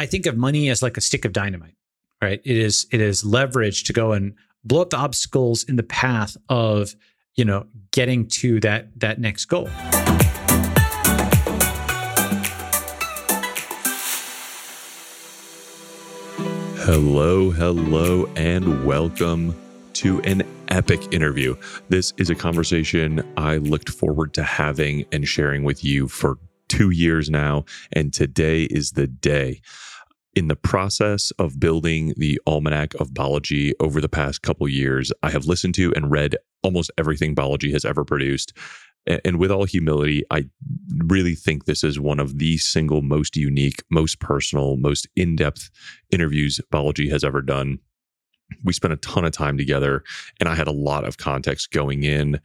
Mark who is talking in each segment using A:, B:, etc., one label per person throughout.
A: I think of money as like a stick of dynamite, right? It is it is leverage to go and blow up the obstacles in the path of you know getting to that that next goal.
B: Hello, hello, and welcome to an epic interview. This is a conversation I looked forward to having and sharing with you for two years now, and today is the day. In the process of building the Almanac of Balaji over the past couple years, I have listened to and read almost everything Balaji has ever produced. And with all humility, I really think this is one of the single most unique, most personal, most in depth interviews Balaji has ever done. We spent a ton of time together, and I had a lot of context going in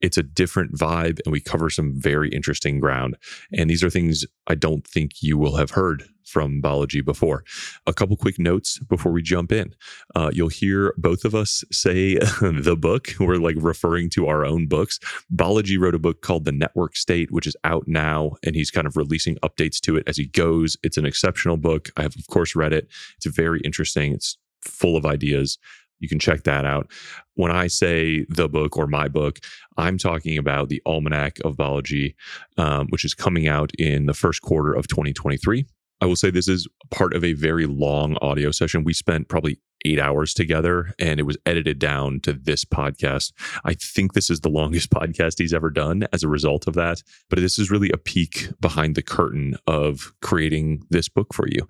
B: it's a different vibe and we cover some very interesting ground. And these are things I don't think you will have heard from Balaji before. A couple quick notes before we jump in. Uh, you'll hear both of us say the book. We're like referring to our own books. Balaji wrote a book called The Network State, which is out now, and he's kind of releasing updates to it as he goes. It's an exceptional book. I have, of course, read it. It's very interesting. It's full of ideas. You can check that out. When I say the book or my book, I'm talking about the Almanac of Balaji, um, which is coming out in the first quarter of 2023. I will say this is part of a very long audio session. We spent probably eight hours together and it was edited down to this podcast. I think this is the longest podcast he's ever done as a result of that. But this is really a peek behind the curtain of creating this book for you.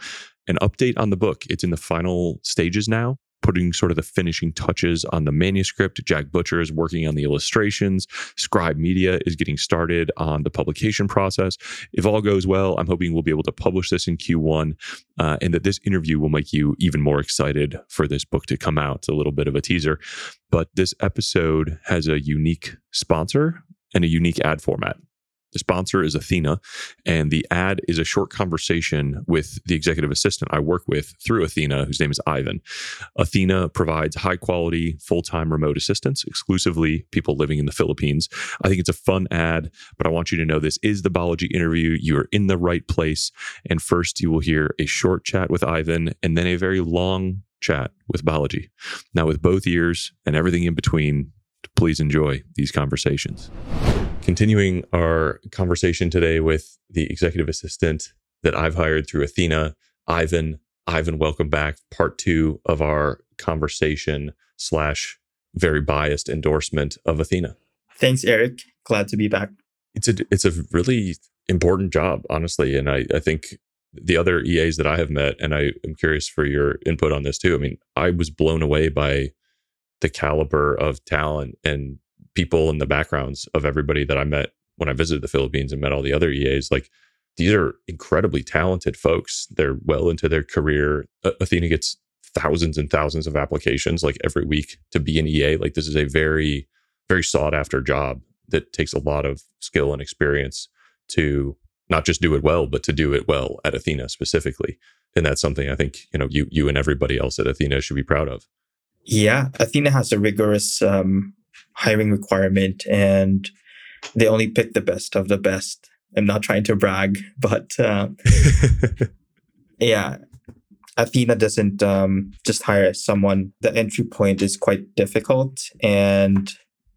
B: An update on the book. It's in the final stages now putting sort of the finishing touches on the manuscript. Jack Butcher is working on the illustrations. Scribe Media is getting started on the publication process. If all goes well, I'm hoping we'll be able to publish this in Q1 uh, and that this interview will make you even more excited for this book to come out. It's a little bit of a teaser, but this episode has a unique sponsor and a unique ad format. The sponsor is Athena, and the ad is a short conversation with the executive assistant I work with through Athena, whose name is Ivan. Athena provides high quality, full time remote assistance, exclusively people living in the Philippines. I think it's a fun ad, but I want you to know this is the Balaji interview. You are in the right place. And first, you will hear a short chat with Ivan, and then a very long chat with Balaji. Now, with both ears and everything in between, please enjoy these conversations continuing our conversation today with the executive assistant that I've hired through Athena, Ivan. Ivan, welcome back. Part two of our conversation slash very biased endorsement of Athena.
C: Thanks, Eric. Glad to be back.
B: It's a it's a really important job, honestly, and I I think the other EAs that I have met, and I am curious for your input on this too. I mean, I was blown away by the caliber of talent and people and the backgrounds of everybody that I met when I visited the Philippines and met all the other EAs. Like these are incredibly talented folks. They're well into their career. Athena gets thousands and thousands of applications like every week to be an EA. Like this is a very, very sought after job that takes a lot of skill and experience to not just do it well, but to do it well at Athena specifically. And that's something I think, you know, you you and everybody else at Athena should be proud of.
C: Yeah, Athena has a rigorous um, hiring requirement and they only pick the best of the best. I'm not trying to brag, but uh, yeah, Athena doesn't um, just hire someone. The entry point is quite difficult. And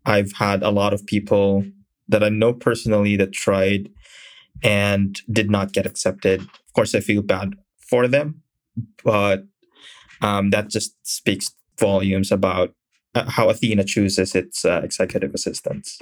C: I've had a lot of people that I know personally that tried and did not get accepted. Of course, I feel bad for them, but um, that just speaks volumes about how Athena chooses its uh, executive assistants.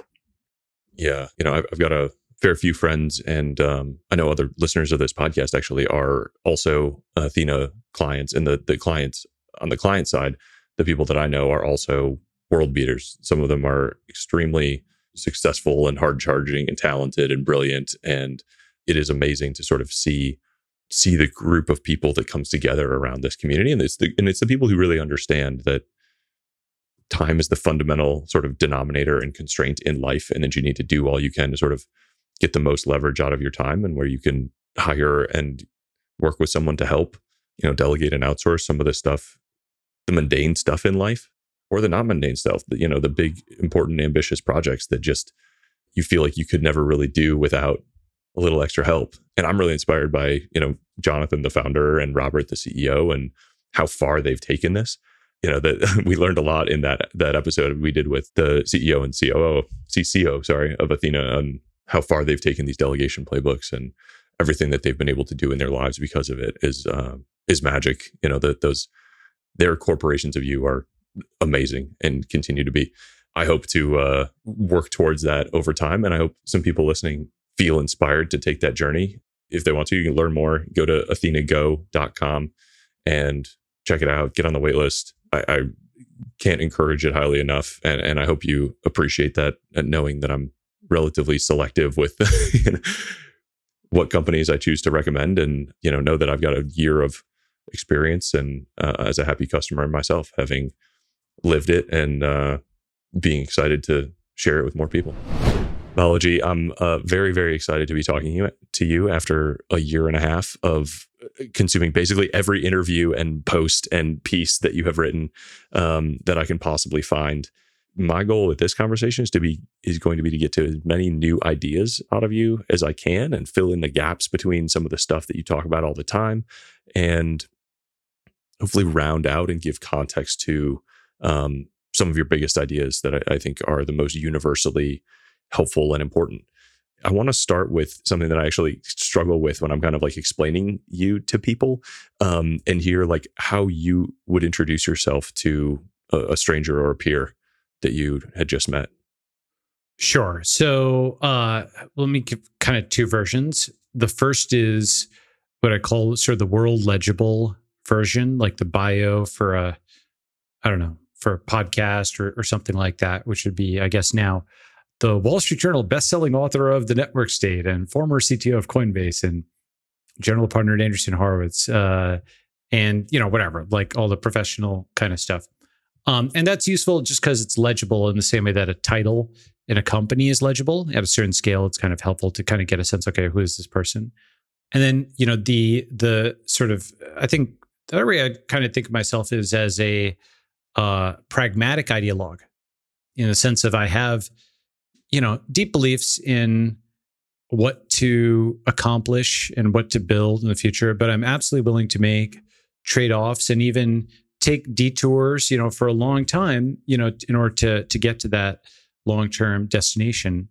B: Yeah, you know, I've, I've got a fair few friends, and um, I know other listeners of this podcast actually are also Athena clients, and the the clients on the client side, the people that I know are also world beaters. Some of them are extremely successful and hard charging and talented and brilliant, and it is amazing to sort of see see the group of people that comes together around this community, and it's the and it's the people who really understand that time is the fundamental sort of denominator and constraint in life and that you need to do all you can to sort of get the most leverage out of your time and where you can hire and work with someone to help you know delegate and outsource some of the stuff the mundane stuff in life or the not mundane stuff you know the big important ambitious projects that just you feel like you could never really do without a little extra help. And I'm really inspired by, you know, Jonathan, the founder, and Robert, the CEO, and how far they've taken this. You know, that we learned a lot in that that episode we did with the CEO and COO, CCO, sorry, of Athena on how far they've taken these delegation playbooks and everything that they've been able to do in their lives because of it is uh, is magic. You know, that those their corporations of you are amazing and continue to be. I hope to uh, work towards that over time, and I hope some people listening feel inspired to take that journey. If they want to, you can learn more. Go to athenago.com and check it out. Get on the wait list. I, I can't encourage it highly enough, and and I hope you appreciate that, knowing that I'm relatively selective with what companies I choose to recommend, and you know know that I've got a year of experience and uh, as a happy customer myself, having lived it and uh, being excited to share it with more people. Balaji, I'm uh, very, very excited to be talking to you after a year and a half of uh, consuming basically every interview and post and piece that you have written um, that I can possibly find. My goal with this conversation is to be is going to be to get to as many new ideas out of you as I can and fill in the gaps between some of the stuff that you talk about all the time and hopefully round out and give context to um, some of your biggest ideas that I, I think are the most universally helpful and important. I want to start with something that I actually struggle with when I'm kind of like explaining you to people um, and hear like how you would introduce yourself to a, a, stranger or a peer that you had just met.
A: Sure. So uh, let me give kind of two versions. The first is what I call sort of the world legible version, like the bio for a, I don't know, for a podcast or, or something like that, which would be, I guess, now the Wall Street Journal best-selling author of The Network State and former CTO of Coinbase and general partner at Andreessen Horowitz, uh, and you know whatever, like all the professional kind of stuff. Um, and that's useful just because it's legible in the same way that a title in a company is legible at a certain scale. It's kind of helpful to kind of get a sense. Okay, who is this person? And then you know the the sort of I think the other way I kind of think of myself is as a uh, pragmatic ideologue, in the sense of I have you know, deep beliefs in what to accomplish and what to build in the future, but I'm absolutely willing to make trade-offs and even take detours, you know, for a long time, you know, in order to to get to that long-term destination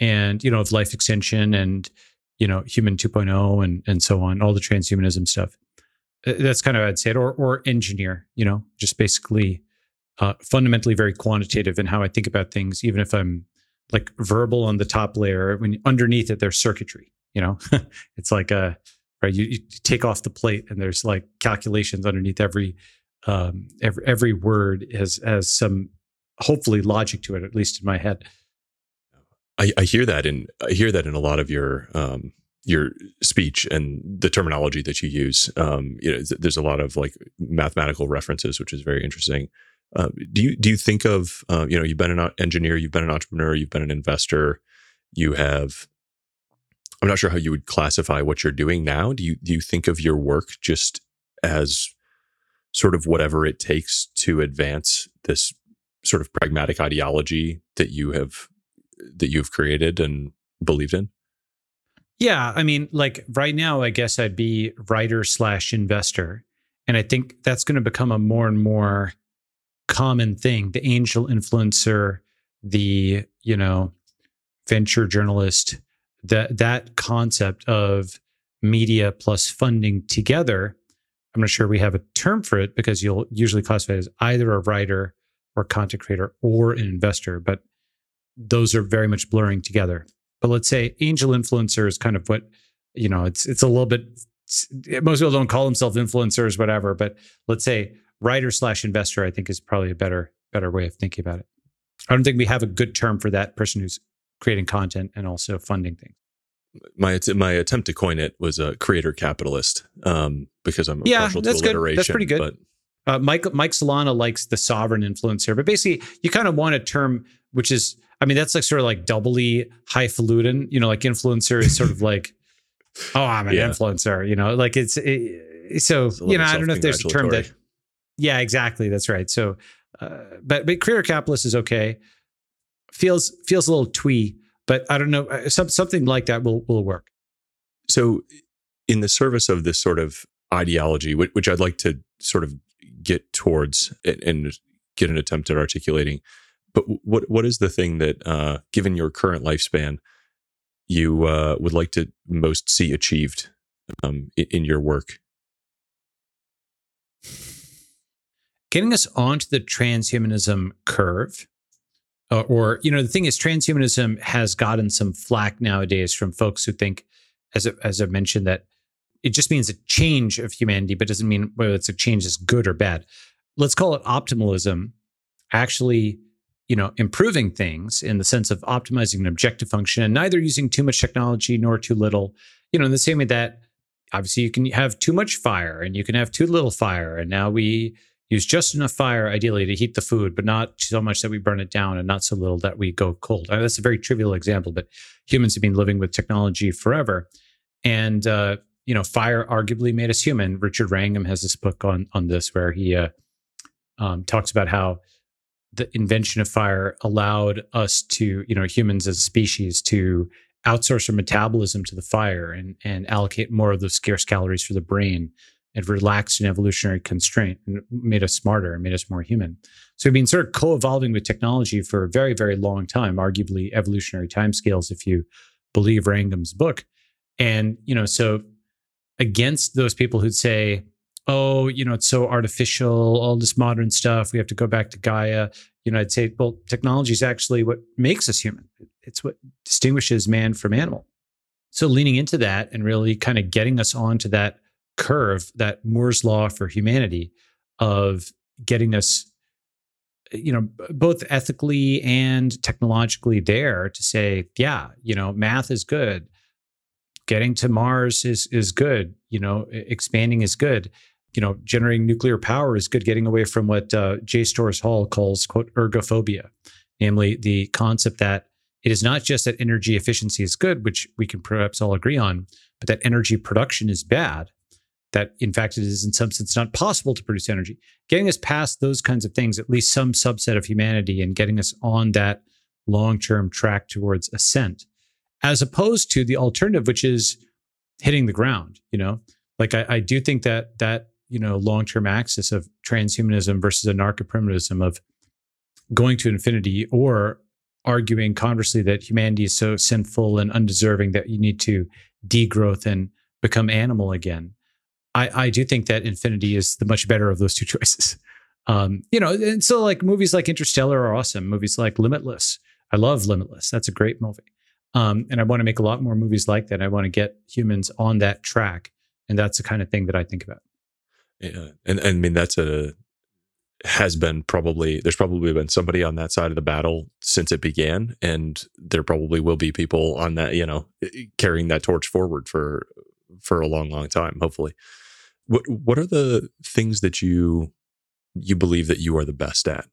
A: and, you know, of life extension and, you know, human 2.0 and and so on, all the transhumanism stuff. Uh, that's kind of I'd say it, or or engineer, you know, just basically uh, fundamentally very quantitative in how I think about things, even if I'm like verbal on the top layer. When underneath it, there's circuitry. You know, it's like a right. You, you, take off the plate, and there's like calculations underneath every um, every every word has has some hopefully logic to it, at least in my head.
B: I, I hear that in I hear that in a lot of your um, your speech and the terminology that you use. Um, you know, there's a lot of like mathematical references, which is very interesting. Uh, do you do you think of uh, you know you've been an engineer, you've been an entrepreneur, you've been an investor, you have. I'm not sure how you would classify what you're doing now. Do you do you think of your work just as sort of whatever it takes to advance this sort of pragmatic ideology that you have that you've created and believed in?
A: Yeah, I mean, like right now, I guess I'd be writer slash investor, and I think that's going to become a more and more common thing. The angel influencer the you know venture journalist that that concept of media plus funding together. I'm not sure we have a term for it because you'll usually classify it as either a writer or content creator or an investor but those are very much blurring together. But let's say angel influencer is kind of what you know it's it's a little bit most people don't call themselves influencers whatever but let's say writer slash investor, I think is probably a better better way of thinking about it. I don't think we have a good term for that person who's creating content and also funding things.
B: My my attempt to coin it was a creator capitalist um, because I'm
A: yeah,
B: partial
A: that's
B: to alliteration.
A: Good. That's pretty good. But uh, Mike Mike Solana likes the sovereign influencer, but basically you kind of want a term which is, I mean, that's like sort of like doubly highfalutin. You know, like influencer is sort of like, oh, I'm an yeah. influencer. You know, like it's it, so it's you know I don't know if there's a term that yeah, exactly. That's right. So, uh, but but creator capitalist is okay. Feels feels a little twee, but I don't know. Uh, some, something like that will will work.
B: So, in the service of this sort of ideology, which, which I'd like to sort of get towards and, and get an attempt at articulating, but what what is the thing that, uh, given your current lifespan, you uh, would like to most see achieved um, in, in your work?
A: Getting us onto the transhumanism curve uh, or you know the thing is transhumanism has gotten some flack nowadays from folks who think as as i mentioned that it just means a change of humanity but doesn't mean whether it's a change is good or bad. Let's call it optimalism actually you know improving things in the sense of optimizing an objective function and neither using too much technology nor too little you know in the same way that obviously you can have too much fire and you can have too little fire and now we use just enough fire, ideally, to heat the food, but not so much that we burn it down and not so little that we go cold. I mean, that's a very trivial example, but humans have been living with technology forever. And, uh, you know, fire arguably made us human. Richard Wrangham has this book on, on this where he uh, um, talks about how the invention of fire allowed us to, you know, humans as a species to outsource our metabolism to the fire and, and allocate more of those scarce calories for the brain it relaxed an evolutionary constraint and made us smarter and made us more human. So we've been sort of co-evolving with technology for a very, very long time, arguably evolutionary timescales, if you believe Wrangham's book. And, you know, so against those people who'd say, oh, you know, it's so artificial, all this modern stuff, we have to go back to Gaia. You know, I'd say, well, technology is actually what makes us human. It's what distinguishes man from animal. So leaning into that and really kind of getting us onto that curve, that Moore's law for humanity of getting us, you know, both ethically and technologically there to say, yeah, you know, math is good. Getting to Mars is is good. You know, expanding is good. You know, generating nuclear power is good. Getting away from what uh, J. Storrs Hall calls quote ergophobia, namely the concept that it is not just that energy efficiency is good, which we can perhaps all agree on, but that energy production is bad that in fact it is in some sense not possible to produce energy. Getting us past those kinds of things, at least some subset of humanity, and getting us on that long term track towards ascent, as opposed to the alternative, which is hitting the ground. You know, like I, I do think that that you know long term axis of transhumanism versus anarcho-primitivism of going to infinity or arguing conversely that humanity is so sinful and undeserving that you need to degrowth and become animal again I, I do think that Infinity is the much better of those two choices. Um, you know, and so like movies like Interstellar are awesome. Movies like Limitless. I love Limitless. That's a great movie. Um, and I want to make a lot more movies like that. I want to get humans on that track. And that's the kind of thing that I think about.
B: Yeah. And, and I mean, that's a, has been probably, there's probably been somebody on that side of the battle since it began. And there probably will be people on that, you know, carrying that torch forward for, for a long, long time, hopefully. What what are the things that you you believe that you are the best at?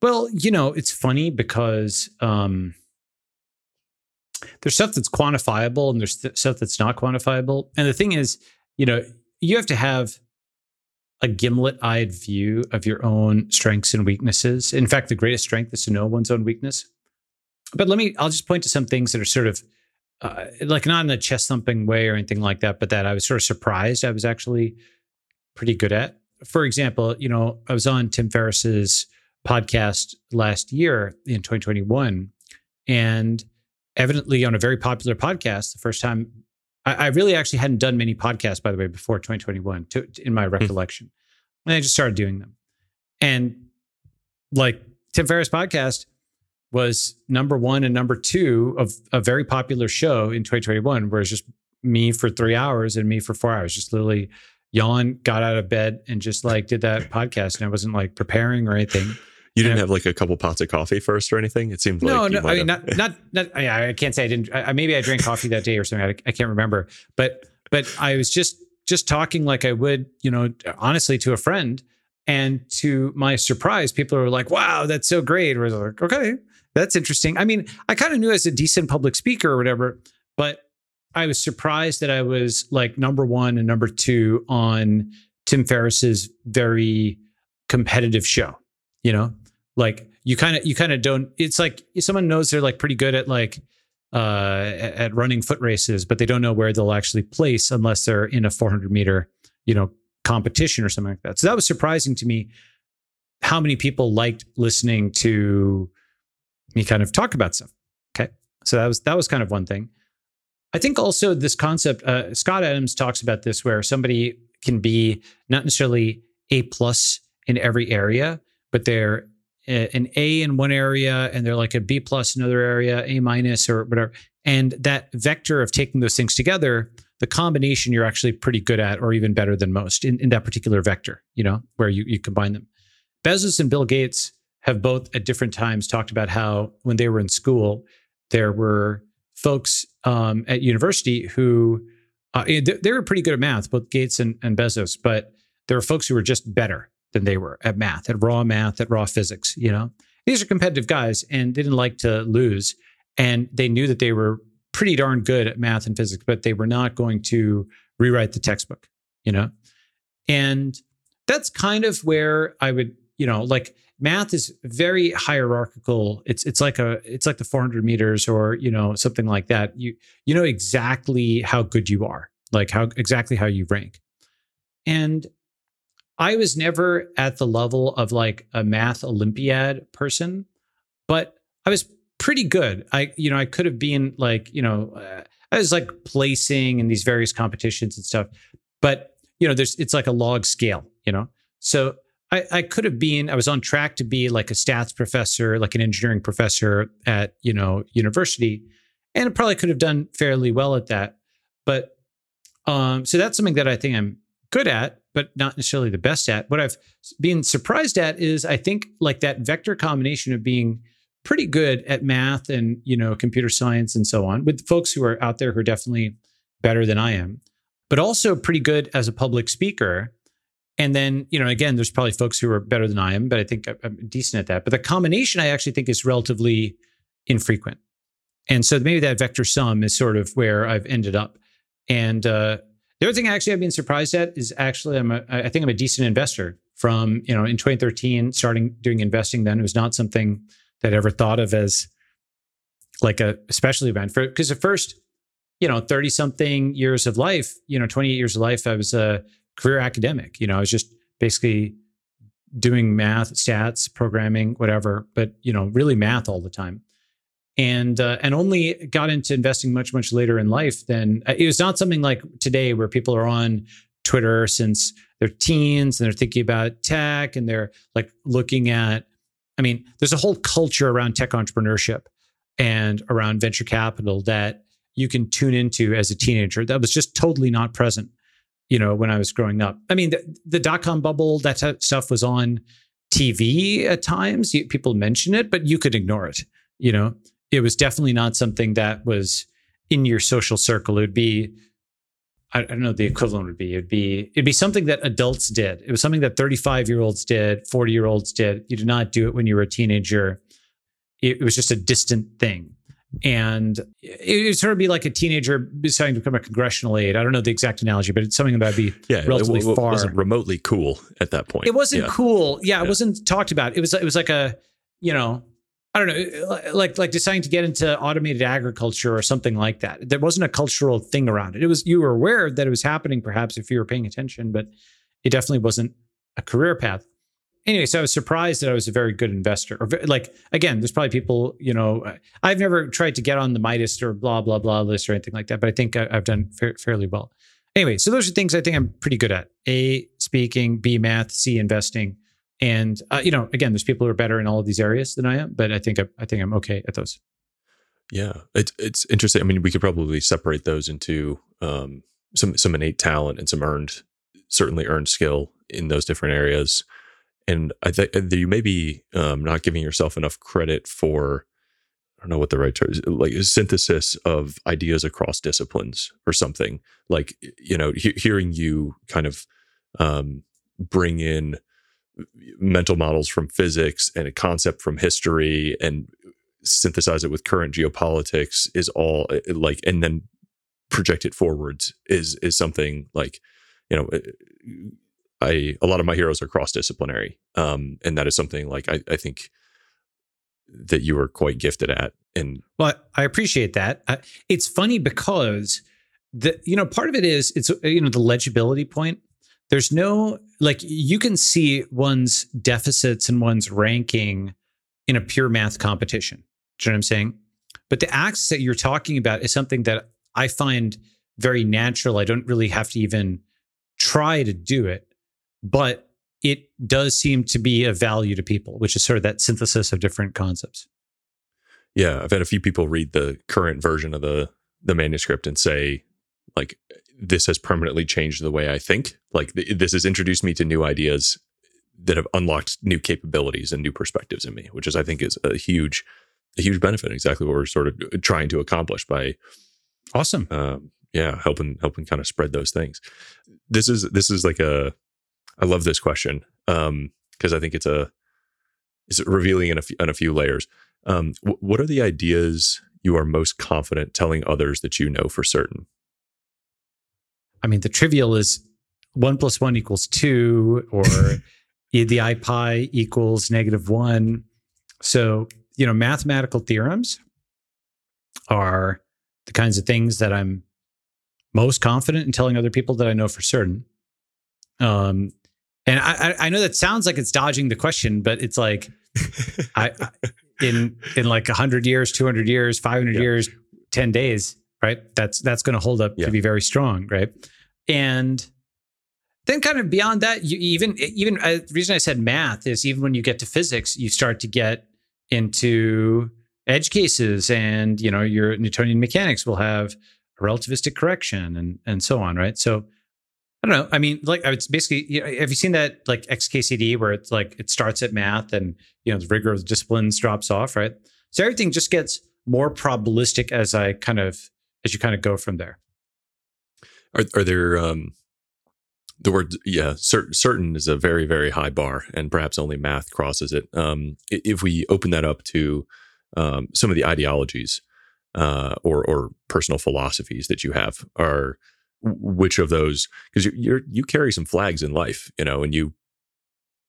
A: Well, you know, it's funny because um, there's stuff that's quantifiable and there's th- stuff that's not quantifiable. And the thing is, you know, you have to have a gimlet eyed view of your own strengths and weaknesses. In fact, the greatest strength is to know one's own weakness. But let me, I'll just point to some things that are sort of uh, like not in a chest thumping way or anything like that, but that I was sort of surprised I was actually pretty good at. For example, you know, I was on Tim Ferriss's podcast last year in 2021, and evidently on a very popular podcast, the first time I, I really actually hadn't done many podcasts, by the way, before 2021, to, in my hmm. recollection. and I just started doing them. And like Tim Ferriss podcast, was number one and number two of a very popular show in 2021, where it's just me for three hours and me for four hours, just literally yawn, got out of bed and just like did that podcast. And I wasn't like preparing or anything.
B: You didn't have like a couple pots of coffee first or anything. It seemed
A: no,
B: like
A: no. I mean, not, not, not. I, I, can't say I didn't. I, maybe I drank coffee that day or something. I, I can't remember. But, but I was just, just talking like I would, you know, honestly to a friend. And to my surprise, people were like, "Wow, that's so great!" Or like, "Okay, that's interesting. I mean, I kind of knew as a decent public speaker or whatever, but I was surprised that I was like number one and number two on Tim Ferriss's very competitive show. You know, like you kind of you kind of don't. It's like someone knows they're like pretty good at like uh, at running foot races, but they don't know where they'll actually place unless they're in a 400 meter, you know, competition or something like that. So that was surprising to me how many people liked listening to me kind of talk about stuff. Okay. So that was that was kind of one thing. I think also this concept, uh, Scott Adams talks about this where somebody can be not necessarily A plus in every area, but they're an A in one area and they're like a B plus in another area, A minus or whatever. And that vector of taking those things together, the combination you're actually pretty good at or even better than most in, in that particular vector, you know, where you, you combine them. Bezos and Bill Gates have both at different times talked about how when they were in school, there were folks um, at university who uh, they, they, were pretty good at math, both Gates and, and Bezos, but there were folks who were just better than they were at math, at raw math, at raw physics. You know, these are competitive guys, and they didn't like to lose, and they knew that they were pretty darn good at math and physics, but they were not going to rewrite the textbook. You know, and that's kind of where I would, you know, like math is very hierarchical. It's it's like a it's like the 400 meters or you know something like that. You you know exactly how good you are like how exactly how you rank. And i was never at the level of like a math olympiad person but i was pretty good. I you know i could have been like you know uh, i was like placing in these various competitions and stuff but you know there's it's like a log scale you know? So I, I could have been, I was on track to be like a stats professor, like an engineering professor at, you know, university. And I probably could have done fairly well at that. But um, so that's something that I think I'm good at, but not necessarily the best at. What I've been surprised at is I think like that vector combination of being pretty good at math and you know computer science and so on with folks who are out there who are definitely better than I am, but also pretty good as a public speaker and then, you know, again, there's probably folks who are better than I am, but I think I'm decent at that. But the combination I actually think is relatively infrequent. And so maybe that vector sum is sort of where I've ended up. And uh, the other thing actually I've been surprised at is actually I'm a, I think I'm a decent investor from, you know, in 2013, starting doing investing then. It was not something that I ever thought of as like a special event for because at first, you know, 30 something years of life, you know, 28 years of life, I was a career academic. You know, I was just basically doing math, stats, programming, whatever, but you know, really math all the time. And uh, and only got into investing much much later in life than uh, it was not something like today where people are on Twitter since they're teens and they're thinking about tech and they're like looking at I mean, there's a whole culture around tech entrepreneurship and around venture capital that you can tune into as a teenager that was just totally not present you know, when I was growing up. I mean, the, the dot com bubble, that stuff was on TV at times. People mention it, but you could ignore it. You know, it was definitely not something that was in your social circle. It would be, I don't know, the equivalent would be. It'd be it'd be something that adults did. It was something that 35 year olds did, 40 year olds did. You did not do it when you were a teenager. It was just a distant thing and it would sort of be like a teenager deciding to become a congressional aide. I don't know the exact analogy, but it's something that would be yeah, relatively
B: it, it,
A: far.
B: wasn't remotely cool at that point.
A: It wasn't yeah. cool. Yeah, yeah, it wasn't talked about. It was it was like a you know I don't know like like deciding to get into automated agriculture or something like that. There wasn't a cultural thing around it. It was you were aware that it was happening, perhaps if you were paying attention, but it definitely wasn't a career path anyway, so I was surprised that I was a very good investor. Or like again, there's probably people, you know, I've never tried to get on the Midas or blah blah blah list or anything like that, but I think I, have done fa- fairly well. Anyway, so those are things I think I'm pretty good at: A, speaking; B, math; C, investing. And uh, you know, again, there's people who are better in all of these areas than I am, but I think I, I think I'm okay at those.
B: Yeah, it's it's interesting. I mean, we could probably separate those into um, some some innate talent and some earned, certainly earned skill in those different areas and I think you may be um, not giving yourself enough credit for I don't know what the right term is, like synthesis of ideas across disciplines or something. Like you know, he- hearing you kind of um, bring in mental models from physics and a concept from history and synthesize it with current geopolitics is all eh, like, and then project it forwards is is something like you know eh, I a lot of my heroes are cross disciplinary, um, and that is something like I, I think that you were quite gifted at. And
A: well, I appreciate that. Uh, it's funny because the you know part of it is it's you know the legibility point. There's no like you can see one's deficits and one's ranking in a pure math competition. Do you know what I'm saying? But the axis that you're talking about is something that I find very natural. I don't really have to even try to do it, but it does seem to be of value to people, which is sort of that synthesis of different concepts.
B: Yeah, I've had a few people read the current version of the the manuscript and say like this has permanently changed the way I think. Like th- this has introduced me to new ideas that have unlocked new capabilities and new perspectives in me, which is I think is a huge a huge benefit. Exactly what we're sort of trying to accomplish by
A: awesome.
B: Um, yeah, helping helping kind of spread those things. This is this is like a I love this question um because I think it's a it's revealing in a few, in a few layers. Um, w- what are the ideas you are most confident telling others that you know for certain?
A: I mean, the trivial is one plus one equals two, or the i pi equals negative one. So, you know, mathematical theorems are the kinds of things that I'm most confident in telling other people that I know for certain. Um, and I, I know that sounds like it's dodging the question, but it's like I, in in like hundred years, two hundred years, five hundred yeah. years, ten days, right? That's that's going to hold up yeah. to be very strong, right? And then kind of beyond that, you even even uh, the reason I said math is even when you get to physics, you start to get into edge cases, and you know your Newtonian mechanics will have a relativistic correction and and so on, right? So I don't know. I mean, like it's basically. Have you seen that like XKCD where it's like it starts at math and you know the rigor of disciplines drops off, right? So everything just gets more probabilistic as I kind of as you kind of go from there.
B: Are are there um the word yeah certain certain is a very very high bar and perhaps only math crosses it. Um, if we open that up to um, some of the ideologies uh, or or personal philosophies that you have are which of those because you're, you're, you carry some flags in life you know and you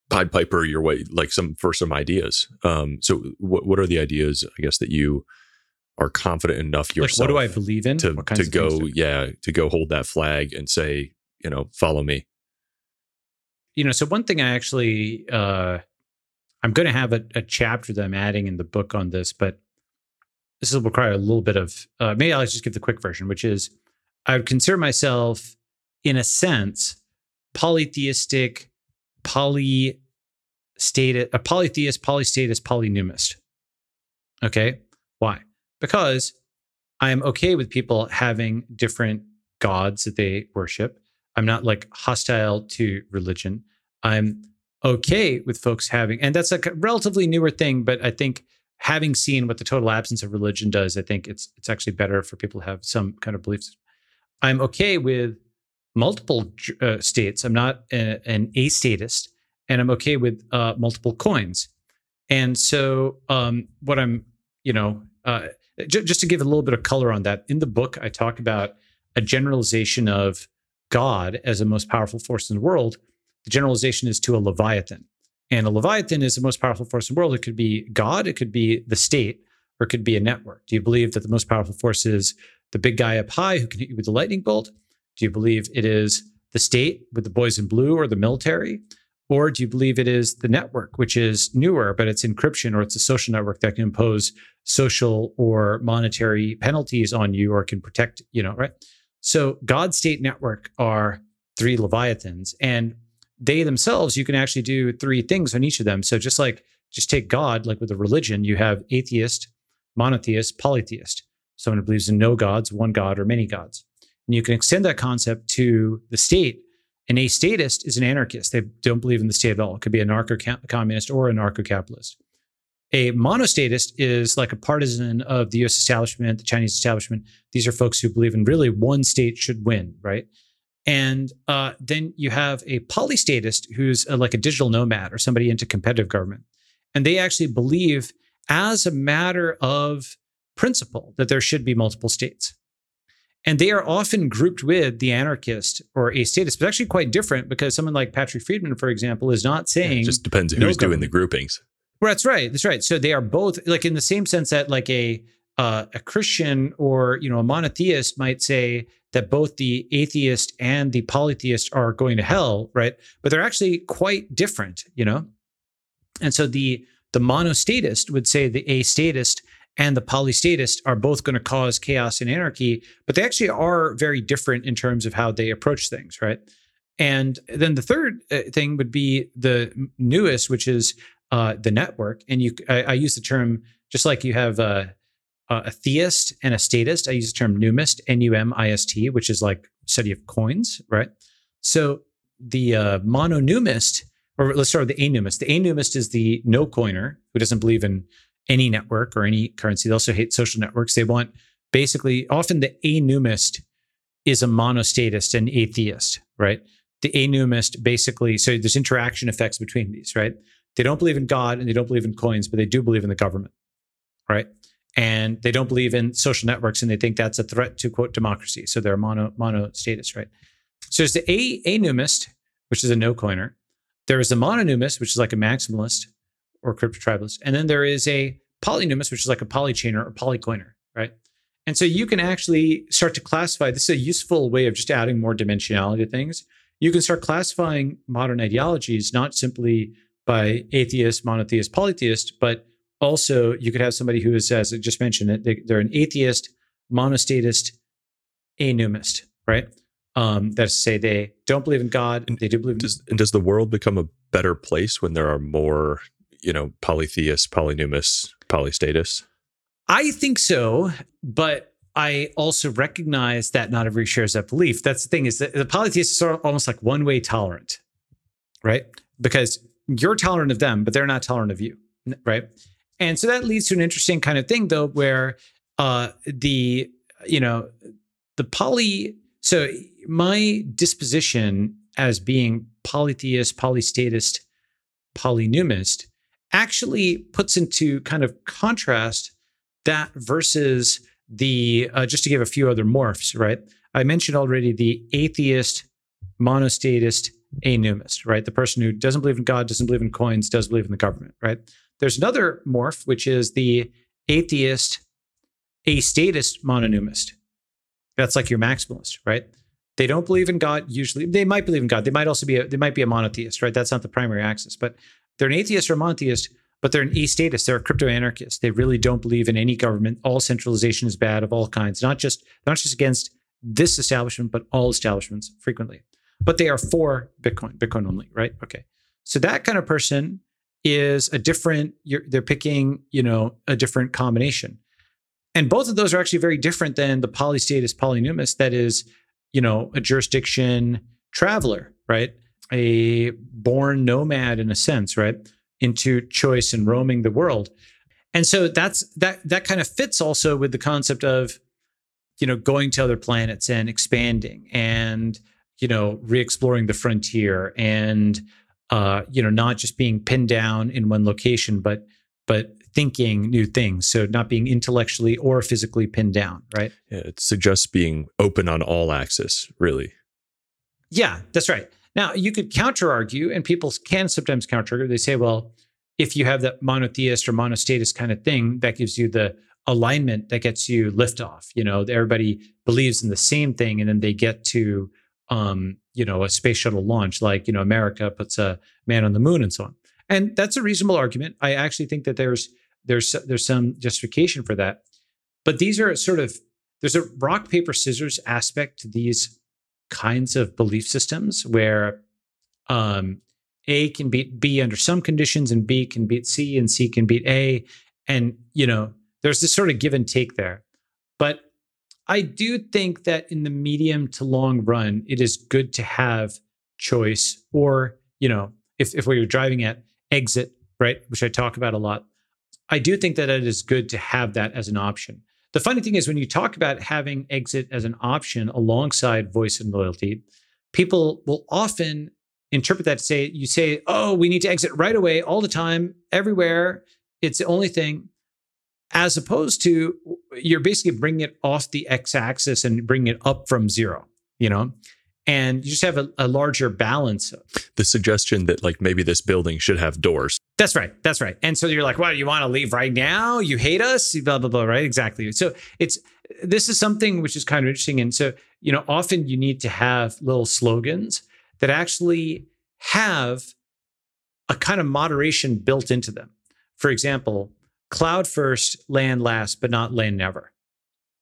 B: pied piper your way like some for some ideas. Um so what, what are the ideas i guess that you are confident enough yourself
A: like what do i believe in?
B: to, to go yeah to go hold that flag and say you know follow me.
A: You know so one thing i actually uh i'm going to have a, a chapter that i'm adding in the book on this but this will require a little bit of uh, maybe i'll just give the quick version which is I would consider myself, in a sense, polytheistic, poly polystated, a polytheist, polystatist, polynumistic. Okay. Why? Because I am okay with people having different gods that they worship. I'm not like hostile to religion. I'm okay with folks having, and that's like a relatively newer thing, but I think having seen what the total absence of religion does, I think it's it's actually better for people to have some kind of beliefs. I'm okay with multiple uh, states. I'm not a, an astatist, and I'm okay with uh, multiple coins. And so, um, what I'm, you know, uh, j- just to give a little bit of color on that, in the book, I talk about a generalization of God as the most powerful force in the world. The generalization is to a leviathan, and a leviathan is the most powerful force in the world. It could be God, it could be the state, or it could be a network. Do you believe that the most powerful force is the big guy up high who can hit you with the lightning bolt? Do you believe it is the state with the boys in blue or the military? Or do you believe it is the network, which is newer, but it's encryption or it's a social network that can impose social or monetary penalties on you or can protect, you know, right? So God state network are three Leviathans. And they themselves, you can actually do three things on each of them. So just like just take God, like with a religion, you have atheist, monotheist, polytheist someone who believes in no gods, one god, or many gods. And you can extend that concept to the state. An astatist is an anarchist. They don't believe in the state at all. It could be a anarcho-communist or a anarcho-capitalist. A monostatist is like a partisan of the US establishment, the Chinese establishment. These are folks who believe in really one state should win, right? And uh, then you have a polystatist who's a, like a digital nomad or somebody into competitive government. And they actually believe, as a matter of principle that there should be multiple states. And they are often grouped with the anarchist or a statist, but actually quite different because someone like Patrick Friedman, for example, is not saying. Yeah,
B: it just depends no who's doing the groupings.
A: Well, that's right. That's right. So they are both like in the same sense that like a uh, a Christian or you know a monotheist might say that both the atheist and the polytheist are going to hell, right? But they're actually quite different, you know. And so the the monostatist would say the astatist and the polystatist are both going to cause chaos and anarchy, but they actually are very different in terms of how they approach things, right? And then the third uh, thing would be the newest, which is uh, the network. And you, I, I, use the term just like you have a, a theist and a statist. I use the term numist, N-U-M-I-S-T, which is like study of coins, right? So the uh, mononumist, or let's start with the anumist. The anumist is the no coiner who doesn't believe in any network or any currency. They also hate social networks. They want basically often the anumist is a monostatist and atheist, right? The anumist basically, so there's interaction effects between these, right? They don't believe in God and they don't believe in coins, but they do believe in the government, right? And they don't believe in social networks and they think that's a threat to quote democracy. So they're mono monostatist, right? So there's the a anumist, which is a no coiner. There is a mononumist, which is like a maximalist or crypto tribalist, and then there is a polynumist, which is like a polychainer or polycoiner, right? And so you can actually start to classify. This is a useful way of just adding more dimensionality to things. You can start classifying modern ideologies not simply by atheist, monotheist, polytheist, but also you could have somebody who is, as I just mentioned, they, are an atheist, monostatist, anumist, right? Um, that's to say they don't believe in God.
B: And
A: they do believe.
B: Does, and does the world become a better place when there are more, you know, polytheist, polynumists, polystatists?
A: I think so, but I also recognize that not everybody shares that belief. That's the thing is that the polytheists are almost like one way tolerant, right? Because you're tolerant of them, but they're not tolerant of you, right? And so that leads to an interesting kind of thing, though, where uh, the you know the poly. So my disposition as being polytheist, polystatist, polynumist actually puts into kind of contrast that versus the uh, just to give a few other morphs, right? I mentioned already the atheist, monostatist, anumist, right? The person who doesn't believe in God, doesn't believe in coins, does believe in the government, right? There's another morph, which is the atheist, astatist mononumist. That's like your maximalist, right? They don't believe in God usually. They might believe in God. They might also be a, they might be a monotheist, right? That's not the primary axis, but they're an atheist or monotheist, but they're an astatist. They're a crypto anarchist. They really don't believe in any government. All centralization is bad of all kinds, not just not just against this establishment, but all establishments frequently but they are for Bitcoin, Bitcoin only, right? Okay. So that kind of person is a different, they're picking, you know, a different combination. And both of those are actually very different than the polystatist polynumist that is, you know, a jurisdiction traveler, right? A born nomad in a sense, right? Into choice and roaming the world. And so that's that that kind of fits also with the concept of, you know, going to other planets and expanding and you know, re-exploring the frontier and uh, you know, not just being pinned down in one location, but but thinking new things. So not being intellectually or physically pinned down, right?
B: Yeah, it suggests being open on all axes, really.
A: Yeah, that's right. Now you could counter argue, and people can sometimes counter argue. They say, well, if you have that monotheist or monostatist kind of thing, that gives you the alignment that gets you liftoff. You know, everybody believes in the same thing, and then they get to um, you know, a space shuttle launch, like, you know, America puts a man on the moon and so on. And that's a reasonable argument. I actually think that there's there's there's some justification for that. But these are sort of there's a rock paper scissors aspect to these kinds of belief systems where um, A can beat B under some conditions and B can beat C and C can beat A and you know there's this sort of give and take there. But I do think that in the medium to long run, it is good to have choice or, you know, if, if what you're driving at, exit, right, which I talk about a lot. I do think that it is good to have that as an option. The funny thing is, when you talk about having exit as an option alongside voice and loyalty, people will often interpret that to say, you say, oh, we need to exit right away, all the time, everywhere. It's the only thing as opposed to you're basically bringing it off the x-axis and bringing it up from zero you know and you just have a, a larger balance.
B: The suggestion that like maybe this building should have doors.
A: That's right. That's right. And so you're like, "What? You want to leave right now? You hate us?" Blah blah blah. Right? Exactly. So it's this is something which is kind of interesting, and so you know, often you need to have little slogans that actually have a kind of moderation built into them. For example, cloud first, land last, but not land never.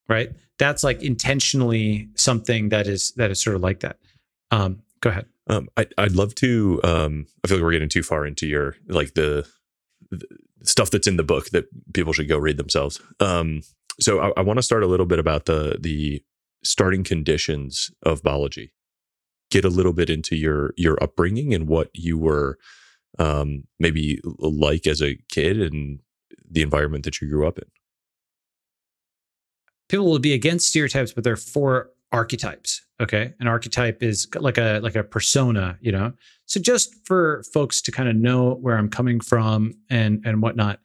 A: Right? That's like intentionally something that is that is sort of like that. Um, go ahead.
B: Um, I, I'd love to. Um, I feel like we're getting too far into your like the, the stuff that's in the book that people should go read themselves. Um, so I, I want to start a little bit about the the starting conditions of Balaji. Get a little bit into your your upbringing and what you were um, maybe like as a kid and the environment that you grew up in.
A: People will be against stereotypes, but there are four archetypes. Okay, an archetype is like a like a persona, you know. So just for folks to kind of know where I'm coming from and and whatnot.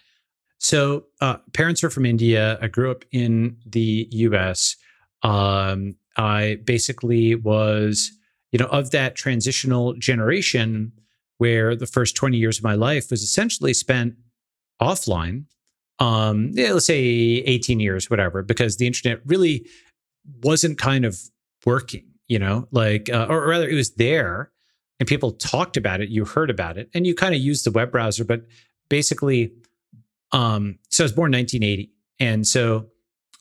A: So uh, parents are from India. I grew up in the U.S. Um, I basically was, you know, of that transitional generation where the first 20 years of my life was essentially spent offline. Um, yeah, let's say 18 years, whatever, because the internet really wasn't kind of working, you know, like, uh, or rather, it was there and people talked about it. You heard about it and you kind of used the web browser, but basically, um, so I was born 1980. And so,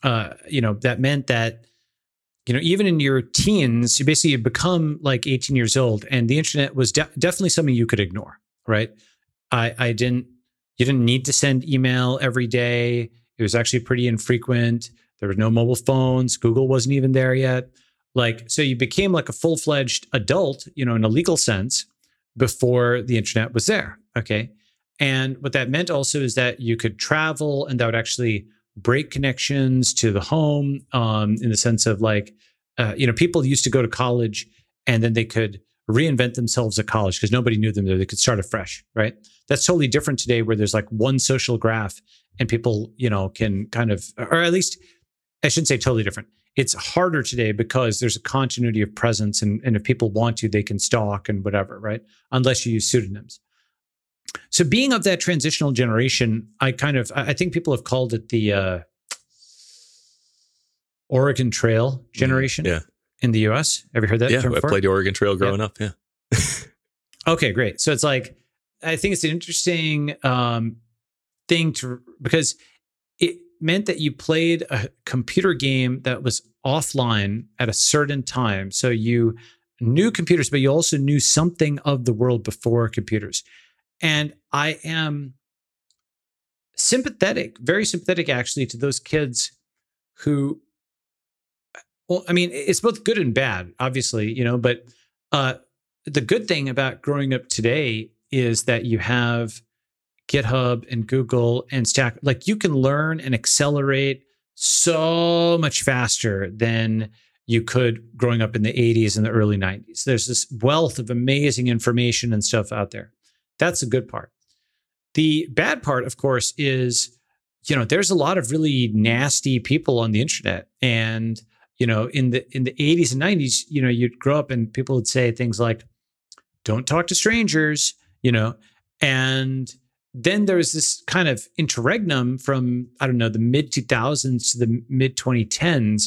A: uh, you know, that meant that you know, even in your teens, you basically become like 18 years old, and the internet was de- definitely something you could ignore, right? I, I didn't, you didn't need to send email every day. It was actually pretty infrequent. There were no mobile phones. Google wasn't even there yet. Like, so you became like a full fledged adult, you know, in a legal sense before the internet was there. Okay. And what that meant also is that you could travel and that would actually break connections to the home um, in the sense of like, uh, you know, people used to go to college and then they could reinvent themselves at college because nobody knew them there. They could start afresh, right? That's totally different today where there's like one social graph and people, you know, can kind of, or at least I shouldn't say totally different. It's harder today because there's a continuity of presence and, and if people want to, they can stalk and whatever, right? Unless you use pseudonyms. So being of that transitional generation, I kind of I think people have called it the uh, Oregon Trail mm, generation.
B: Yeah.
A: In the U.S., have you heard that?
B: Yeah, I played the Oregon Trail growing
A: yeah.
B: up. Yeah.
A: okay, great. So it's like I think it's an interesting um, thing to because it meant that you played a computer game that was offline at a certain time. So you knew computers, but you also knew something of the world before computers. And I am sympathetic, very sympathetic actually to those kids who well, I mean, it's both good and bad, obviously, you know, but uh the good thing about growing up today is that you have GitHub and Google and Stack. Like you can learn and accelerate so much faster than you could growing up in the 80s and the early 90s. There's this wealth of amazing information and stuff out there. That's the good part. The bad part, of course, is you know there's a lot of really nasty people on the internet, and you know in the in the 80s and 90s, you know you'd grow up and people would say things like, "Don't talk to strangers," you know, and then there was this kind of interregnum from I don't know the mid 2000s to the mid 2010s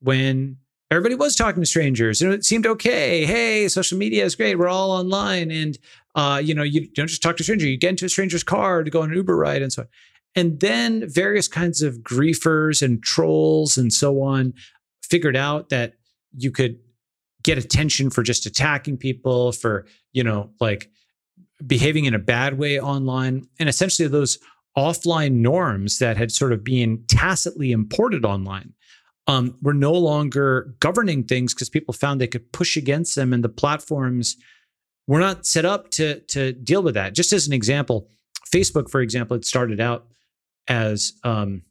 A: when everybody was talking to strangers and it seemed okay. Hey, social media is great. We're all online. And, uh, you know, you don't just talk to a stranger, you get into a stranger's car to go on an Uber ride and so on. And then various kinds of griefers and trolls and so on figured out that you could get attention for just attacking people, for, you know, like behaving in a bad way online. And essentially those offline norms that had sort of been tacitly imported online um, were no longer governing things because people found they could push against them, and the platforms were not set up to to deal with that. Just as an example, Facebook, for example, it started out as um,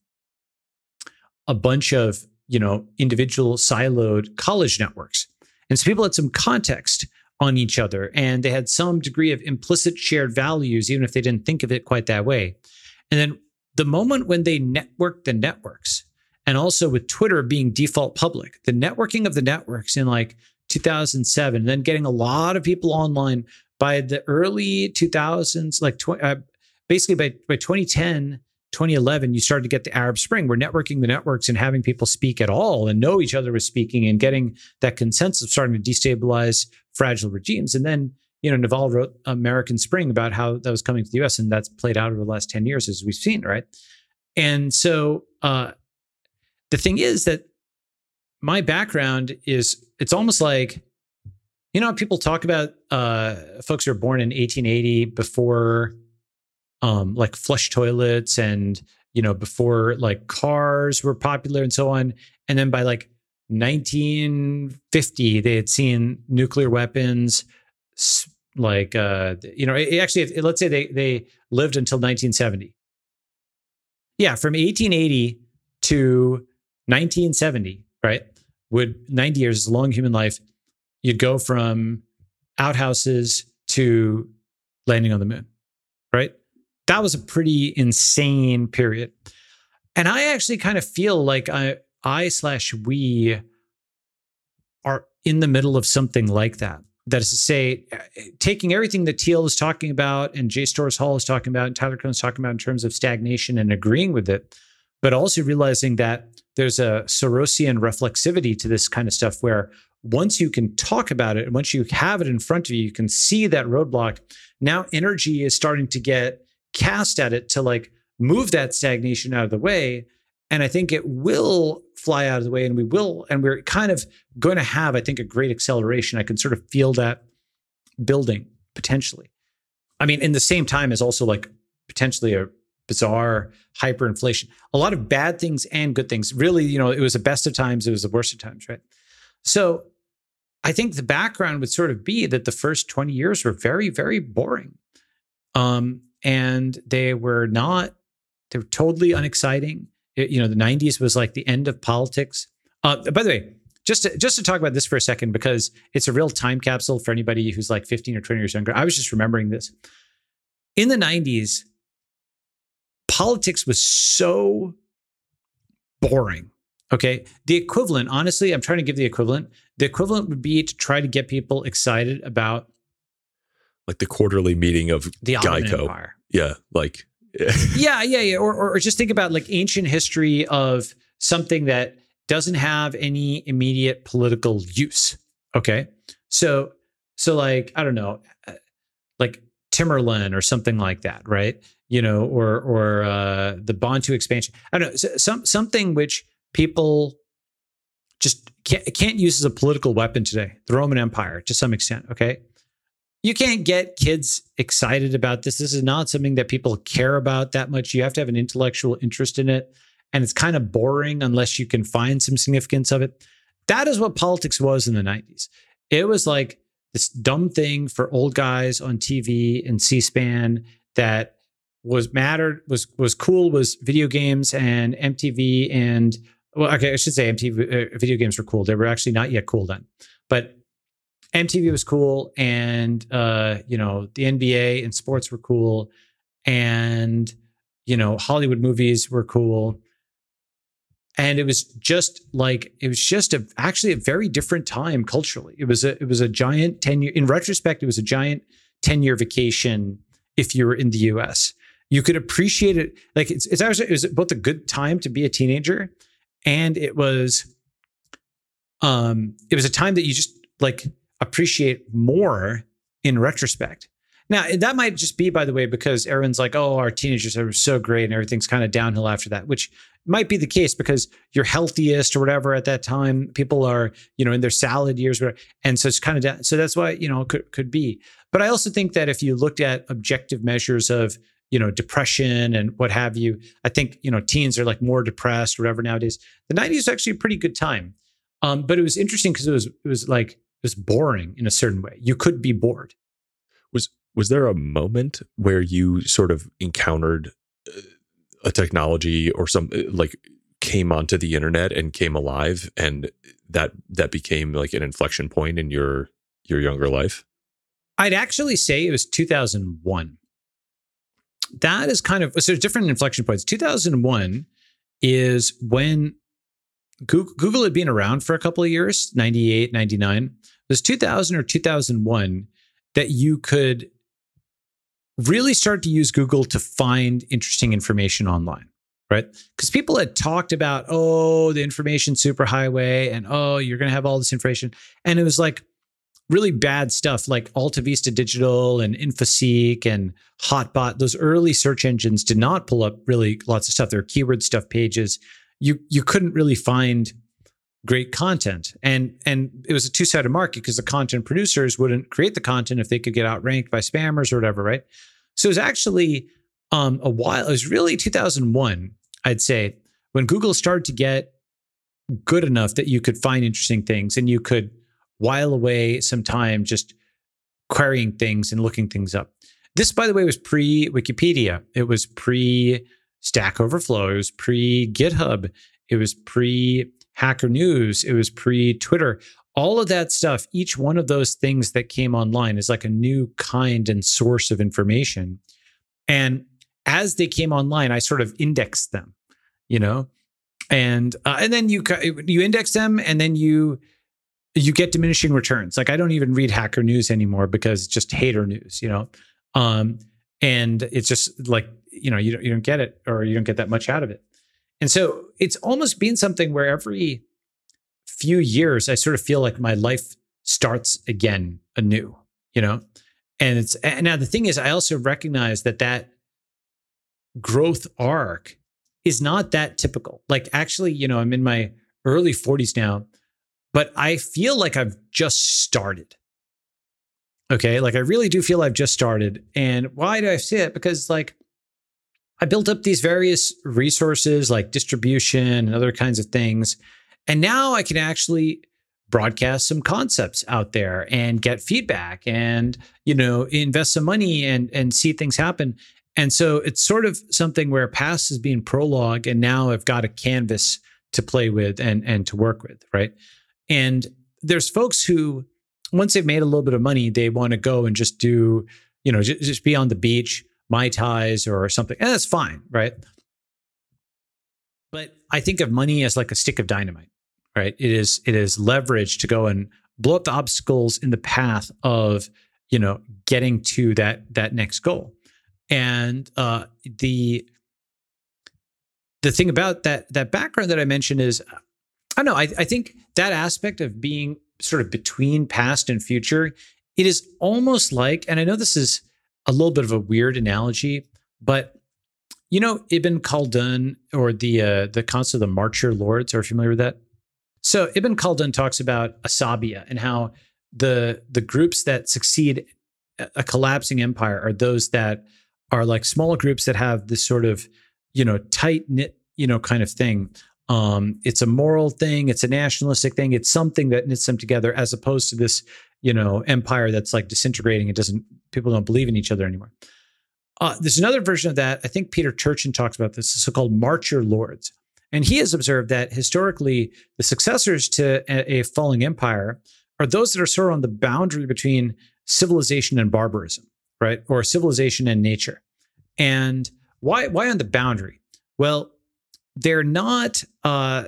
A: a bunch of you know individual siloed college networks, and so people had some context on each other, and they had some degree of implicit shared values, even if they didn't think of it quite that way. And then the moment when they networked the networks and also with Twitter being default public, the networking of the networks in like 2007, then getting a lot of people online by the early 2000s, like tw- uh, basically by, by 2010, 2011, you started to get the Arab Spring, where networking the networks and having people speak at all and know each other was speaking and getting that consensus starting to destabilize fragile regimes. And then, you know, Naval wrote American Spring about how that was coming to the US, and that's played out over the last 10 years, as we've seen, right? And so uh, the thing is that my background is it's almost like, you know, people talk about uh, folks who are born in 1880 before um, like flush toilets and you know before like cars were popular and so on. And then by like 1950 they had seen nuclear weapons like uh you know it, actually let's say they they lived until 1970 yeah from 1880 to 1970 right would 90 years is a long human life. You'd go from outhouses to landing on the moon right that was a pretty insane period. And I actually kind of feel like I, I slash we are in the middle of something like that. That is to say, taking everything that Thiel is talking about and J. Storrs Hall is talking about and Tyler Cowen is talking about in terms of stagnation and agreeing with it, but also realizing that there's a Sorosian reflexivity to this kind of stuff where once you can talk about it and once you have it in front of you, you can see that roadblock. Now energy is starting to get cast at it to like move that stagnation out of the way. And I think it will fly out of the way and we will, and we're kind of going to have, I think, a great acceleration. I can sort of feel that building potentially. I mean, in the same time as also like potentially a bizarre hyperinflation, a lot of bad things and good things. Really, you know, it was the best of times, it was the worst of times, right? So I think the background would sort of be that the first 20 years were very, very boring. Um, and they were not they were totally unexciting. It, you know the 90s was like the end of politics. Uh, by the way just to, just to talk about this for a second because it's a real time capsule for anybody who's like 15 or 20 years younger. I was just remembering this. In the 90s politics was so boring okay? The equivalent honestly i'm trying to give the equivalent. The equivalent would be to try to get people excited about
B: like the quarterly meeting of
A: the
B: Ottoman
A: Geico. Empire.
B: Yeah, like
A: yeah, yeah, yeah. Or, or just think about like ancient history of something that doesn't have any immediate political use. Okay, so so like I don't know, uh, like Tamerlane or something like that, right? You know, or or uh, the Bantu expansion. I don't know, some something which people just can't, can't use as a political weapon today. The Roman Empire, to some extent. Okay, you can't get kids excited about this. This is not something that people care about that much. You have to have an intellectual interest in it. And it's kind of boring unless you can find some significance of it. That is what politics was in the 90s. It was like this dumb thing for old guys on TV and C-SPAN that was mattered, was was cool, was video games and MTV and well, okay, I should say MTV uh, video games were cool. They were actually not yet cool then. But MTV was cool, and uh, you know the NBA and sports were cool, and you know Hollywood movies were cool, and it was just like it was just a actually a very different time culturally. It was a it was a giant ten year. In retrospect, it was a giant ten year vacation if you were in the U.S. You could appreciate it like it's it's actually it was both a good time to be a teenager, and it was um it was a time that you just like appreciate more in retrospect. Now, that might just be, by the way, because everyone's like, oh, our teenagers are so great and everything's kind of downhill after that, which might be the case because you're healthiest or whatever at that time. People are, you know, in their salad years. And so it's kind of down. So that's why, you know, could, could be. But I also think that if you looked at objective measures of, you know, depression and what have you, I think, you know, teens are like more depressed whatever nowadays. The 90s was actually a pretty good time. Um, but it was interesting because it was, it was like, was boring in a certain way. You could be bored.
B: Was was there a moment where you sort of encountered uh, a technology or some uh, like came onto the internet and came alive and that that became like an inflection point in your your younger life?
A: I'd actually say it was 2001. That is kind of so different inflection points. 2001 is when Google, Google had been around for a couple of years, 98, 99. was 2000 or 2001 that you could really start to use Google to find interesting information online, right? Because people had talked about, oh, the information superhighway and oh, you're going to have all this information. And it was like really bad stuff like Alta Vista Digital and InfoSeek and Hotbot. Those early search engines did not pull up really lots of stuff. There were keyword stuff pages. You you couldn't really find great content. And and it was a two-sided market because the content producers wouldn't create the content if they could get outranked by spammers or whatever, right? So it was actually um, a while. It was really 2001, I'd say, when Google started to get good enough that you could find interesting things and you could while away some time just querying things and looking things up. This, by the way, was pre Wikipedia. It was pre Stack Overflow. It was pre GitHub. It was pre Hacker News. It was pre Twitter. All of that stuff, each one of those things that came online is like a new kind and source of information. And as they came online, I sort of indexed them, you know, and uh, and then you you index them, and then you you get diminishing returns. Like I don't even read hacker news anymore because it's just hater news, you know. Um, and it's just like you know you don't you don't get it or you don't get that much out of it. And so it's almost been something where every few years I sort of feel like my life starts again anew, you know. And it's and now the thing is I also recognize that that growth arc is not that typical. Like actually, you know, I'm in my early 40s now but I feel like I've just started. Okay. Like I really do feel I've just started. And why do I say it? Because like I built up these various resources like distribution and other kinds of things. And now I can actually broadcast some concepts out there and get feedback and, you know, invest some money and and see things happen. And so it's sort of something where past is being prologue and now I've got a canvas to play with and and to work with, right? And there's folks who, once they've made a little bit of money, they want to go and just do, you know, just, just be on the beach, mai tais or something. And that's fine, right? But I think of money as like a stick of dynamite, right? It is it is leverage to go and blow up the obstacles in the path of you know getting to that that next goal. And uh, the the thing about that that background that I mentioned is I don't know. I, I think that aspect of being sort of between past and future, it is almost like, and I know this is a little bit of a weird analogy, but you know, Ibn Khaldun or the uh, the concept of the Marcher Lords. Are familiar with that? So Ibn Khaldun talks about Asabia and how the the groups that succeed a collapsing empire are those that are like small groups that have this sort of you know tight knit you know kind of thing um, it's a moral thing. It's a nationalistic thing. It's something that knits them together, as opposed to this, you know, empire that's like disintegrating. It doesn't. People don't believe in each other anymore. Uh, there's another version of that. I think Peter Turchin talks about this. So-called Marcher Lords, and he has observed that historically, the successors to a, a falling empire are those that are sort of on the boundary between civilization and barbarism, right, or civilization and nature. And why? Why on the boundary? Well, they're not uh,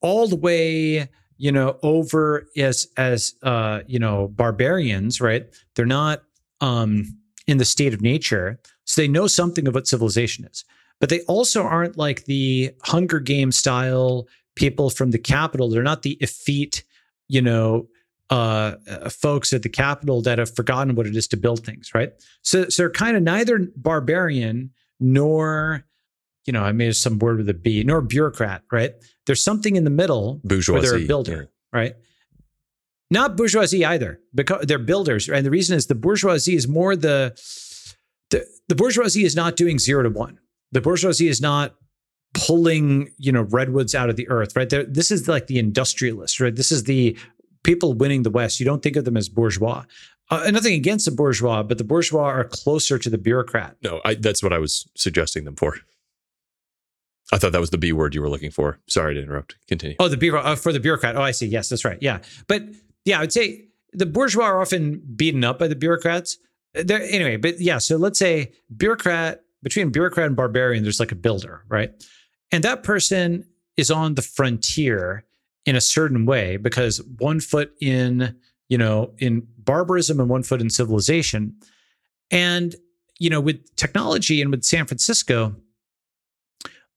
A: all the way you know over as as uh, you know barbarians right? They're not um, in the state of nature so they know something of what civilization is. But they also aren't like the hunger game style people from the capital. They're not the effete you know uh, uh, folks at the capital that have forgotten what it is to build things right? So, so they're kind of neither barbarian nor you know, I made some word with a B, nor bureaucrat, right? There's something in the middle
B: bourgeoisie,
A: where they're a builder, yeah. right? Not bourgeoisie either, because they're builders. And the reason is the bourgeoisie is more the, the the bourgeoisie is not doing zero to one. The bourgeoisie is not pulling, you know, redwoods out of the earth, right? They're, this is like the industrialist, right? This is the people winning the West. You don't think of them as bourgeois. Uh, nothing against the bourgeois, but the bourgeois are closer to the bureaucrat.
B: No, I, that's what I was suggesting them for. I thought that was the B word you were looking for. Sorry to interrupt. Continue.
A: Oh, the B uh, for the bureaucrat. Oh, I see. Yes, that's right. Yeah, but yeah, I would say the bourgeois are often beaten up by the bureaucrats. There, anyway, but yeah. So let's say bureaucrat between bureaucrat and barbarian, there's like a builder, right? And that person is on the frontier in a certain way because one foot in you know, in barbarism and one foot in civilization. And, you know, with technology and with San Francisco,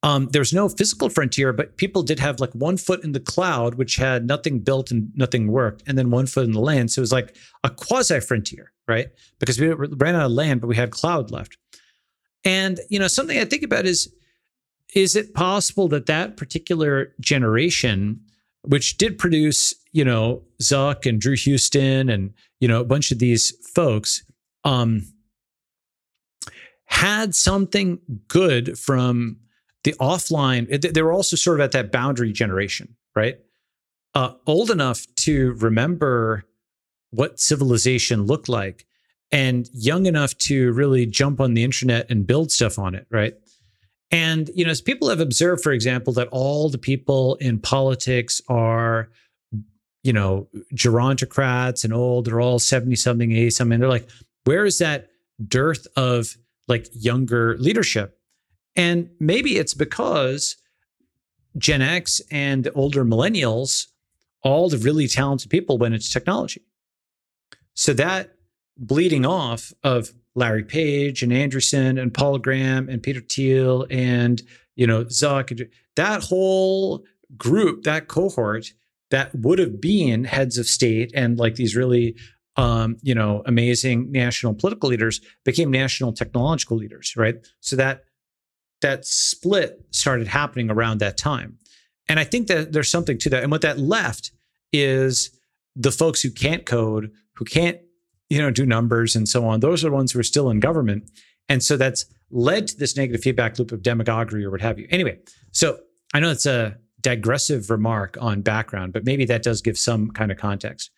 A: um, was no physical frontier, but people did have like one foot in the cloud, which had nothing built and nothing worked, and then one foot in the land. So it was like a quasi frontier, right? Because we ran out of land, but we had cloud left. And you know, something I think about is, is it possible that that particular generation, which did produce, you know, Zuck and Drew Houston and you know a bunch of these folks, um, had something good from the offline, they were also sort of at that boundary generation, right? Uh, old enough to remember what civilization looked like and young enough to really jump on the internet and build stuff on it, right? And, you know, as people have observed, for example, that all the people in politics are, you know, gerontocrats and old, they're all 70 something, 80 something. They're like, where is that dearth of like younger leadership? And maybe it's because Gen X and older millennials, all the really talented people went into technology. So that bleeding off of Larry Page and Andreessen and Paul Graham and Peter Thiel and you know Zuck, that whole group, that cohort that would have been heads of state and like these really um, you know amazing national political leaders became national technological leaders, right? So that that split started happening around that time. And I think that there's something to that. And what that left is the folks who can't code, who can't, you know, do numbers and so on. Those are the ones who are still in government. And so that's led to this negative feedback loop of demagoguery or what have you. Anyway, so I know it's a digressive remark on background, but maybe that does give some kind of context.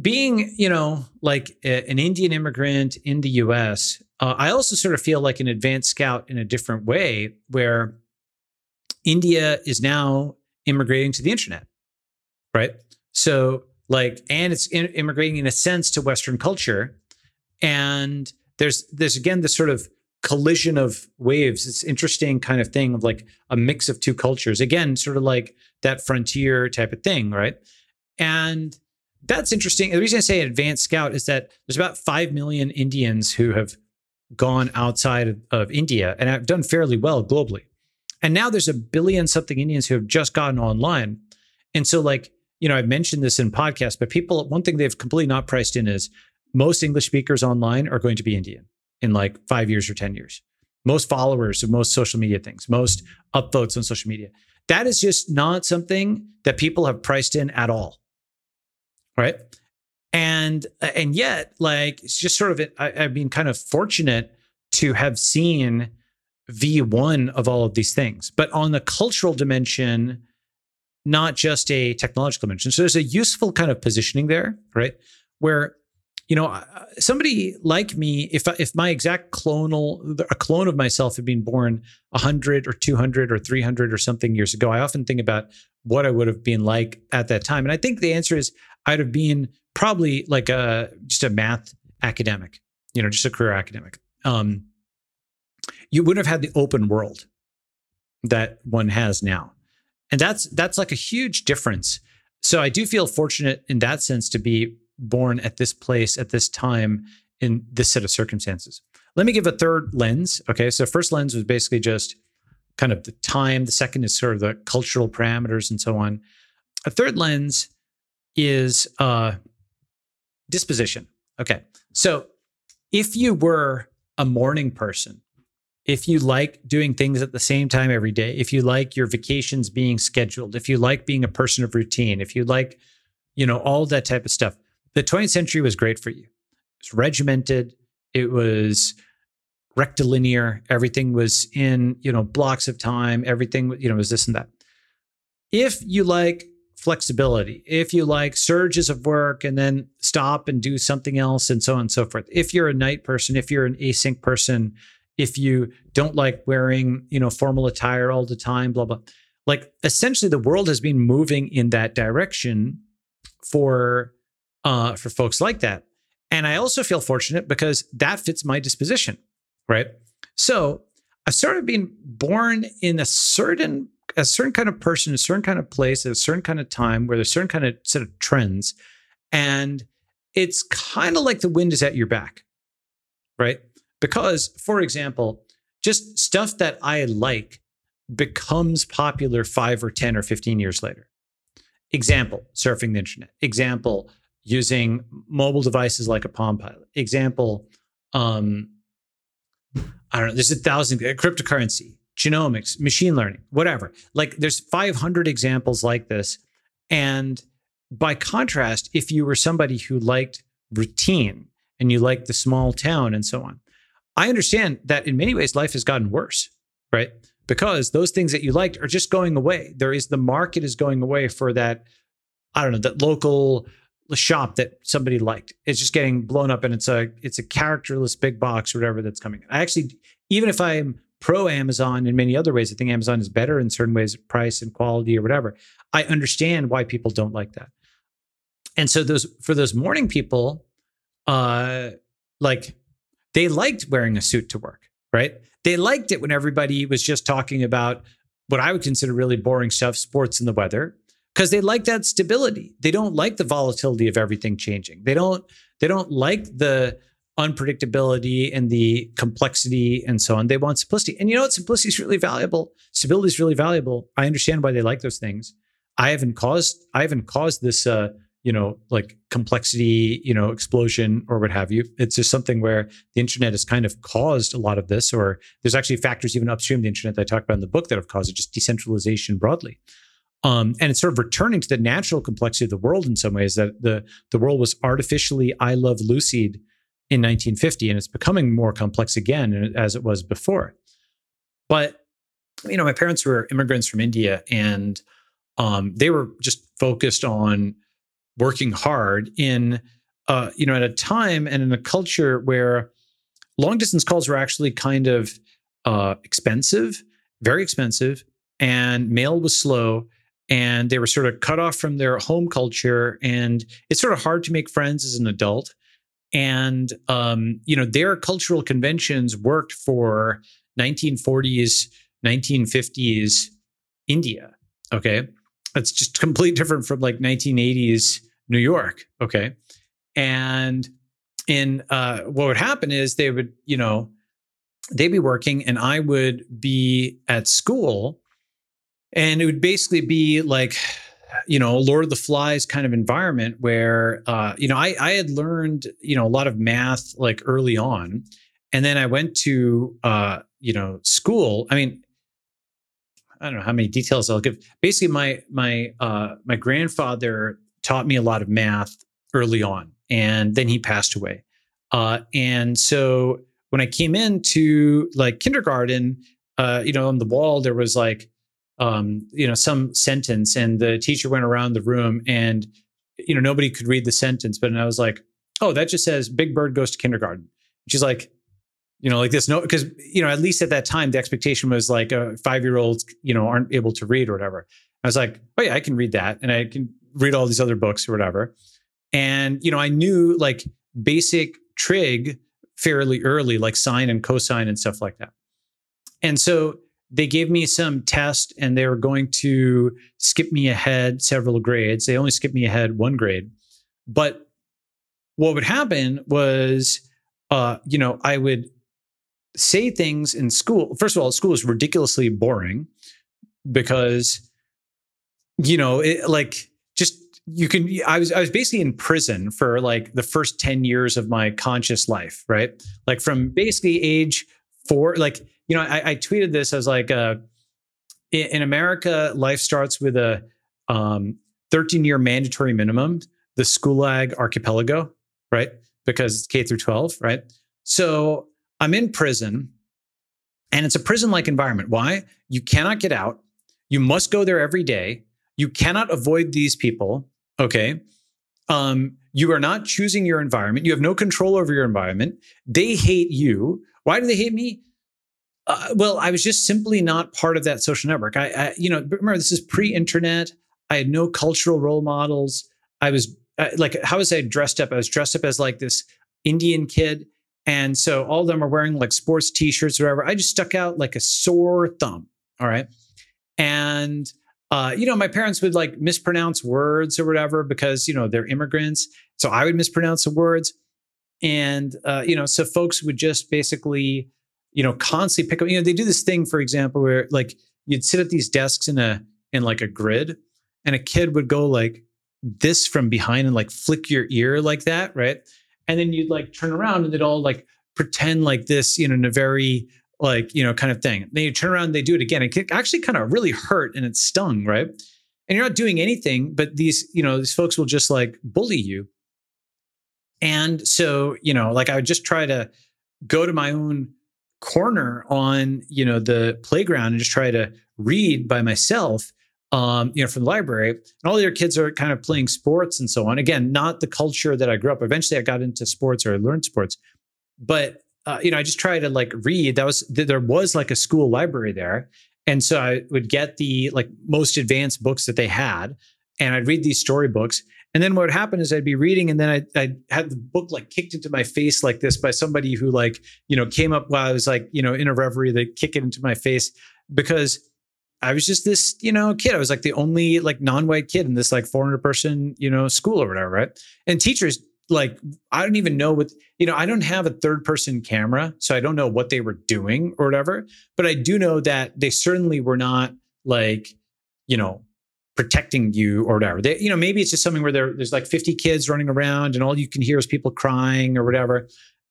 A: Being, you know, like a, an Indian immigrant in the US, uh, I also sort of feel like an advanced scout in a different way, where India is now immigrating to the internet, right? So, like, and it's in, immigrating in a sense to Western culture, and there's there's again this sort of collision of waves. It's interesting kind of thing of like a mix of two cultures. Again, sort of like that frontier type of thing, right? And that's interesting. The reason I say advanced scout is that there's about 5 million Indians who have gone outside of, India and have done fairly well globally. And now there's a billion something Indians who have just gotten online. And so, like, you know, I've mentioned this in podcasts, but people, one thing they've completely not priced in is most English speakers online are going to be Indian in like five years or 10 years. Most followers of most social media things, most upvotes on social media. That is just not something that people have priced in at all. Right and uh, and yet like it's just sort of I, i've been kind of fortunate to have seen v1 of all of these things. But on the cultural dimension not just a technological dimension. So there's a useful kind of positioning there right? Where you know uh, somebody like me if if my exact clonal a clone of myself had been born 100 or 200 or 300 or something years ago i often think about what i would have been like at that time. And i think the answer is i'd have been probably like a just a math academic, you know, just a career academic. Um, you wouldn't have had the open world that one has now, and that's that's like a huge difference. So I do feel fortunate in that sense to be born at this place at this time in this set of circumstances. Let me give a third lens. Okay, so first lens was basically just kind of the time. The second is sort of the cultural parameters and so on. A third lens is uh, disposition. Okay. So if you were a morning person, if you like doing things at the same time every day, if you like your vacations being scheduled, if you like being a person of routine, if you like, you know, all that type of stuff, the 20th century was great for you. It's regimented. It was rectilinear. Everything was in, you know, blocks of time. Everything, you know, was this and that. If you like flexibility. If you like surges of work and then stop and do something else and so on and so forth. If you're a night person, if you're an async person, if you don't like wearing, you know, formal attire all the time, blah blah. Like essentially the world has been moving in that direction for uh for folks like that. And I also feel fortunate because that fits my disposition, right? So I've sort of been born in a certain a certain kind of person, a certain kind of place, at a certain kind of time, where there's a certain kind of set of trends. And it's kind of like the wind is at your back, right? Because, for example, just stuff that I like becomes popular five or 10 or 15 years later. Example, surfing the internet. Example, using mobile devices like a Palm Pilot. Example, um, I don't know, there's a thousand uh, cryptocurrency, genomics, machine learning, whatever. Like there's 500 examples like this. And by contrast, if you were somebody who liked routine and you liked the small town and so on, I understand that in many ways life has gotten worse, right? Because those things that you liked are just going away. There is the market is going away for that, I don't know, that local shop that somebody liked. It's just getting blown up and it's a it's a characterless big box or whatever that's coming. I actually, even if I'm pro Amazon in many other ways, I think Amazon is better in certain ways, price and quality or whatever. I understand why people don't like that. And so those for those morning people, uh, like they liked wearing a suit to work, right? They liked it when everybody was just talking about what I would consider really boring stuff, sports and the weather, because they like that stability. They don't like the volatility of everything changing. They don't they don't like the unpredictability and the complexity and so on. They want simplicity. And you know what? Simplicity is really valuable. Stability is really valuable. I understand why they like those things. I haven't caused I haven't caused this uh, you know, like complexity, you know, explosion or what have you. It's just something where the internet has kind of caused a lot of this, or there's actually factors even upstream the internet that I talk about in the book that have caused it, just decentralization broadly. Um, and it's sort of returning to the natural complexity of the world in some ways that the the world was artificially I love Lucied in 1950, and it's becoming more complex again as it was before. But you know, my parents were immigrants from India, and um, they were just focused on working hard in uh, you know at a time and in a culture where long distance calls were actually kind of uh, expensive, very expensive, and mail was slow. And they were sort of cut off from their home culture, and it's sort of hard to make friends as an adult. And um, you know, their cultural conventions worked for 1940s, 1950s India. Okay, it's just completely different from like 1980s New York. Okay. And in uh, what would happen is they would, you know, they'd be working and I would be at school and it would basically be like, you know, Lord of the Flies kind of environment where, uh, you know, I, I had learned, you know, a lot of math like early on. And then I went to, uh, you know, school. I mean, I don't know how many details I'll give. Basically, my my uh, my grandfather taught me a lot of math early on, and then he passed away. Uh, and so when I came into like kindergarten, uh, you know, on the wall there was like, um, you know, some sentence, and the teacher went around the room, and you know, nobody could read the sentence, but and I was like, oh, that just says Big Bird goes to kindergarten. She's like, you know, like this. No, because you know, at least at that time, the expectation was like a five year olds, you know, aren't able to read or whatever. I was like, oh yeah, I can read that, and I can read all these other books or whatever. And you know, I knew like basic trig fairly early, like sine and cosine and stuff like that. And so they gave me some test, and they were going to skip me ahead several grades. They only skipped me ahead one grade, but what would happen was, uh, you know, I would say things in school. First of all, school is ridiculously boring because, you know, it, like just you can. I was I was basically in prison for like the first ten years of my conscious life, right? Like from basically age four. Like you know, I, I tweeted this as like uh, in America, life starts with a um, 13 year mandatory minimum, the Gulag Archipelago, right? Because it's K through 12, right? So I'm in prison and it's a prison like environment. Why? You cannot get out. You must go there every day. You cannot avoid these people. Okay. Um, you are not choosing your environment. You have no control over your environment. They hate you. Why do they hate me? Uh, well, I was just simply not part of that social network. I, I you know, remember this is pre-internet. I had no cultural role models. I was uh, like, how was I dressed up? I was dressed up as like this Indian kid and so all of them are wearing like sports t-shirts or whatever. I just stuck out like a sore thumb. All right. And uh, you know, my parents would like mispronounce words or whatever because, you know, they're immigrants. So I would mispronounce the words. And, uh, you know, so folks would just basically, you know, constantly pick up, you know, they do this thing, for example, where like you'd sit at these desks in a, in like a grid and a kid would go like this from behind and like flick your ear like that. Right. And then you'd like turn around and they'd all like pretend like this, you know, in a very like, you know, kind of thing. Then you turn around and they do it again. It actually kind of really hurt and it stung, right? And you're not doing anything, but these, you know, these folks will just like bully you. And so, you know, like I would just try to go to my own corner on, you know, the playground and just try to read by myself um, you know, from the library, and all the other kids are kind of playing sports and so on. Again, not the culture that I grew up. Eventually, I got into sports or I learned sports, but uh, you know, I just try to like read. That was there was like a school library there, and so I would get the like most advanced books that they had, and I'd read these storybooks. And then what would happen is I'd be reading, and then I I had the book like kicked into my face like this by somebody who like you know came up while I was like you know in a reverie. They kick it into my face because I was just this, you know, kid. I was like the only like non-white kid in this like 400 person, you know, school or whatever, right? And teachers like I don't even know what you know. I don't have a third person camera, so I don't know what they were doing or whatever. But I do know that they certainly were not like you know protecting you or whatever. They, you know, maybe it's just something where there, there's like 50 kids running around and all you can hear is people crying or whatever,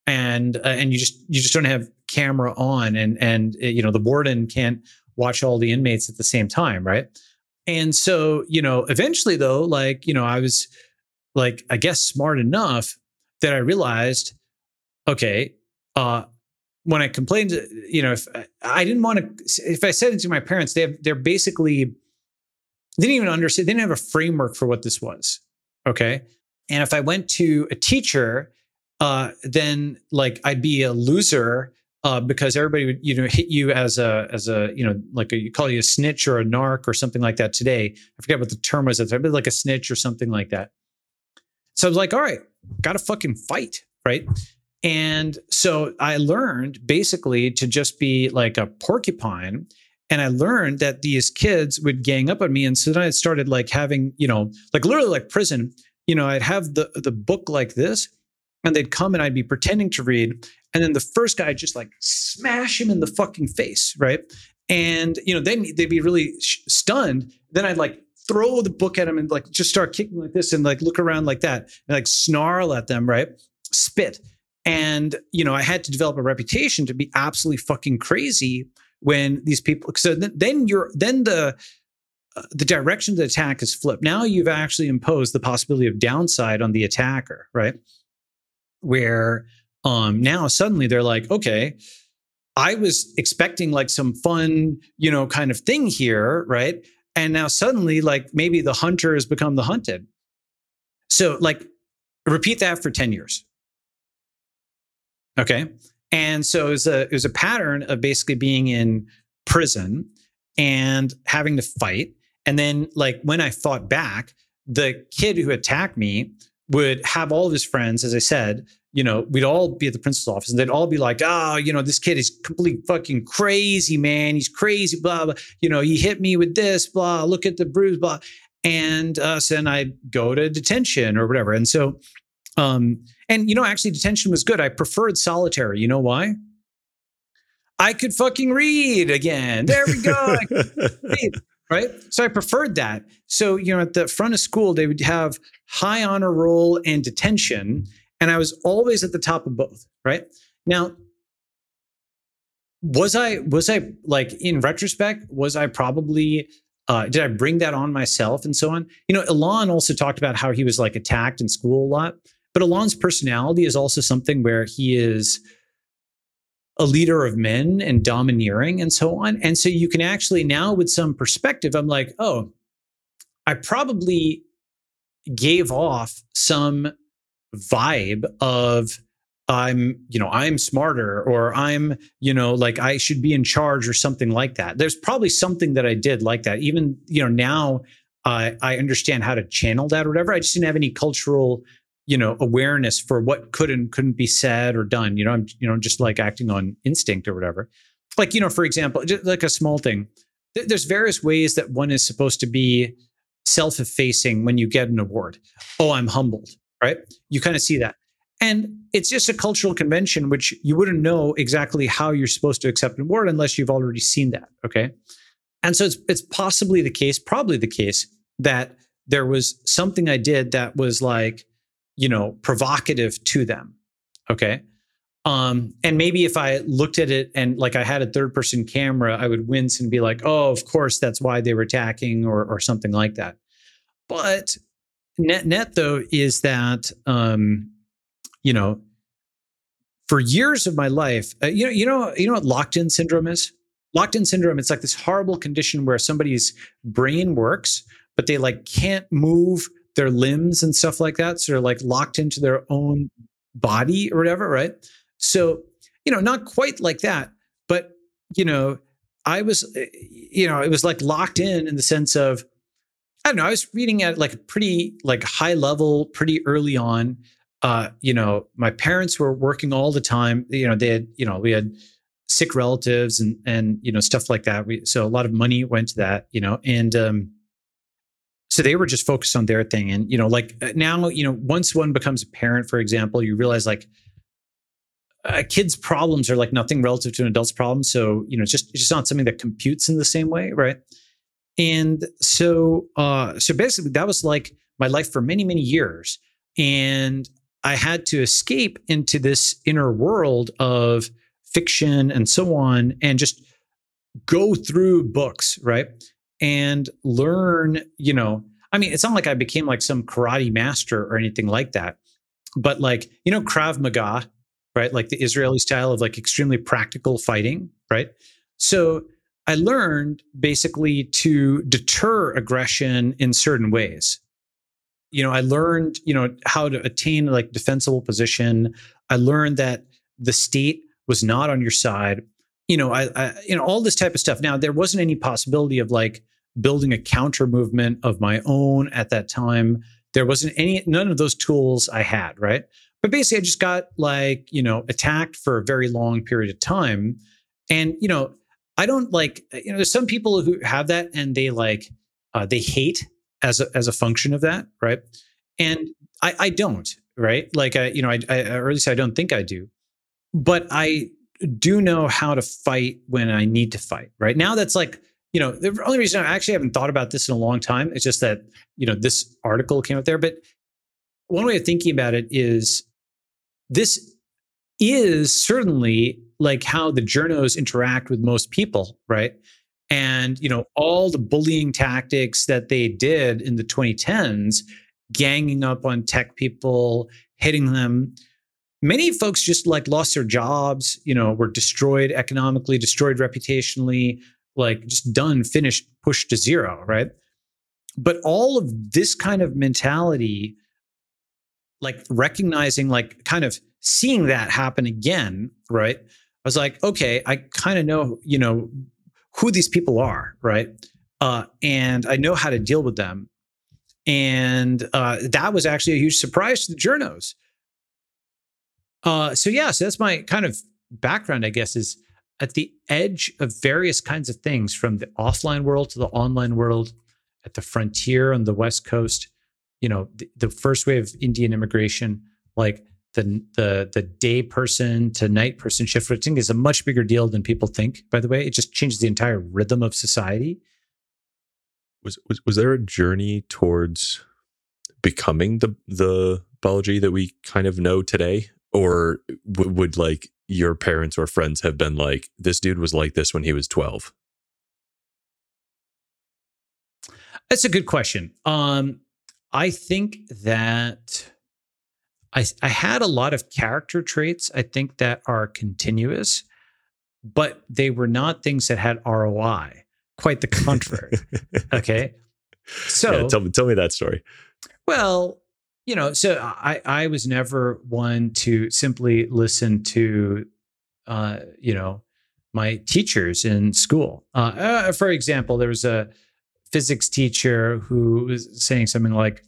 A: and uh, and you just you just don't have camera on and and uh, you know the warden can't watch all the inmates at the same time, right? And so you know, eventually though, like you know, I was like I guess smart enough that I realized, okay, uh, when I complained, you know, if I didn't want to, if I said it to my parents, they have, they're basically, they didn't even understand, they didn't have a framework for what this was. Okay. And if I went to a teacher, uh, then like I'd be a loser uh, because everybody would you know hit you as a as a you know like a, you call you a snitch or a narc or something like that today. I forget what the term was at the time, but like a snitch or something like that. So I was like, all right, got to fucking fight, right? And so I learned basically to just be like a porcupine. And I learned that these kids would gang up on me. And so then I started like having, you know, like literally like prison, you know, I'd have the the book like this, and they'd come and I'd be pretending to read. And then the first guy just like smash him in the fucking face, right? And you know, then they'd be really stunned. Then I'd like throw the book at him and like just start kicking like this and like look around like that and like snarl at them, right? Spit. And, you know, I had to develop a reputation to be absolutely fucking crazy when these people, so then you're, then the, uh, the direction of the attack is flipped. Now you've actually imposed the possibility of downside on the attacker, right? Where um now suddenly they're like, okay, I was expecting like some fun, you know, kind of thing here, right? And now suddenly, like maybe the hunter has become the hunted. So, like, repeat that for 10 years. Okay. And so it was a, it was a pattern of basically being in prison and having to fight. And then, like, when I fought back, the kid who attacked me would have all of his friends, as I said, you know, we'd all be at the principal's office and they'd all be like, oh, you know, this kid is complete fucking crazy, man. He's crazy, blah, blah. You know, he hit me with this, blah, look at the bruise, blah. And uh, so then I'd go to detention or whatever. And so, um, and you know, actually, detention was good. I preferred solitary. You know why? I could fucking read again. There we go. right? So I preferred that. So, you know, at the front of school, they would have high honor roll and detention. And I was always at the top of both, right? Now, was I was I like in retrospect, was I probably uh, did I bring that on myself and so on? You know, Elon also talked about how he was like attacked in school a lot, but Elon's personality is also something where he is a leader of men and domineering and so on. And so you can actually now, with some perspective, I'm like, oh, I probably gave off some vibe of I'm, you know, I'm smarter or I'm, you know, like I should be in charge or something like that. There's probably something that I did like that. Even, you know, now I understand how to channel that or whatever. I just didn't have any cultural, you know, awareness for what could and couldn't be said or done. You know, I'm, you know, just like acting on instinct or whatever. Like, you know, for example, just like a small thing. th- there's various ways that one is supposed to be self-effacing when you get an award. Oh, I'm humbled, right? You kind of see that. And it's just a cultural convention, which you wouldn't know exactly how you're supposed to accept an award unless you've already seen that. Okay. And so it's, it's possibly the case, probably the case, that there was something I did that was like, you know, provocative to them. Okay. Um, and maybe if I looked at it and like I had a third person camera, I would wince and be like, oh, of course, that's why they were attacking or, or something like that. But net net though is that um, you know, for years of my life, uh, you know, you know, you know what locked in syndrome is? Locked in syndrome, it's like this horrible condition where somebody's brain works, but they like can't move their limbs and stuff like that. So they're like locked into their own body or whatever, right? So, you know, not quite like that, but you know, I was, uh, you know, it was like locked in in the sense of, I don't know, I was reading at like a pretty like high level, pretty early on uh, you know, my parents were working all the time. You know, they had, you know, we had sick relatives and and you know stuff like that. We so a lot of money went to that. You know, and um, so they were just focused on their thing. And you know, like uh, now, you know, once one becomes a parent, for example, you realize like a kid's problems are like nothing relative to an adult's problem. So you know, it's just it's just not something that computes in the same way, right? And so, uh, so basically, that was like my life for many many years. And I had to escape into this inner world of fiction and so on and just go through books, right? And learn, you know, I mean, it's not like I became like some karate master or anything like that, but like, you know, Krav Maga, right? Like the Israeli style of like extremely practical fighting, right? So I learned basically to deter aggression in certain ways you know i learned you know how to attain like defensible position i learned that the state was not on your side you know I, I, you know all this type of stuff now there wasn't any possibility of like building a counter movement of my own at that time there wasn't any none of those tools i had right but basically i just got like you know attacked for a very long period of time and you know i don't like you know there's some people who have that and they like uh, they hate as a, as a function of that, right? And I, I don't, right? Like I, you know, I, I, or at least I don't think I do, but I do know how to fight when I need to fight. Right now, that's like, you know, the only reason I actually haven't thought about this in a long time is just that, you know, this article came up there. But one way of thinking about it is this is certainly like how the journos interact with most people, right? and you know all the bullying tactics that they did in the 2010s ganging up on tech people hitting them many folks just like lost their jobs you know were destroyed economically destroyed reputationally like just done finished pushed to zero right but all of this kind of mentality like recognizing like kind of seeing that happen again right i was like okay i kind of know you know who these people are, right? Uh, and I know how to deal with them. And uh, that was actually a huge surprise to the journos. Uh, so yeah, so that's my kind of background, I guess, is at the edge of various kinds of things from the offline world to the online world, at the frontier on the West Coast, you know, the, the first wave of Indian immigration, like the the the day person to night person shift switching is a much bigger deal than people think. By the way, it just changes the entire rhythm of society.
B: Was was was there a journey towards becoming the the Balaji that we kind of know today, or w- would like your parents or friends have been like, this dude was like this when he was twelve?
A: That's a good question. Um, I think that I, I had a lot of character traits, I think, that are continuous, but they were not things that had ROI. Quite the contrary. okay. So
B: yeah, tell me tell me that story.
A: Well, you know, so I I was never one to simply listen to uh, you know, my teachers in school. Uh, uh, for example, there was a physics teacher who was saying something like,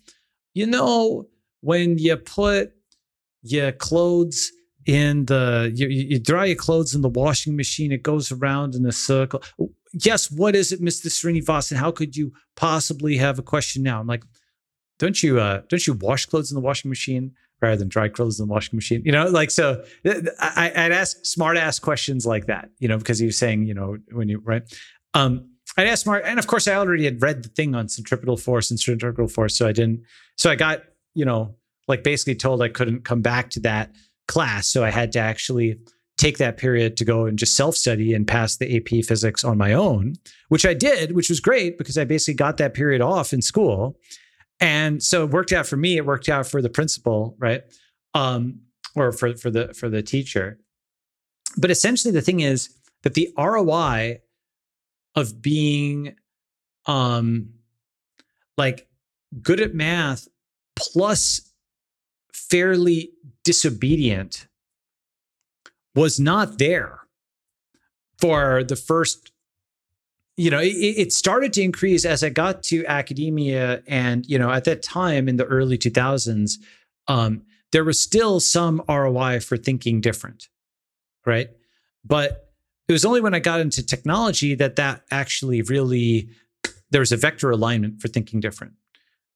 A: you know, when you put your clothes in the you, you dry your clothes in the washing machine it goes around in a circle yes, what is it, Mr. Srinivasan? How could you possibly have a question now? I'm like, don't you uh, don't you wash clothes in the washing machine rather than dry clothes in the washing machine? You know, like so. I, I'd ask smart ass questions like that. You know, because he was saying, you know, when you right. Um, I'd ask smart, and of course, I already had read the thing on centripetal force and centrifugal force, so I didn't. So I got, you know, like basically told I couldn't come back to that class, so I had to actually take that period to go and just self study and pass the AP physics on my own, which I did, which was great because I basically got that period off in school. And so it worked out for me, it worked out for the principal, right? Um, or for, for the for the teacher. But essentially the thing is that the ROI of being um like good at math plus fairly disobedient was not there for the first you know it, it, started to increase as i got to academia and you know at that time in the early 2000s um, there was still some roi for thinking different right but it was only when i got into technology that that actually really there was a vector alignment for thinking different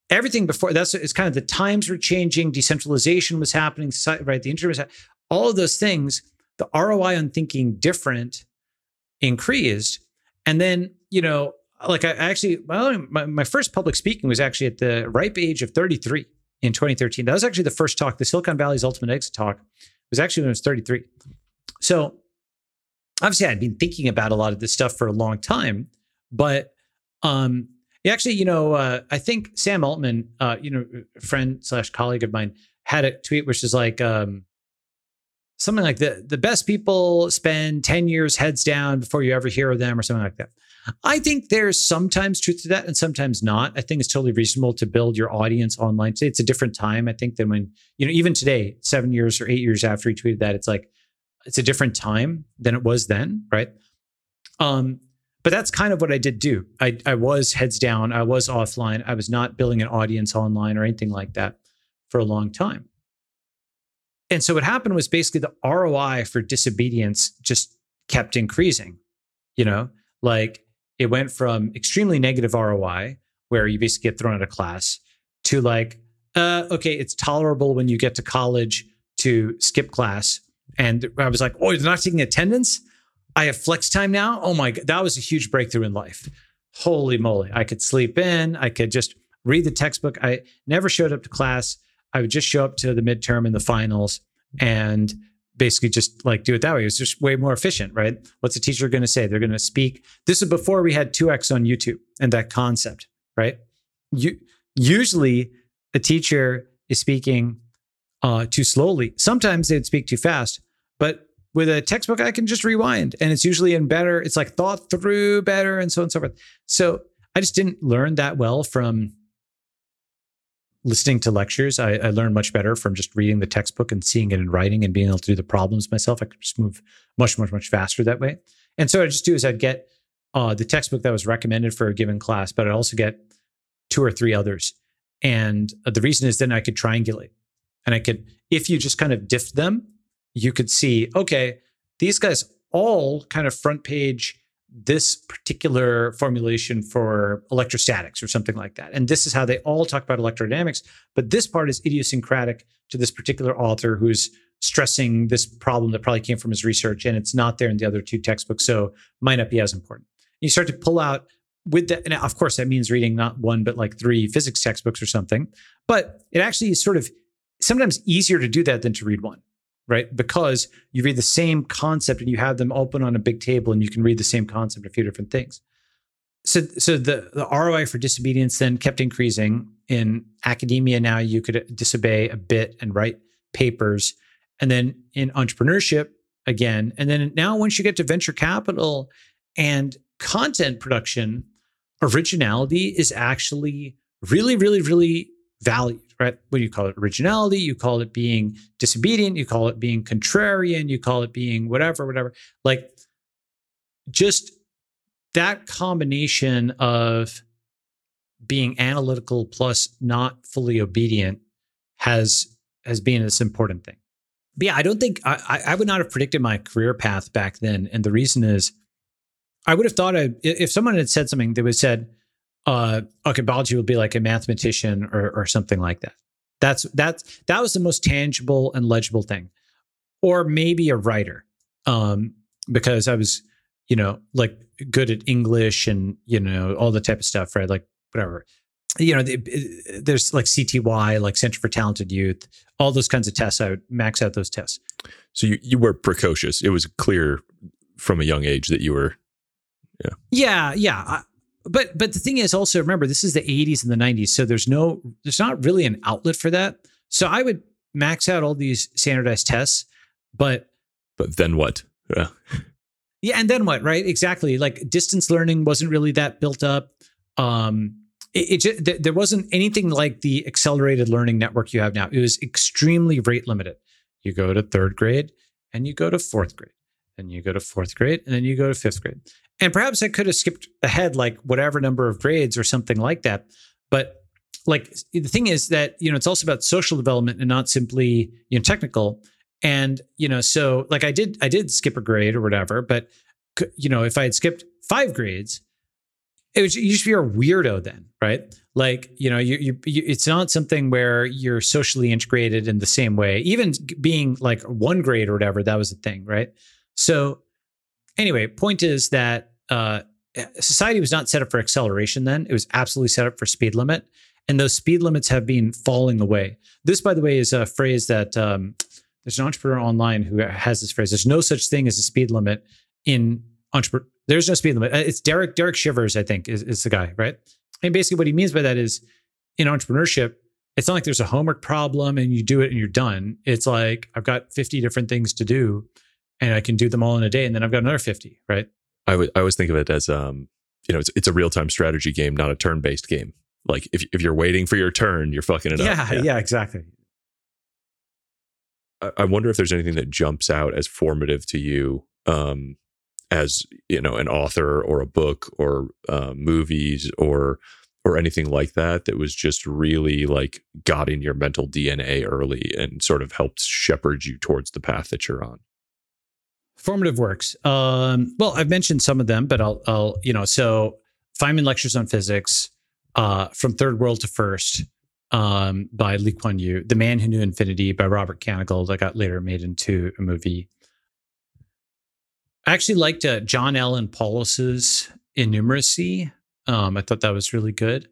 A: everything before that's it's kind of the times were changing decentralization was happening right the internet was all of those things the ROI on thinking different increased. And then, you know, like I actually, well, my, my first public speaking was actually at the ripe age of 33 in 2013. That was actually the first talk, the Silicon Valley's Ultimate Exit talk was actually when I was 33. So obviously I'd been thinking about a lot of this stuff for a long time, but um, actually, you know, uh, I think Sam Altman, uh, you know, friend slash colleague of mine, had a tweet which is like, um, something like the the best people spend 10 years heads down before you ever hear of them or something like that. I think there's sometimes truth to that and sometimes not. I think it's totally reasonable to build your audience online. It's a different time, I think, than when, you know, even today, seven years or eight years after he tweeted that, it's like it's a different time than it was then, right? Um, but that's kind of what I did do. I, I was heads down, I was offline, I was not building an audience online or anything like that for a long time. And so what happened was basically the ROI for disobedience just kept increasing. You know, like it went from extremely negative ROI, where you basically get thrown out of class, to like, uh, okay, it's tolerable when you get to college to skip class. And I was like, oh, you're not taking attendance? I have flex time now. Oh my God, that was a huge breakthrough in life. Holy moly. I could sleep in, I could just read the textbook. I never showed up to class. I would just show up to the midterm and the finals and basically just like do it that way. It was just way more efficient, right? What's the teacher going to say? They're going to speak. This is before we had 2x on YouTube and that concept, right? You usually a teacher is speaking uh, too slowly. Sometimes they'd speak too fast, but with a textbook, I can just rewind and it's usually in better, it's like thought through better and so on and so forth. So I just didn't learn that well from listening to lectures, I, I, learned much better from just reading the textbook and seeing it in writing and being able to do the problems myself. I could just move much, much, much faster that way. And so what I just do is I'd get uh, the textbook that was recommended for a given class, but I'd also get two or three others. And uh, the reason is then I could triangulate. And I could, if you just kind of diff them, you could see, okay, these guys all kind of front page this particular formulation for electrostatics or something like that. And this is how they all talk about electrodynamics. But this part is idiosyncratic to this particular author who's stressing this problem that probably came from his research and it's not there in the other two textbooks. So might not be as important. You start to pull out with that. And of course, that means reading not one, but like three physics textbooks or something. But it actually is sort of sometimes easier to do that than to read one right? Because you read the same concept and you have them open on a big table and you can read the same concept a few different things. So, so the, the ROI for disobedience then kept increasing. In academia now, you could disobey a bit and write papers. And then in entrepreneurship, again. And then now, once you get to venture capital and content production, originality is actually really, really, really valued right? What do you call it? Originality. You call it being disobedient. You call it being contrarian. You call it being whatever, whatever. Like just that combination of being analytical plus not fully obedient has has been this important thing. But yeah, I don't think I, I would not have predicted my career path back then, and the reason is I would have thought I, if someone had said something, they would said, uh, okay, Balaji will be like a mathematician or, or something like that. That's that's that was the most tangible and legible thing, or maybe a writer, um, because I was, you know, like good at English and you know all the type of stuff, right? Like whatever, you know, there's like CTY, like Center for Talented Youth, all those kinds of tests. I would max out those tests.
B: So you you were precocious. It was clear from a young age that you were,
A: yeah, yeah, yeah but but the thing is also remember this is the 80s and the 90s so there's no there's not really an outlet for that. So i would max out all these standardized tests but
B: but then what? Yeah.
A: Yeah and then what right? Exactly. Like distance learning wasn't really that built up. Um it, it just, there wasn't anything like the accelerated learning network you have now. It was extremely rate limited. You go to third grade and you go to fourth grade and you go to fourth grade and then you go to fifth grade and perhaps I could have skipped ahead like whatever number of grades or something like that. But like the thing is that, you know, it's also about social development and not simply, you know, technical. And, you know, so like I did, I did skip a grade or whatever, but, you know, if I had skipped five grades, it was you just be a weirdo then, right? Like, you know, you, you, you, it's not something where you're socially integrated in the same way. Even being like one grade or whatever, that was the thing, right? So anyway, point is that uh, society was not set up for acceleration then. It was absolutely set up for speed limit. And those speed limits have been falling away. This, by the way, is a phrase that um, there's an entrepreneur online who has this phrase. There's no such thing as a speed limit in entrepreneur. There's no speed limit. Uh, it's Derek Derek Sivers, I think, is, is the guy, right? And basically, what he means by that is in entrepreneurship, it's not like there's a homework problem and you do it and you're done. It's like I've got 50 different things to do and I can do them all in a day, and then I've got another fifty. Right.
B: I I always think of it as um, you know, it's it's a real time strategy game, not a turn based game. Like if if you're waiting for your turn, you're fucking it
A: yeah,
B: up.
A: Yeah, yeah, exactly.
B: I, I wonder if there's anything that jumps out as formative to you, um, as you know, an author or a book or uh, movies or or anything like that that was just really like got in your mental DNA early and sort of helped shepherd you towards the path that you're on.
A: Formative works. Um, well, I've mentioned some of them, but I'll, I'll, you know, so Feynman lectures on physics, uh, from third world to first, um, by Lee Kuan Yew, The Man Who Knew Infinity by Robert Kanigel that got later made into a movie. I actually liked uh, John Allen Paulos's Innumeracy. Um, I thought that was really good.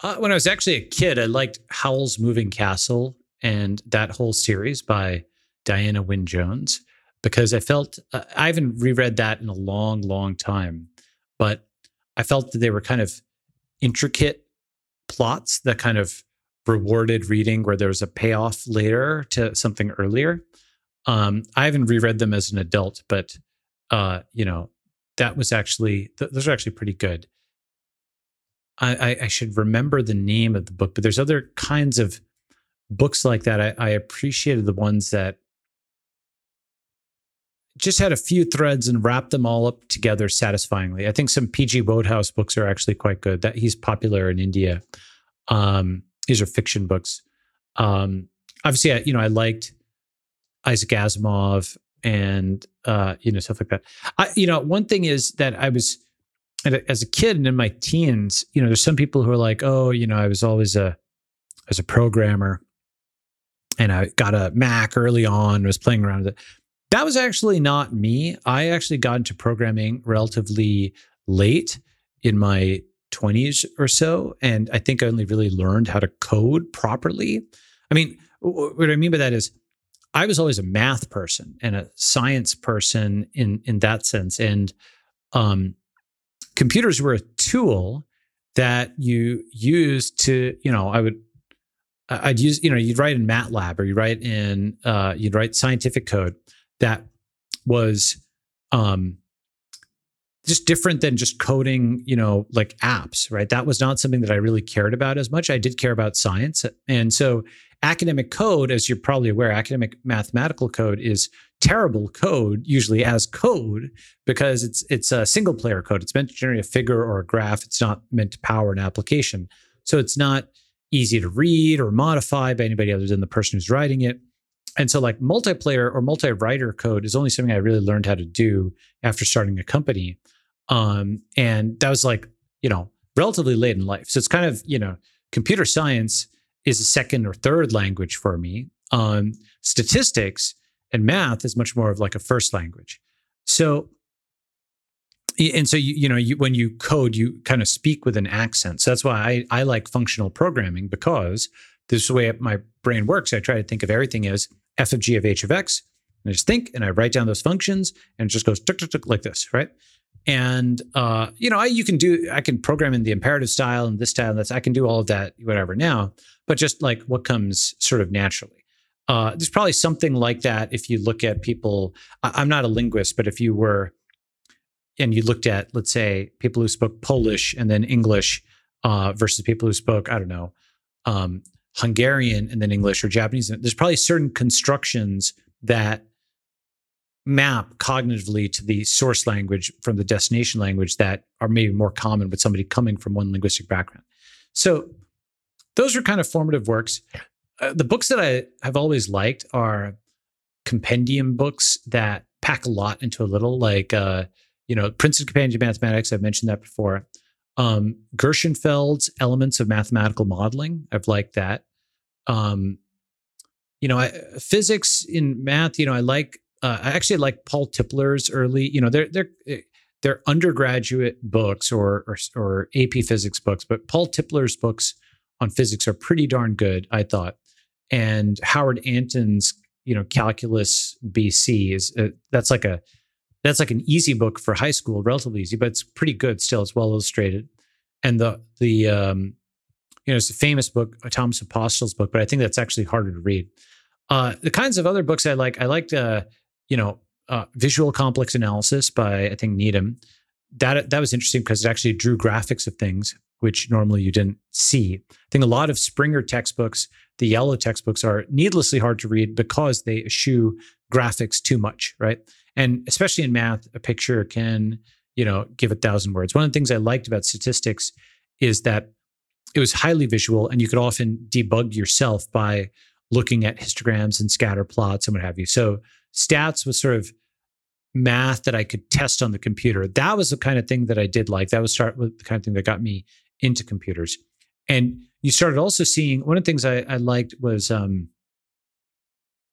A: Uh, when I was actually a kid, I liked Howl's Moving Castle and that whole series by Diana Wynne Jones because I felt uh, I haven't reread that in a long, long time, but I felt that they were kind of intricate plots that kind of rewarded reading where there was a payoff later to something earlier. Um, I haven't reread them as an adult, but uh, you know, that was actually th- those are actually pretty good. I, I, I, should remember the name of the book, but there's other kinds of books like that. I, I appreciated the ones that just had a few threads and wrapped them all up together satisfyingly. I think some PG Wodehouse books are actually quite good. That he's popular in India. Um, these are fiction books. Um, obviously, I, you know, I liked Isaac Asimov and uh, you know stuff like that. I, you know, one thing is that I was as a kid and in my teens. You know, there's some people who are like, oh, you know, I was always a as a programmer, and I got a Mac early on. Was playing around with it. That was actually not me. I actually got into programming relatively late in my 20s or so. And I think I only really learned how to code properly. I mean, what I mean by that is I was always a math person and a science person in, in that sense. And um, computers were a tool that you used to, you know, I would I'd use, you know, you'd write in MATLAB or you write in, uh, you'd write scientific code that was um, just different than just coding, you know, like apps, right? That was not something that I really cared about as much. I did care about science. And so academic code, as you're probably aware, academic mathematical code is terrible code, usually as code, because it's it's a single player code. It's meant to generate a figure or a graph. It's not meant to power an application. So it's not easy to read or modify by anybody other than the person who's writing it and so like multiplayer or multi-writer code is only something I really learned how to do after starting a company. Um, and that was like, you know, relatively late in life. So it's kind of, you know, computer science is a second or third language for me. Um, statistics and math is much more of like a first language. So, and so you you know you when you code you kind of speak with an accent. So that's why I I like functional programming because this is the way my brain works. I try to think of everything as f of g of h of x, and I just think and I write down those functions, and it just goes tuk tuk tuk like this, right? And uh, you know, I you can do I can program in the imperative style and this style and that's I can do all of that whatever now, but just like what comes sort of naturally. Uh, there's probably something like that if you look at people. I, I'm not a linguist, but if you were and you looked at, let's say, people who spoke Polish and then English uh, versus people who spoke, I don't know, um, Hungarian and then English or Japanese, there's probably certain constructions that map cognitively to the source language from the destination language that are maybe more common with somebody coming from one linguistic background. So those are kind of formative works. Uh, the books that I have always liked are compendium books that pack a lot into a little, like uh, you know, Princeton Companion to Mathematics. I've mentioned that before. Um, Gershenfeld's Elements of Mathematical Modeling. I've liked that. Um, you know, I, physics in math. You know, I like. Uh, I actually like Paul Tipler's early. You know, they're they're they're undergraduate books or, or or AP physics books, but Paul Tipler's books on physics are pretty darn good. I thought, and Howard Anton's you know Calculus BC is uh, that's like a that's like an easy book for high school, relatively easy, but it's pretty good still. It's well illustrated. And the the um, you know, it's a famous book, a Thomas Apostol's book, but I think that's actually harder to read. Uh, the kinds of other books I like, I liked, uh, you know, uh, Visual Complex Analysis by I think Needham. That that was interesting because it actually drew graphics of things which normally you didn't see. I think a lot of Springer textbooks, the yellow textbooks, are needlessly hard to read because they eschew graphics too much, right? And especially in math, a picture can, you know, give a thousand words. One of the things I liked about statistics is that it was highly visual and you could often debug yourself by looking at histograms and scatter plots and what have you. So stats was sort of math that I could test on the computer. That was the kind of thing that I did like. That was start with the kind of thing that got me into computers. And you started also seeing one of the things I, I liked was um,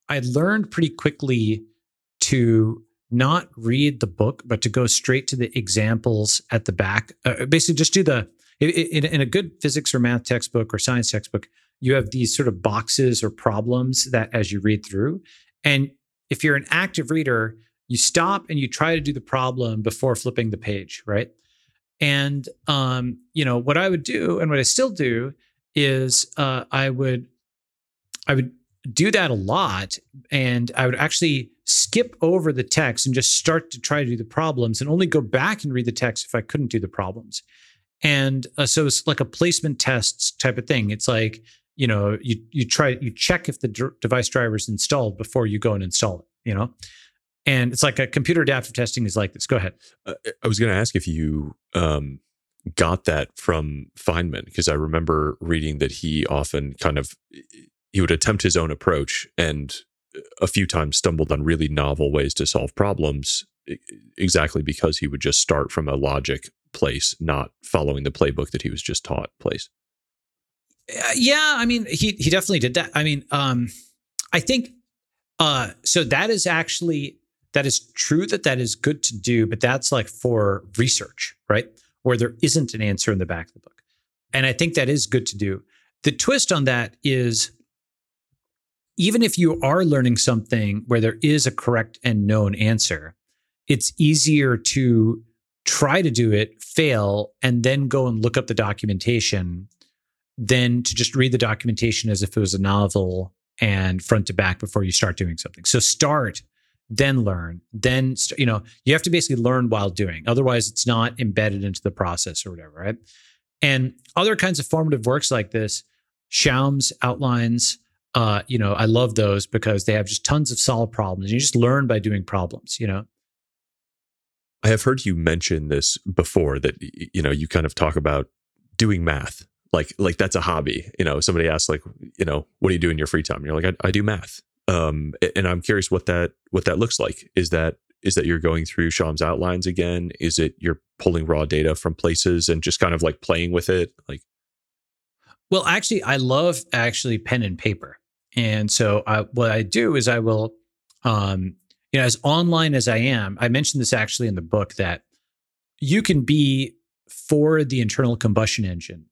A: I learned pretty quickly to not read the book, but to go straight to the examples at the back. Uh, basically, just do the in, in, a good physics or math textbook or science textbook, you have these sort of boxes or problems that as you read through. And if you're an active reader, you stop and you try to do the problem before flipping the page, right? And um, you know what I would do, and what I still do, is uh, I would I would do that a lot, and I would actually skip over the text and just start to try to do the problems and only go back and read the text if I couldn't do the problems. And uh, so it's like a placement tests type of thing. It's like, you know, you, you try, you check if the d- device driver is installed before you go and install it, you know? And it's like a computer adaptive testing is like this. Go ahead.
B: Uh, I was going to ask if you um, got that from Feynman, because I remember reading that he often kind of, he would attempt his own approach and a few times stumbled on really novel ways to solve problems exactly because he would just start from a logic place, not following the playbook that he was just taught place.
A: Uh, yeah, I mean, he he definitely did that. I mean, um, I think uh, so. That is actually that is true that that is good to do, but that's like for research, right? Where there isn't an answer in the back of the book, and I think that is good to do. The twist on that is even if you are learning something where there is a correct and known answer, it's easier to try to do it, fail, and then go and look up the documentation than to just read the documentation as if it was a novel and front to back before you start doing something. So start, then learn, then st- you know you have to basically learn while doing. Otherwise, it's not embedded into the process or whatever, right? And other kinds of formative works like this, Schaum's outlines, uh, you know, I love those because they have just tons of solved problems. You just learn by doing problems, you know.
B: I have heard you mention this before that you know, you kind of talk about doing math. Like like that's a hobby. You know, somebody asks like, you know, what do you do in your free time? And you're like, I, I do math. Um, and I'm curious what that what that looks like. Is that is that you're going through Schaum's outlines again? Is it you're pulling raw data from places and just kind of like playing with it? Like,
A: well, actually, I love actually pen and paper, and so I, what I do is I will, um, you know, as online as I am, I mentioned this actually in the book that you can be for the internal combustion engine,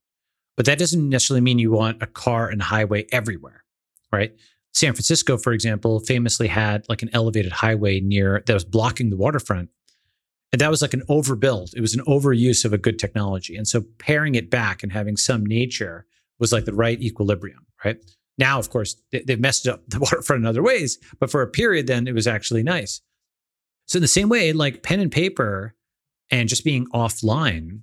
A: but that doesn't necessarily mean you want a car and highway everywhere, right? San Francisco, for example, famously had like an elevated highway near that was blocking the waterfront. And that was like an overbuild. It was an overuse of a good technology. And so pairing it back and having some nature was like the right equilibrium, right? Now, of course, they've messed up the waterfront in other ways, but for a period, then it was actually nice. So in the same way, like pen and paper and just being offline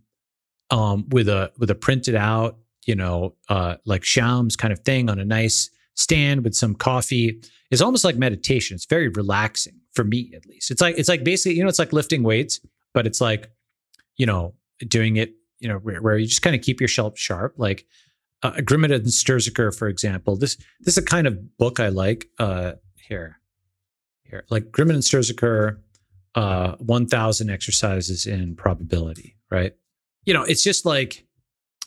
A: um, with a with a printed out, you know, uh, like Schaum's kind of thing on a nice stand with some coffee is almost like meditation. It's very relaxing for me, at least. It's like it's like basically, you know, it's like lifting weights, but it's like, you know, doing it, you know, where, where you just kind of keep yourself sharp. Like uh, Grimmett and Stirzaker, for example. This this is a kind of book I like. Uh, here, here, like Grimmett and Stirzaker, uh, one thousand exercises in probability. Right. You know, it's just like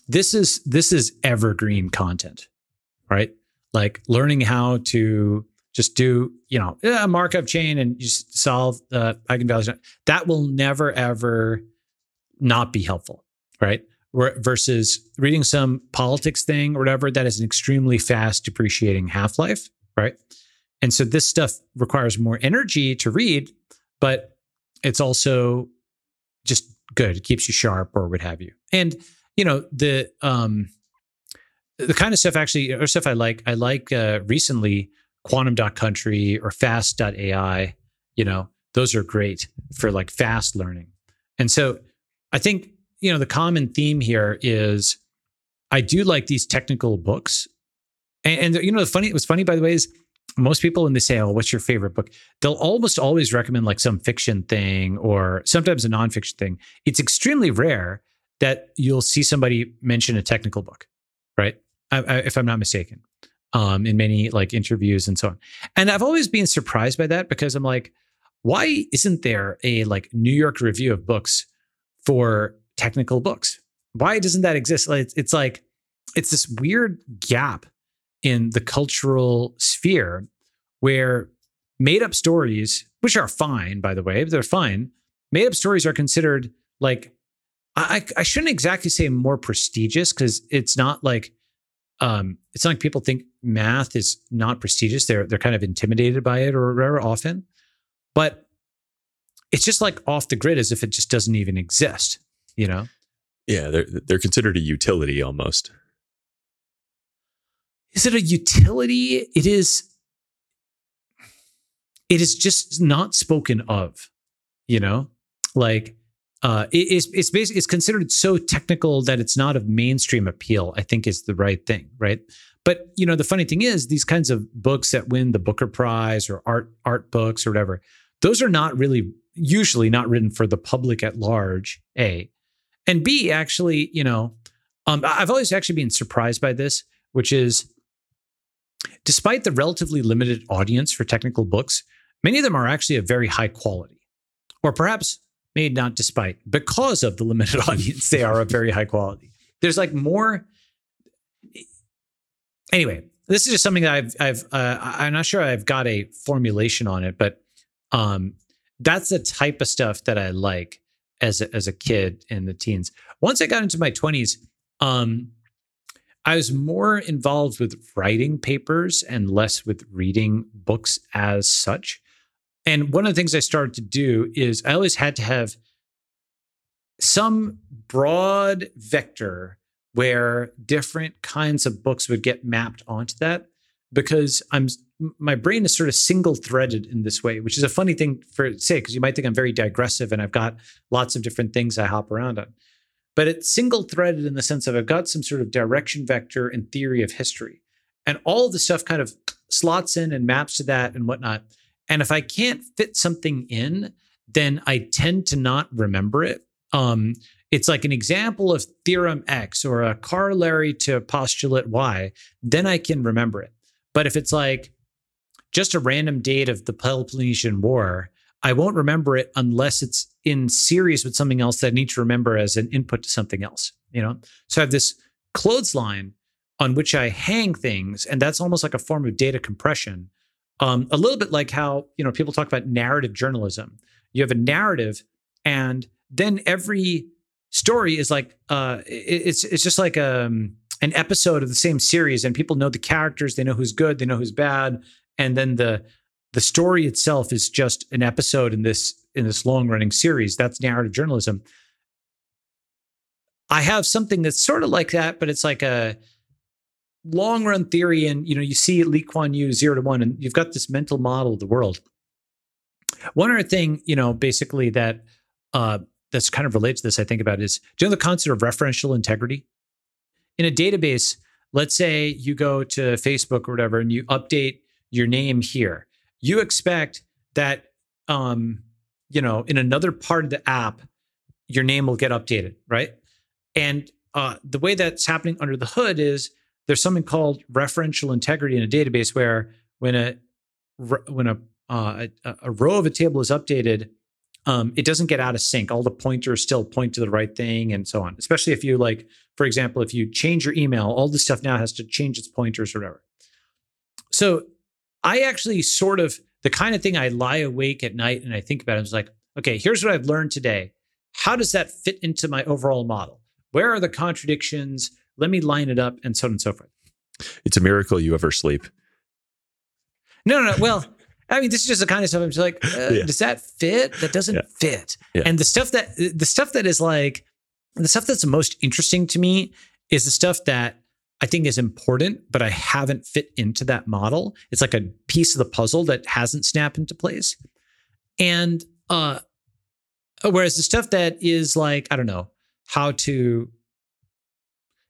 A: this is this is evergreen content, right? like learning how to just do you know a Markov chain and just solve uh, eigenvalues that will never ever not be helpful right versus reading some politics thing or whatever that is an extremely fast depreciating half-life right? And so this stuff requires more energy to read but it's also just good. It keeps you sharp or what have you. And you know the um the kind of stuff actually or stuff I like, I like uh, recently quantum.country or fast.ai, you know, those are great for like fast learning. And so I think, you know, the common theme here is I do like these technical books. And, and you know, the funny, what's funny by the way is most people when they say, "Oh, what's your favorite book?" they'll almost always recommend like some fiction thing or sometimes a nonfiction thing. It's extremely rare that you'll see somebody mention a technical book, right? I, I, if I'm not mistaken, um, in many like interviews and so on. And I've always been surprised by that because I'm like, why isn't there a like New York review of books for technical books? Why doesn't that exist? It's, it's like it's this weird gap in the cultural sphere where made up stories, which are fine, by the way, they're fine. Made up stories are considered like I, I shouldn't exactly say more prestigious because it's not like um, it's not like people think math is not prestigious. They're they're kind of intimidated by it or often, but it's just like off the grid as if it just doesn't even exist. You know?
B: Yeah, they're they're considered a utility almost.
A: Is it a utility? It is. It is just not spoken of. You know, like uh, it's it's basically it's considered so technical that it's not of mainstream appeal. I think is the right thing, right? But you know, the funny thing is, these kinds of books that win the Booker Prize or art art books or whatever, those are not really usually not written for the public at large. A, and B, actually, you know, um, I've always actually been surprised by this, which is, despite the relatively limited audience for technical books, many of them are actually of very high quality, or perhaps made not despite because of the limited audience they are of very high quality. There's like more anyway this is just something that i've i've uh, i'm not sure i've got a formulation on it but um that's the type of stuff that i like as a, as a kid in the teens once i got into my 20s um I was more involved with writing papers and less with reading books as such. And one of the things I started to do is I always had to have some broad vector where different kinds of books would get mapped onto that because I'm my brain is sort of single threaded in this way, which is a funny thing for say because you might think I'm very digressive and I've got lots of different things I hop around on. But it's single threaded in the sense of I've got some sort of direction vector and theory of history. And all the stuff kind of slots in and maps to that and whatnot. And if I can't fit something in, then I tend to not remember it. Um, it's like an example of theorem X or a corollary to postulate Y, then I can remember it. But if it's like just a random date of the Peloponnesian War, I won't remember it unless it's in series with something else that I need to remember as an input to something else. You know, so I have this clothesline on which I hang things, and that's almost like a form of data compression. Um, a little bit like how you know people talk about narrative journalism. You have a narrative, and then every story is like uh, it's it's just like um, an episode of the same series, and people know the characters, they know who's good, they know who's bad, and then the the story itself is just an episode in this in this long running series. That's narrative journalism. I have something that's sort of like that, but it's like a long run theory. And you know, you see Lee Kuan Yew zero to one, and you've got this mental model of the world. One other thing, you know, basically that uh, that's kind of related to this, I think about is do you know the concept of referential integrity? In a database, let's say you go to Facebook or whatever and you update your name here. You expect that um, you know, in another part of the app, your name will get updated, right? And uh, the way that's happening under the hood is there's something called referential integrity in a database where when a when a uh, a, a, row of a table is updated, um, it doesn't get out of sync. All the pointers still point to the right thing, and so on. Especially if you like, for example, if you change your email, all the stuff now has to change its pointers or whatever. So I actually sort of the kind of thing I lie awake at night and I think about it is like, okay, here's what I've learned today. How does that fit into my overall model? Where are the contradictions? Let me line it up and so on and so forth.
B: It's a miracle you ever sleep.
A: No, no, no. Well, I mean, this is just the kind of stuff I'm just like, uh, yeah. does that fit? That doesn't yeah. fit. Yeah. And the stuff that the stuff that is like the stuff that's most interesting to me is the stuff that I think is important, but I haven't fit into that model. It's like a piece of the puzzle that hasn't snapped into place. And uh whereas the stuff that is like, I don't know, how to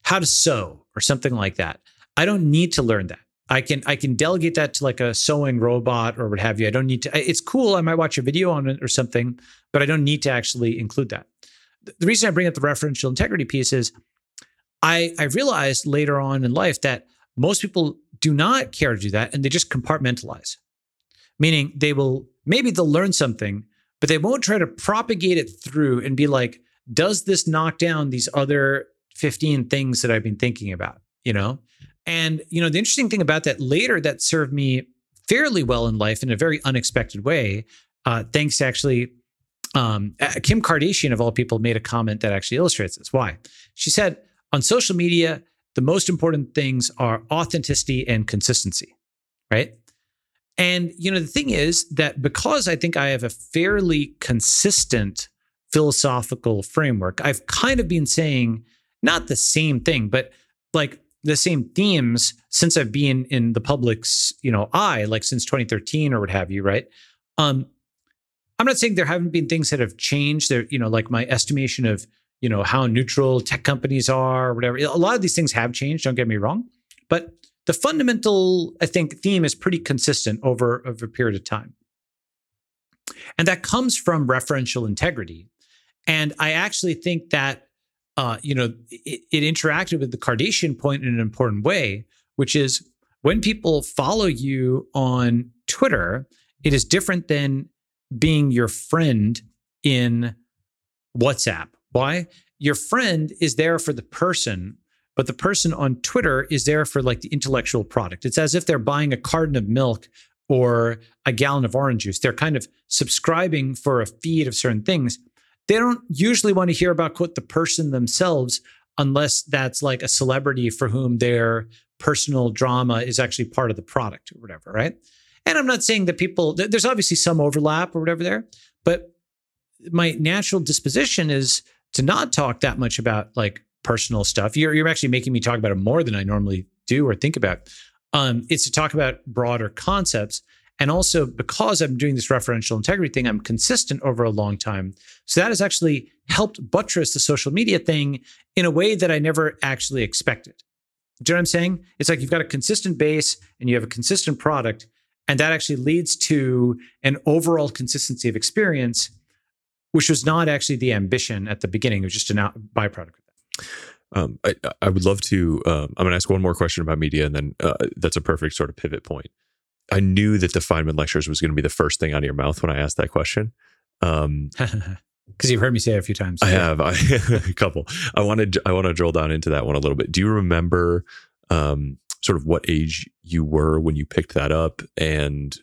A: how to sew or something like that. I don't need to learn that. I can I can delegate that to like a sewing robot or what have you. I don't need to it's cool. I might watch a video on it or something, but I don't need to actually include that. The reason I bring up the referential integrity piece is I, I realized later on in life that most people do not care to do that and they just compartmentalize, meaning they will maybe they'll learn something, but they won't try to propagate it through and be like, does this knock down these other 15 things that I've been thinking about? You know? And, you know, the interesting thing about that later that served me fairly well in life in a very unexpected way, uh, thanks to actually um, Kim Kardashian, of all people, made a comment that actually illustrates this. Why? She said, on social media, the most important things are authenticity and consistency, right? And you know the thing is that because I think I have a fairly consistent philosophical framework, I've kind of been saying not the same thing, but like the same themes since I've been in the public's, you know, eye, like since 2013 or what have you, right? Um, I'm not saying there haven't been things that have changed. There, you know, like my estimation of you know how neutral tech companies are whatever. A lot of these things have changed don't get me wrong but the fundamental i think theme is pretty consistent over, over a period of time. And that comes from referential integrity. And i actually think that uh, you know it, it interacted with the kardashian point in an important way which is when people follow you on twitter it is different than being your friend in whatsapp why? Your friend is there for the person, but the person on Twitter is there for like the intellectual product. It's as if they're buying a carton of milk or a gallon of orange juice. They're kind of subscribing for a feed of certain things. They don't usually want to hear about quote the person themselves unless that's like a celebrity for whom their personal drama is actually part of the product or whatever, right? And I'm not saying that people there's obviously some overlap or whatever there, but my natural disposition is to not talk that much about like personal stuff. You're you're actually making me talk about it more than I normally do or think about. Um, it's to talk about broader concepts. And also because I'm doing this referential integrity thing, I'm consistent over a long time. So that has actually helped buttress the social media thing in a way that I never actually expected. Do you know what I'm saying? It's like you've got a consistent base and you have a consistent product, and that actually leads to an overall consistency of experience which was not actually the ambition at the beginning. It was just a byproduct of that.
B: Um, I, I, would love to. Um, I'm going to ask one more question about media, and then uh, that's a perfect sort of pivot point. I knew that the Feynman lectures was going to be the first thing out of your mouth when I asked that question. Um,
A: because you've heard me say it a few times.
B: I have I, a couple. I wanted I want to drill down into that one a little bit. Do you remember um, sort of what age you were when you picked that up, and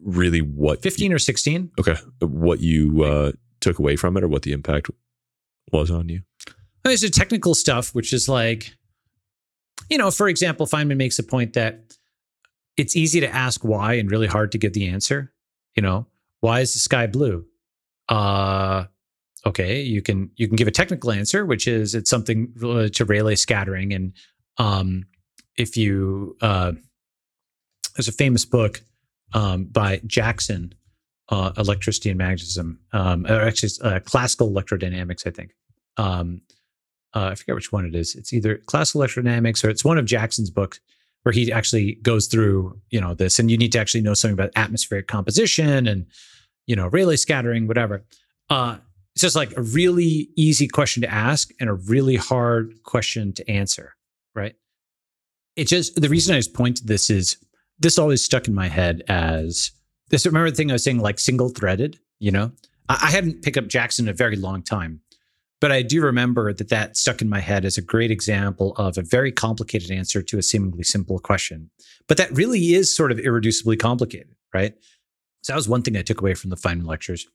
B: really what
A: 15 or 16?
B: Okay, what you uh, took away from it, or what the impact was on you?
A: There's the technical stuff, which is like, you know, for example, Feynman makes a point that it's easy to ask why and really hard to give the answer. You know, why is the sky blue? Uh, okay, you can you can give a technical answer, which is it's something to Rayleigh scattering, and um, if you uh, there's a famous book um, by Jackson, uh, Electricity and Magnetism, um, or actually uh, Classical Electrodynamics, I think. Um, uh, I forget which one it is. It's either Classical Electrodynamics or it's one of Jackson's books where he actually goes through you know this, and you need to actually know something about atmospheric composition and you know Rayleigh scattering, whatever. Uh, it's just like a really easy question to ask and a really hard question to answer, right? It just the reason I just point to this is this always stuck in my head as this. Remember the thing I was saying, like single threaded. You know, I, I hadn't picked up Jackson in a very long time, but I do remember that that stuck in my head as a great example of a very complicated answer to a seemingly simple question. But that really is sort of irreducibly complicated, right? So that was one thing I took away from the Feynman lectures.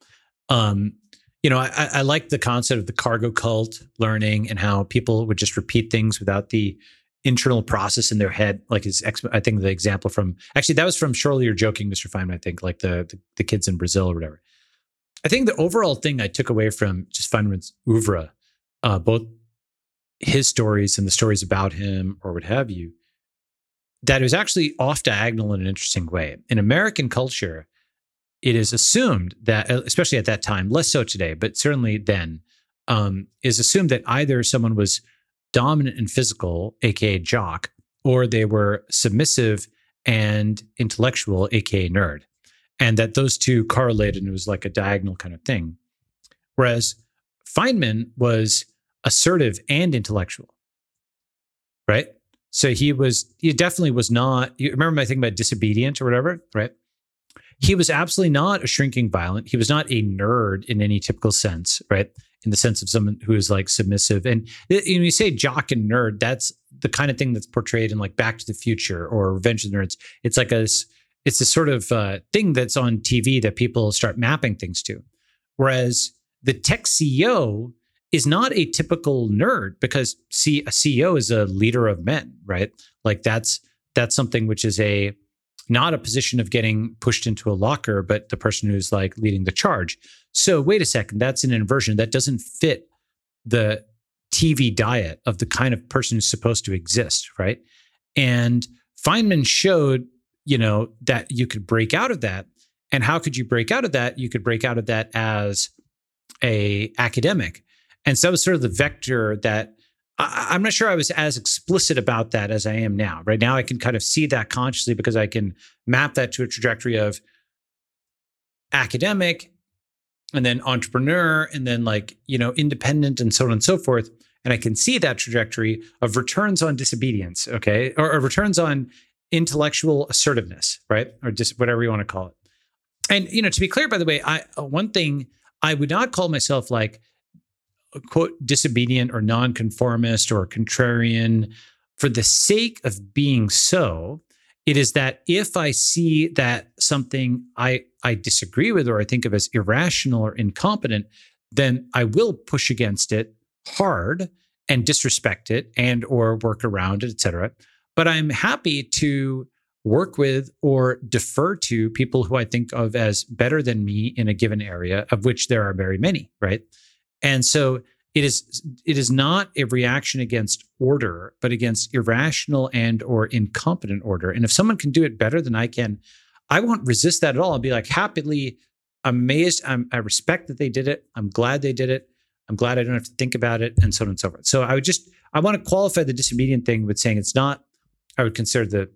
A: Um, you know, I, I like the concept of the cargo cult learning and how people would just repeat things without the internal process in their head. Like his, I think the example from actually that was from Surely You're Joking, Mr. Feynman. I think like the, the, the kids in Brazil or whatever. I think the overall thing I took away from just Feynman's oeuvre, uh, both his stories and the stories about him or what have you, that it was actually off diagonal in an interesting way. In American culture, it is assumed that, especially at that time, less so today, but certainly then, um, is assumed that either someone was dominant and physical, aka jock, or they were submissive and intellectual, aka nerd, and that those two correlated and it was like a diagonal kind of thing. Whereas Feynman was assertive and intellectual, right? So he was, he definitely was not, you remember my thing about disobedient or whatever, right? he was absolutely not a shrinking violent. He was not a nerd in any typical sense, right? In the sense of someone who is like submissive. And you, know, you say jock and nerd, that's the kind of thing that's portrayed in like Back to the Future or Revenge of the Nerds. It's like a, it's a sort of uh, thing that's on TV that people start mapping things to. Whereas the tech CEO is not a typical nerd because see, a CEO is a leader of men, right? Like that's that's something which is a not a position of getting pushed into a locker, but the person who's like leading the charge. So wait a second, that's an inversion. That doesn't fit the TV diet of the kind of person who's supposed to exist, right? And Feynman showed, you know, that you could break out of that. And how could you break out of that? You could break out of that as a academic. And so that was sort of the vector that I, am not sure I was as explicit about that as I am now. Right now, I can kind of see that consciously because I can map that to a trajectory of academic and then entrepreneur and then like, you know, independent and so on and so forth. And I can see that trajectory of returns on disobedience, okay, or, or returns on intellectual assertiveness, right, or just whatever you want to call it. And you know, to be clear, by the way, I uh, one thing I would not call myself like quote disobedient or nonconformist or contrarian for the sake of being so it is that if i see that something i i disagree with or i think of as irrational or incompetent then i will push against it hard and disrespect it and or work around it etc but i'm happy to work with or defer to people who i think of as better than me in a given area of which there are very many right? And so it is it is not a reaction against order, but against irrational and or incompetent order. And if someone can do it better than I can, I won't resist that at all. I'll be like happily amazed. I'm, I respect that they did it. I'm glad they did it. I'm glad I don't have to think about it, and so on and so forth. So I would just I want to qualify the disobedient thing with saying it's not. I would consider the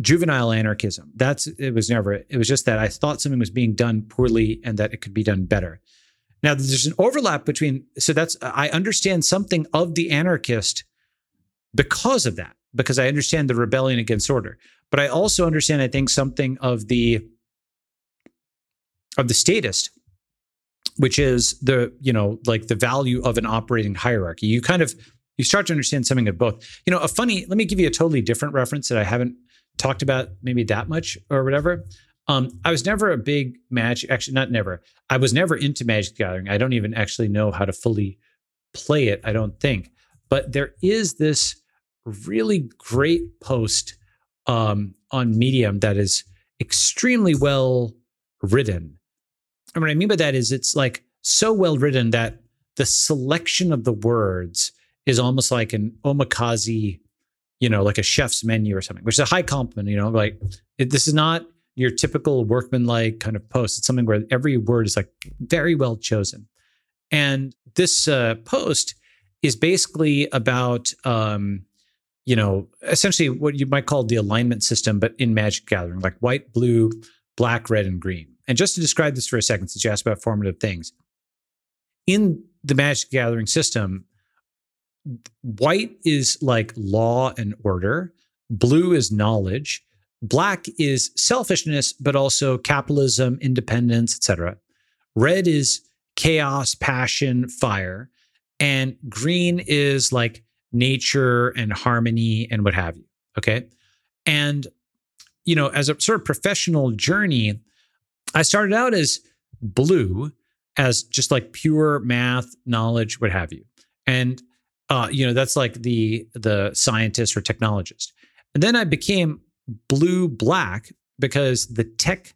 A: juvenile anarchism. That's it was never. It was just that I thought something was being done poorly and that it could be done better. Now, there's an overlap between, so that's, I understand something of the anarchist because of that, because I understand the rebellion against order. But I also understand, I think, something of the of the statist, which is the, you know, like the value of an operating hierarchy. You kind of you start to understand something of both. You know, a funny, let me give you a totally different reference that I haven't talked about maybe that much or whatever. Um, I was never a big magic, actually, not never. I was never into Magic Gathering. I don't even actually know how to fully play it, I don't think. But there is this really great post um, on Medium that is extremely well written. And what I mean by that is it's like so well written that the selection of the words is almost like an omakase, you know, like a chef's menu or something, which is a high compliment, you know, like it, this is not your typical workman-like kind of post. It's something where every word is like very well chosen. And this uh, post is basically about, um, you know, essentially what you might call the alignment system, but in Magic Gathering, like white, blue, black, red, and green. And just to describe this for a second, since you asked about formative things, in the Magic Gathering system, white is like law and order, blue is knowledge, black is selfishness, but also capitalism, independence, etc. Red is chaos, passion, fire, and green is like nature and harmony and what have you. Okay. And, you know, as a sort of professional journey, I started out as blue, as just like pure math, knowledge, what have you. And, uh, you know, that's like the the scientist or technologist. And then I became blue black because the tech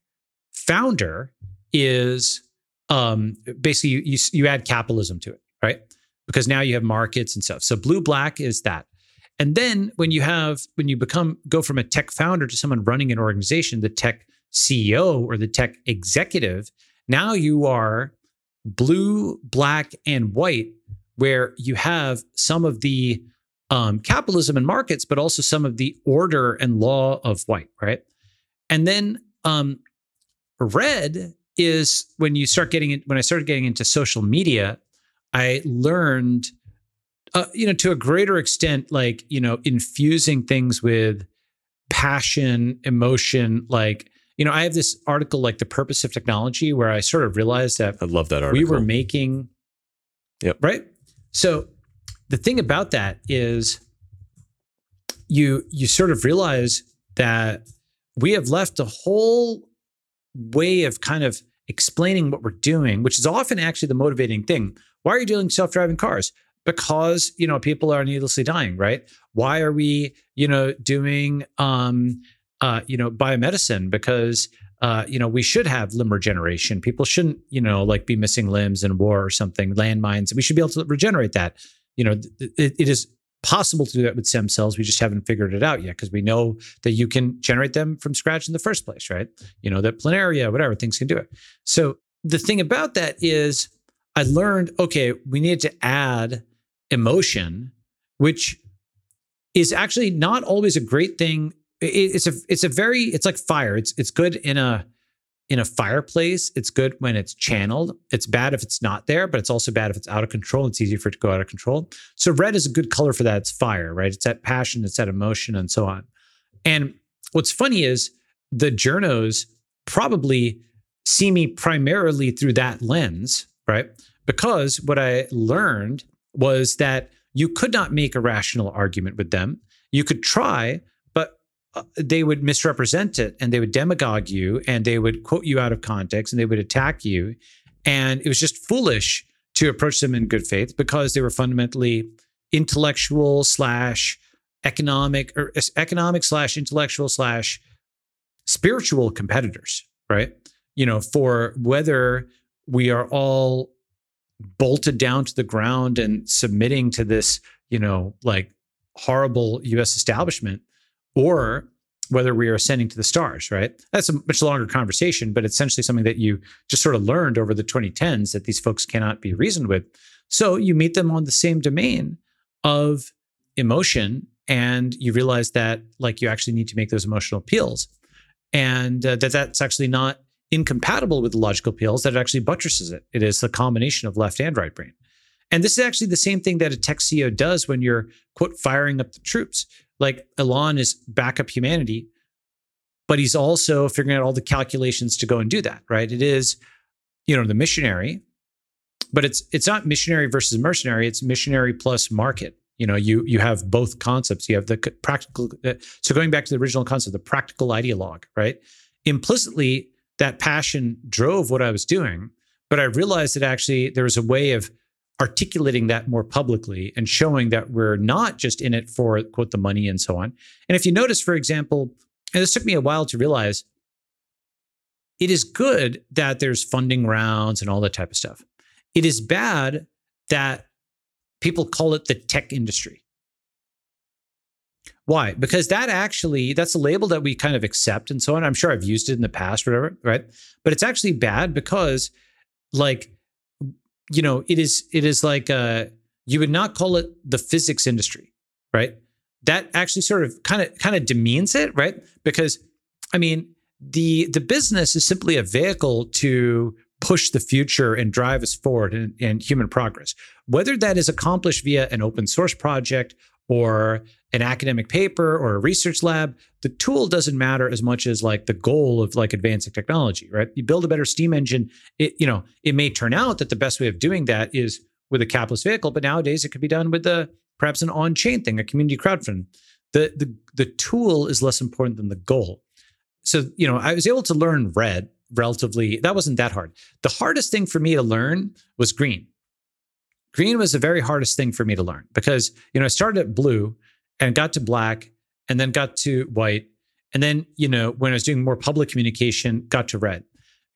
A: founder is um, basically you, you, you add capitalism to it, right? Because now you have markets and stuff. So blue black is that. And then when you have when you become go from a tech founder to someone running an organization, the tech CEO or the tech executive, now you are blue, black, and white, where you have some of the um, capitalism and markets, but also some of the order and law of white, right? And then um, red is when you start getting it. When I started getting into social media, I learned, uh, you know, to a greater extent, like you know, infusing things with passion, emotion, like you know, I have this article like the purpose of technology where I sort of realized that
B: I love that article.
A: we were making,
B: Yep.
A: right. So the thing about that is you you sort of realize that we have left a whole way of kind of explaining what we're doing, which is often actually the motivating thing. Why are you doing self-driving cars? Because you know people are needlessly dying, right? Why are we you know doing um, uh, you know biomedicine? Because uh, you know we should have limb regeneration. People shouldn't you know like be missing limbs in war or something, landmines. We should be able to regenerate that you know, it, it is possible to do that with stem cells. We just haven't figured it out yet because we know that you can generate them from scratch in the first place, right? You know, that planaria, whatever, things can do it. So the thing about that is I learned, okay, we need to add emotion, which is actually not always a great thing. It's a it's a very it's like fire. It's it's good in a in a fireplace, it's good when it's channeled. It's bad if it's not there, but it's also bad if it's out of control. It's easy for it to go out of control. So red is a good color for that. It's fire, right? It's that passion, it's that emotion, and so on. And what's funny is the journos probably see me primarily through that lens, right? Because what I learned was that you could not make a rational argument with them. You could try, uh, they would misrepresent it and they would demagogue you and they would quote you out of context and they would attack you. And it was just foolish to approach them in good faith because they were fundamentally intellectual slash economic or economic slash intellectual slash spiritual competitors, right? You know, for whether we are all bolted down to the ground and submitting to this, you know, like horrible US establishment or whether we are ascending to the stars, right? That's a much longer conversation, but essentially something that you just sort of learned over the 2010s that these folks cannot be reasoned with. So you meet them on the same domain of emotion, and you realize that like you actually need to make those emotional appeals, and uh, that that's actually not incompatible with the logical appeals. That actually buttresses it. It is the combination of left and right brain. And this is actually the same thing that a tech CEO does when you're quote firing up the troops like Elon is backup humanity, but he's also figuring out all the calculations to go and do that, right? It is, you know, the missionary, but it's it's not missionary versus mercenary, it's missionary plus market. You know, you you have both concepts. You have the practical uh, so going back to the original concept, the practical ideologue, right? Implicitly that passion drove what I was doing, but I realized that actually there was a way of articulating that more publicly and showing that we're not just in it for quote the money and so on. And if you notice, for example, and this took me a while to realize, it is good that there's funding rounds and all that type of stuff. It is bad that people call it the tech industry. Why? Because that actually, that's a label that we kind of accept and so on. I'm sure I've used it in the past, whatever, right? But it's actually bad because, like, you know, it is it is like uh, you would not call it the physics industry, right? That actually sort of kind of kind of demeans it, right? Because I mean, the the business is simply a vehicle to push the future and drive us forward in, in human progress. Whether that is accomplished via an open source project or an academic paper or a research lab, the tool doesn't matter as much as like the goal of like advancing technology, right? You build a better steam engine, it, you know, it may turn out that the best way of doing that is with a capitalist vehicle, but nowadays it could be done with the perhaps an on-chain thing, a community crowdfund. The the the tool is less important than the goal. So, you know, I was able to learn red relatively, that wasn't that hard. The hardest thing for me to learn was green. Green was the very hardest thing for me to learn because, you know, I started at blue and got to black and then got to white. And then, you know, when I was doing more public communication, got to red.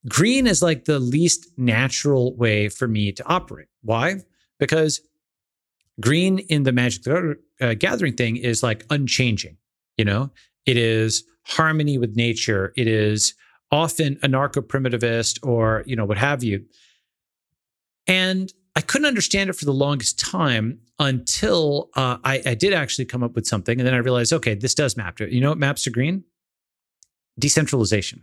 A: Green is like the least natural way for me to operate. Why? Because green in the Magic uh, Gathering thing is like unchanging. You know, it is harmony with nature. It is often anarcho primitivist or, you know, what have you. And I couldn't understand it for the longest time until uh, I, I, did actually come up with something. And then I realized, okay, this does map to it. You know what maps to green? Decentralization.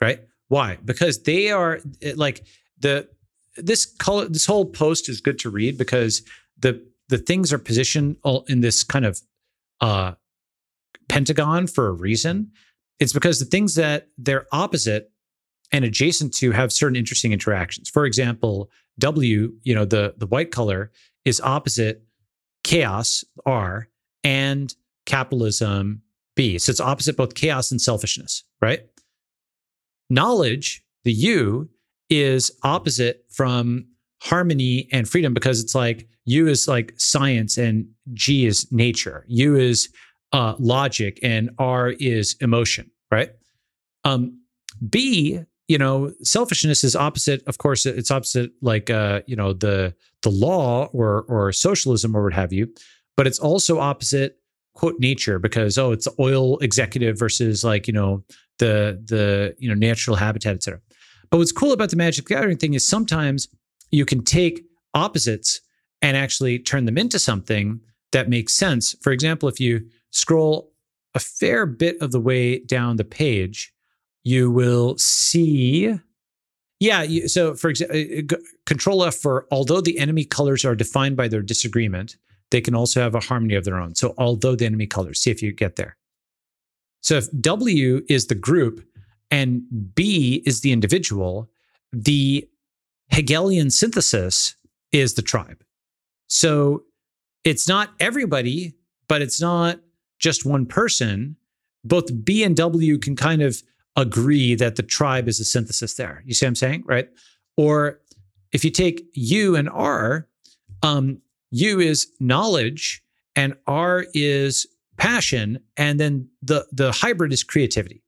A: Right? Why? Because they are like the this color this whole post is good to read because the the things are positioned all in this kind of uh pentagon for a reason. It's because the things that they're opposite and adjacent to have certain interesting interactions. For example, W, you know, the the white color is opposite chaos R and capitalism B. So it's opposite both chaos and selfishness, right? Knowledge, the U, is opposite from harmony and freedom because it's like U is like science and G is nature. U is uh, logic and R is emotion, right? Um, B you know selfishness is opposite of course it's opposite like uh you know the the law or or socialism or what have you but it's also opposite quote nature because oh it's oil executive versus like you know the the you know natural habitat etc but what's cool about the magic gathering thing is sometimes you can take opposites and actually turn them into something that makes sense. For example if you scroll a fair bit of the way down the page you will see yeah so for example uh, uh, control f for although the enemy colors are defined by their disagreement they can also have a harmony of their own. So although the enemy colors see if you get there. So if w is the group and b is the individual the hegelian synthesis is the tribe. So it's not everybody but it's not just one person. Both b and w can kind of agree that the tribe is a synthesis there. You see what I'm saying? Right. Or if you take U and R, um, U is knowledge and R is passion, and then the the hybrid is creativity.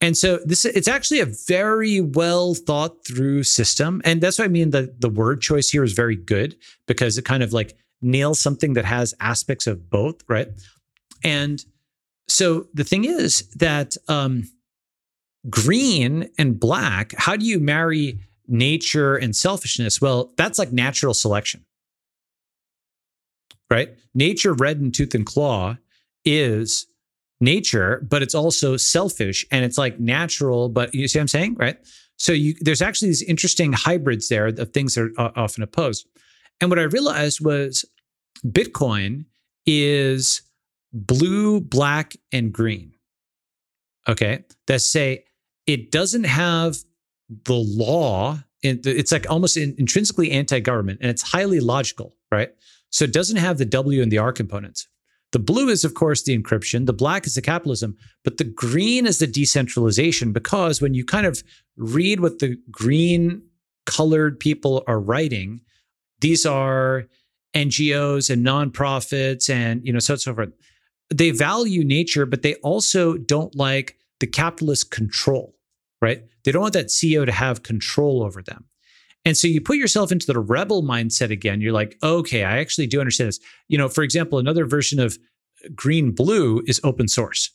A: And so this it's actually a very well thought through system. And that's what I mean the the word choice here is very good because it kind of like nails something that has aspects of both, right? And so the thing is that um, green and black, how do you marry nature and selfishness? Well, that's like natural selection. Right? Nature, red and tooth and claw, is nature, but it's also selfish and it's like natural, but you see what I'm saying? Right? So you, there's actually these interesting hybrids there of things that are often opposed. And what I realized was Bitcoin is blue, black, and green. Okay. That say it doesn't have the law. It's like almost intrinsically anti government and it's highly logical, right? So it doesn't have the W and the R components. The blue is, of course, the encryption. The black is the capitalism, but the green is the decentralization because when you kind of read what the green colored people are writing, these are NGOs and nonprofits and you know so on and so forth. They value nature, but they also don't like the capitalist control, right? They don't want that CEO to have control over them. And so you put yourself into the rebel mindset again. You're like, okay, I actually do understand this. You know, for example, another version of green blue is open source.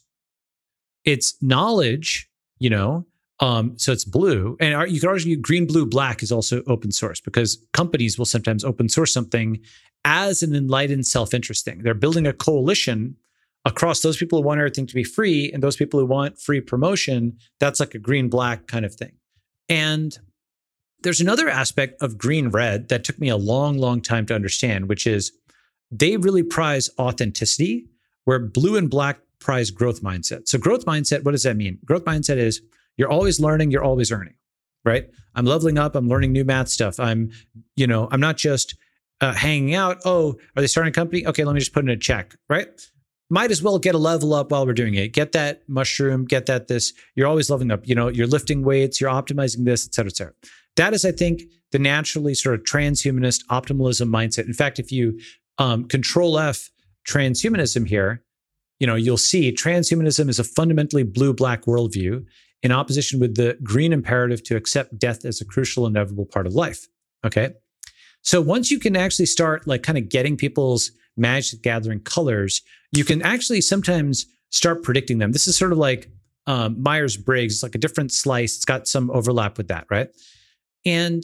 A: It's knowledge, you know, um, so it's blue. And you could argue green, blue, black is also open source because companies will sometimes open source something as an enlightened self interest thing. They're building a coalition across those people who want everything to be free and those people who want free promotion. That's like a green, black kind of thing. And there's another aspect of green red that took me a long, long time to understand, which is they really prize authenticity, where blue and black prize growth mindset. So, growth mindset, what does that mean? Growth mindset is you're always learning, you're always earning, right? I'm leveling up, I'm learning new math stuff. I'm, you know, I'm not just uh, hanging out. Oh, are they starting a company? Okay, let me just put in a check, right? Might as well get a level up while we're doing it. Get that mushroom, get that this. You're always leveling up. You know, you're lifting weights, you're optimizing this, et cetera, et cetera. That is, I think, the naturally sort of transhumanist optimalism mindset. In fact, if you um, control F transhumanism here, you know, you'll see transhumanism is a fundamentally blue black worldview in opposition with the green imperative to accept death as a crucial, inevitable part of life. Okay. So once you can actually start like kind of getting people's magic gathering colors, you can actually sometimes start predicting them. This is sort of like um, Myers Briggs. It's like a different slice. It's got some overlap with that, right? And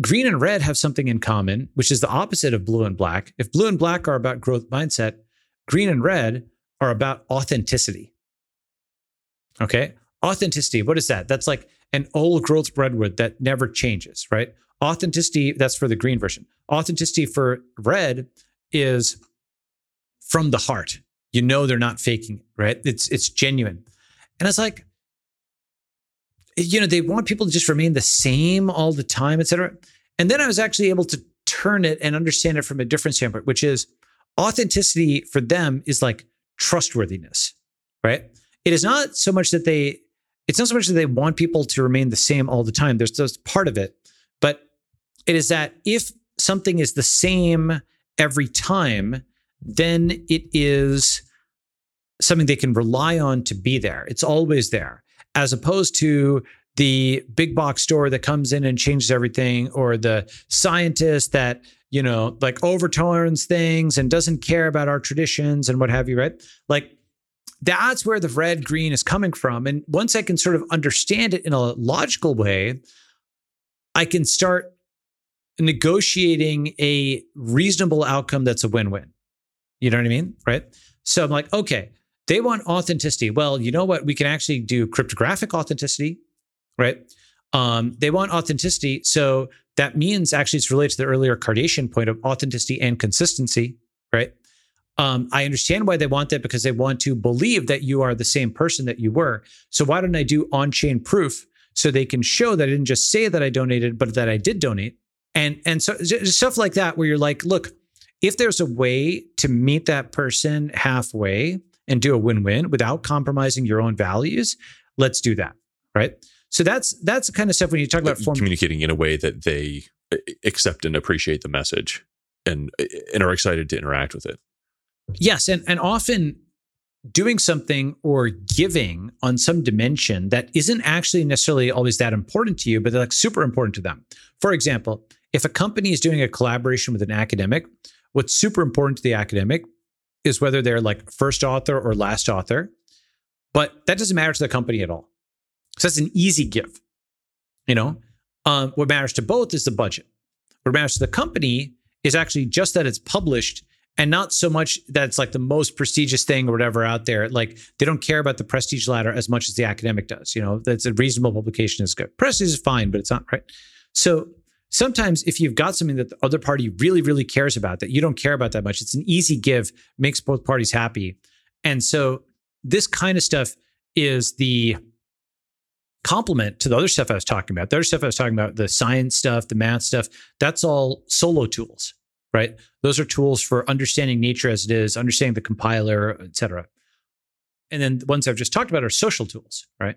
A: green and red have something in common, which is the opposite of blue and black. If blue and black are about growth mindset, green and red are about authenticity. Okay. Authenticity. What is that? That's like an old growth redwood that never changes, right? Authenticity, that's for the green version. Authenticity for red is from the heart. You know they're not faking right? It's it's genuine. And it's like, you know, they want people to just remain the same all the time, et cetera. And then I was actually able to turn it and understand it from a different standpoint, which is authenticity for them is like trustworthiness, right? It is not so much that they, it's not so much that they want people to remain the same all the time. There's, just part of it, it is that if something is the same every time, then it is something they can rely on to be there. It's always there, as opposed to the big box store that comes in and changes everything, or the scientist that you know like overturns things and doesn't care about our traditions and what have you. Right? Like that's where the red green is coming from. And once I can sort of understand it in a logical way, I can start negotiating a reasonable outcome that's a win win. You know what I mean? Right. So I'm like, okay, they want authenticity. Well, you know what? We can actually do cryptographic authenticity, right? Um, they want authenticity. So that means actually it's related to the earlier Kardashian point of authenticity and consistency, right? Um, I understand why they want that because they want to believe that you are the same person that you were. So why don't I do on chain proof so they can show that I didn't just say that I donated, but that I did donate? And and so stuff like that where you're like, look, if there's a way to meet that person halfway and do a win-win without compromising your own values, let's do that. Right. So that's that's the kind of stuff when you talk about
B: form- communicating in a way that they uh, accept and appreciate the message and and are excited to interact with it.
A: Yes, and and often doing something or giving on some dimension that isn't actually necessarily always that important to you, but like super important to them. For example, if a company is doing a collaboration with an academic, what's super important to the academic is whether they're like first author or last author, but that doesn't matter to the company at all. So that's an easy give. You know, um, what matters to both is the budget. What matters to the company is actually just that it's published and not so much that it's like the most prestigious thing or whatever out there. Like they don't care about the prestige ladder as much as the academic does. You know, that's a reasonable publication is good. Prestige is fine, but it's not right. So, sometimes if you've got something that the other party really, really cares about that you don't care about that much, it's an easy give, makes both parties happy. And so this kind of stuff is the complement to the other stuff I was talking about. The other stuff I was talking about, the science stuff, the math stuff, that's all solo tools, right? Those are tools for understanding nature as it is, understanding the compiler, et cetera. And then the ones I've just talked about are social tools, right?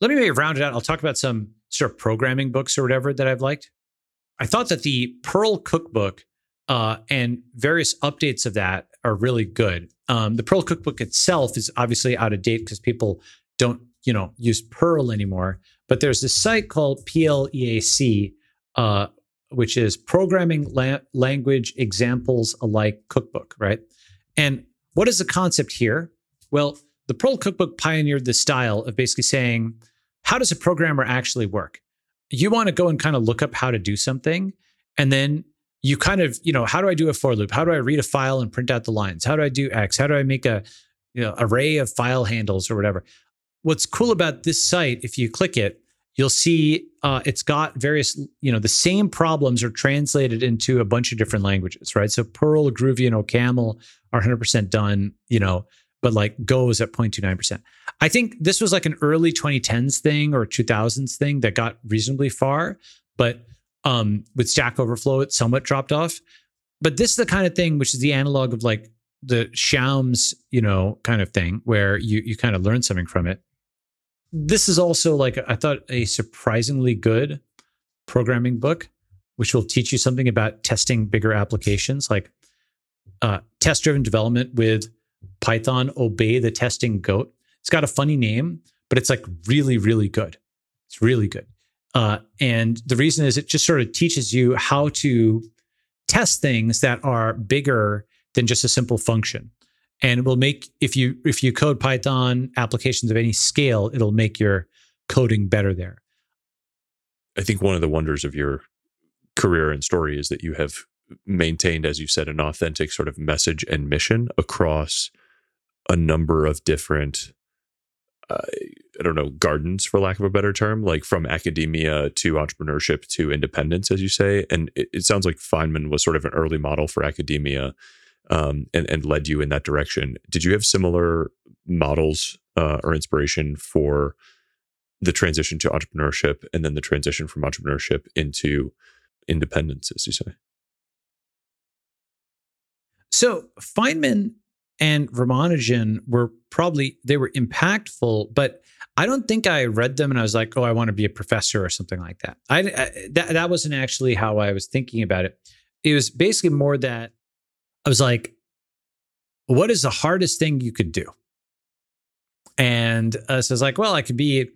A: Let me maybe round it out. I'll talk about some sort of programming books or whatever that I've liked. I thought that the Perl cookbook uh, and various updates of that are really good. Um, the Perl cookbook itself is obviously out of date because people don't, you know, use Perl anymore. But there's this site called PLEAC, uh, which is Programming La- Language Examples Alike Cookbook, right? And what is the concept here? Well, the Perl cookbook pioneered the style of basically saying, how does a programmer actually work? You want to go and kind of look up how to do something, and then you kind of, you know, how do I do a for loop? How do I read a file and print out the lines? How do I do X? How do I make a you know array of file handles or whatever? What's cool about this site, if you click it, you'll see uh, it's got various, you know, the same problems are translated into a bunch of different languages, right? So Perl, Groovy, and OCaml are 100% done, you know, but like Go is at 0.29%. I think this was like an early 2010s thing or 2000s thing that got reasonably far, but um, with Stack Overflow, it somewhat dropped off. But this is the kind of thing which is the analog of like the Schaum's, you know, kind of thing where you you kind of learn something from it. This is also like I thought a surprisingly good programming book, which will teach you something about testing bigger applications, like uh, test-driven development with Python. Obey the testing goat. It's got a funny name, but it's like really, really good. It's really good. Uh, and the reason is it just sort of teaches you how to test things that are bigger than just a simple function. And it will make if you if you code Python applications of any scale, it'll make your coding better there.
B: I think one of the wonders of your career and story is that you have maintained, as you said, an authentic sort of message and mission across a number of different uh, I don't know, gardens for lack of a better term, like from academia to entrepreneurship to independence, as you say. And it, it sounds like Feynman was sort of an early model for academia um, and, and led you in that direction. Did you have similar models uh, or inspiration for the transition to entrepreneurship and then the transition from entrepreneurship into independence, as you say?
A: So Feynman and Ramanujan were probably they were impactful, but I don't think I read them and I was like, oh, I want to be a professor or something like that. I, I that that wasn't actually how I was thinking about it. It was basically more that I was like, what is the hardest thing you could do? And uh, so I was like, well, I could be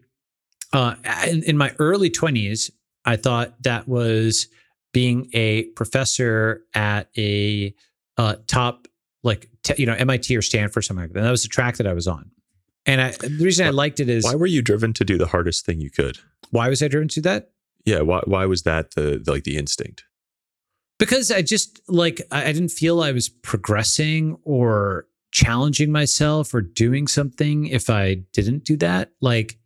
A: uh, in, in my early twenties. I thought that was being a professor at a uh, top like you know MIT or Stanford or something like that. And that was the track that I was on. And I, the reason I liked it is
B: why were you driven to do the hardest thing you could?
A: Why was I driven to that?
B: Yeah, why why was that the, the like the instinct?
A: Because I just like I didn't feel I was progressing or challenging myself or doing something if I didn't do that. Like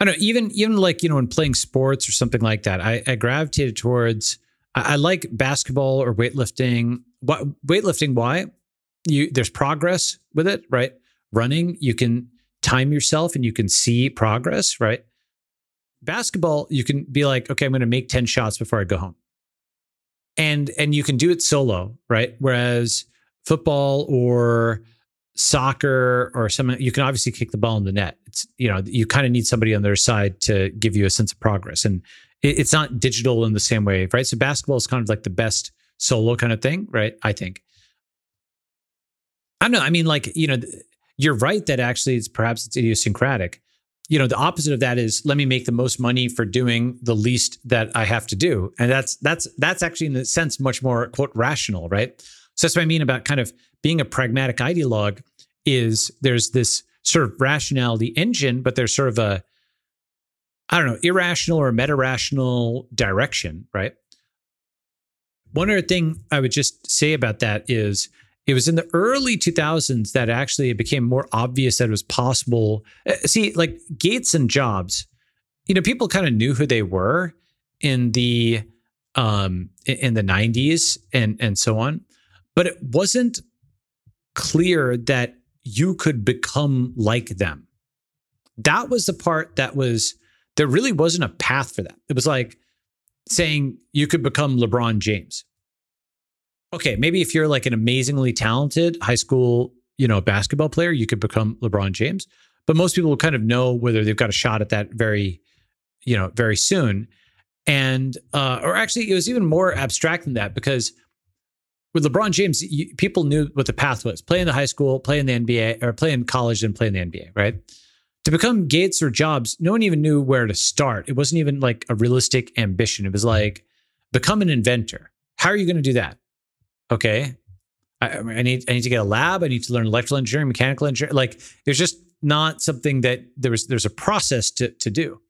A: I don't know, even even like, you know, when playing sports or something like that, I, I gravitated towards I, I like basketball or weightlifting what weightlifting why? You there's progress with it right? Running you can time yourself and you can see progress right? Basketball you can be like okay i'm going to make 10 shots before i go home. And and you can do it solo right? Whereas football or soccer or something you can obviously kick the ball in the net. It's you know you kind of need somebody on their side to give you a sense of progress. And it, it's not digital in the same way right? So basketball is kind of like the best solo kind of thing, right? I think. I don't know. I mean, like, you know, you're right that actually it's perhaps it's idiosyncratic. You know, the opposite of that is let me make the most money for doing the least that I have to do. And that's that's that's actually in a sense much more quote rational, right? So that's what I mean about kind of being a pragmatic ideologue is there's this sort of rationality engine, but there's sort of a I don't know, irrational or meta rational direction, right? One other thing I would just say about that is it was in the early 2000s that actually it became more obvious that it was possible. Uh, see, like Gates and Jobs, you know, people kind of knew who they were. in the um in the 90s and and so on but it wasn't clear that you could become like them that was the part that was there really wasn't a path for that it was like saying you could become lebron james okay maybe if you're like an amazingly talented high school you know basketball player you could become lebron james but most people will kind of know whether they've got a shot at that very you know very soon and uh, or actually it was even more abstract than that because with LeBron James, you, people knew what the path was: play in the high school, play in the NBA, or play in college, and play in the NBA. Right? To become Gates or Jobs, no one even knew where to start. It wasn't even like a realistic ambition. It was like become an inventor. How are you going to do that? Okay, I, I need I need to get a lab. I need to learn electrical engineering, mechanical engineering. Like there's just not something that there was. There's a process to to do.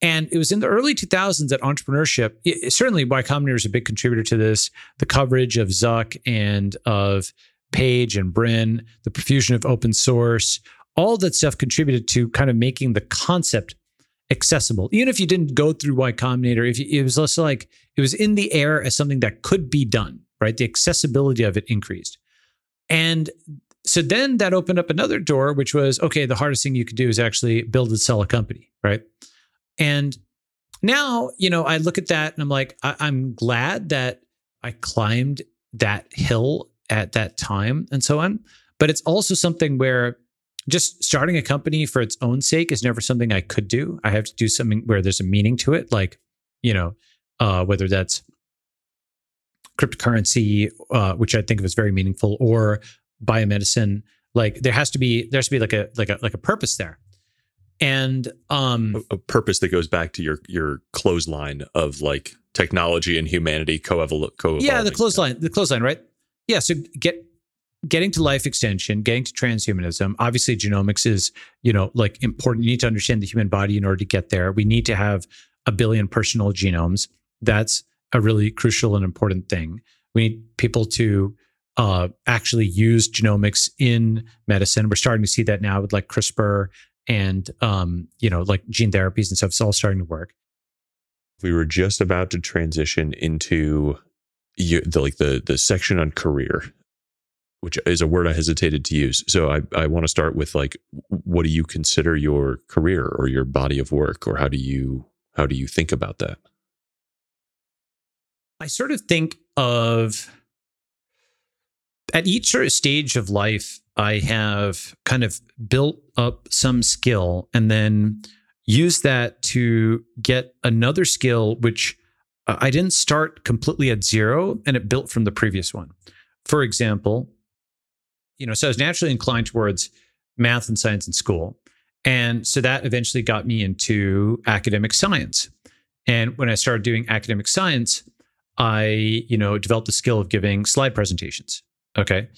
A: And it was in the early 2000s that entrepreneurship, certainly Y Combinator is a big contributor to this. The coverage of Zuck and of Page and Brin, the profusion of open source, all that stuff contributed to kind of making the concept accessible. Even if you didn't go through Y Combinator, if you, it was also like it was in the air as something that could be done, right? The accessibility of it increased. And so then that opened up another door, which was okay, the hardest thing you could do is actually build and sell a company, right? And now, you know, I look at that and I'm like, I- I'm glad that I climbed that hill at that time and so on. But it's also something where just starting a company for its own sake is never something I could do. I have to do something where there's a meaning to it, like, you know, uh, whether that's cryptocurrency, uh, which I think of as very meaningful, or biomedicine. Like there has to be there has to be like a like a like a purpose there and um
B: a, a purpose that goes back to your your clothesline of like technology and humanity co-evol- co
A: yeah the clothesline the clothesline right yeah so get getting to life extension getting to transhumanism obviously genomics is you know like important. You need to understand the human body in order to get there. We need to have a billion personal genomes. That's a really crucial and important thing. We need people to uh, actually use genomics in medicine. We're starting to see that now with like crispr and um, you know, like gene therapies and stuff. It's all starting to work.
B: We were just about to transition into you, the like the the section on career, which is a word I hesitated to use. So I I want to start with like, what do you consider your career or your body of work, or how do you how do you think about that?
A: I sort of think of at each sort of stage of life, I have kind of built up some skill and then use that to get another skill, which I didn't start completely at zero and it built from the previous one. For example, you know, so I was naturally inclined towards math and science in school. And so that eventually got me into academic science. And when I started doing academic science, I, you know, developed the skill of giving slide presentations. Okay.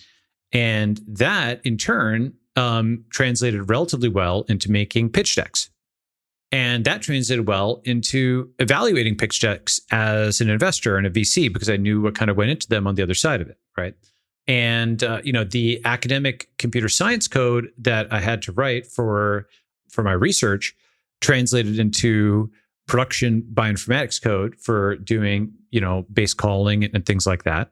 A: And that in turn um, translated relatively well into making pitch decks. And that translated well into evaluating pitch decks as an investor and a VC because I knew what kind of went into them on the other side of it. Right. And, uh, you know, the academic computer science code that I had to write for for my research translated into production bioinformatics code for doing, you know, base calling and, and things like that.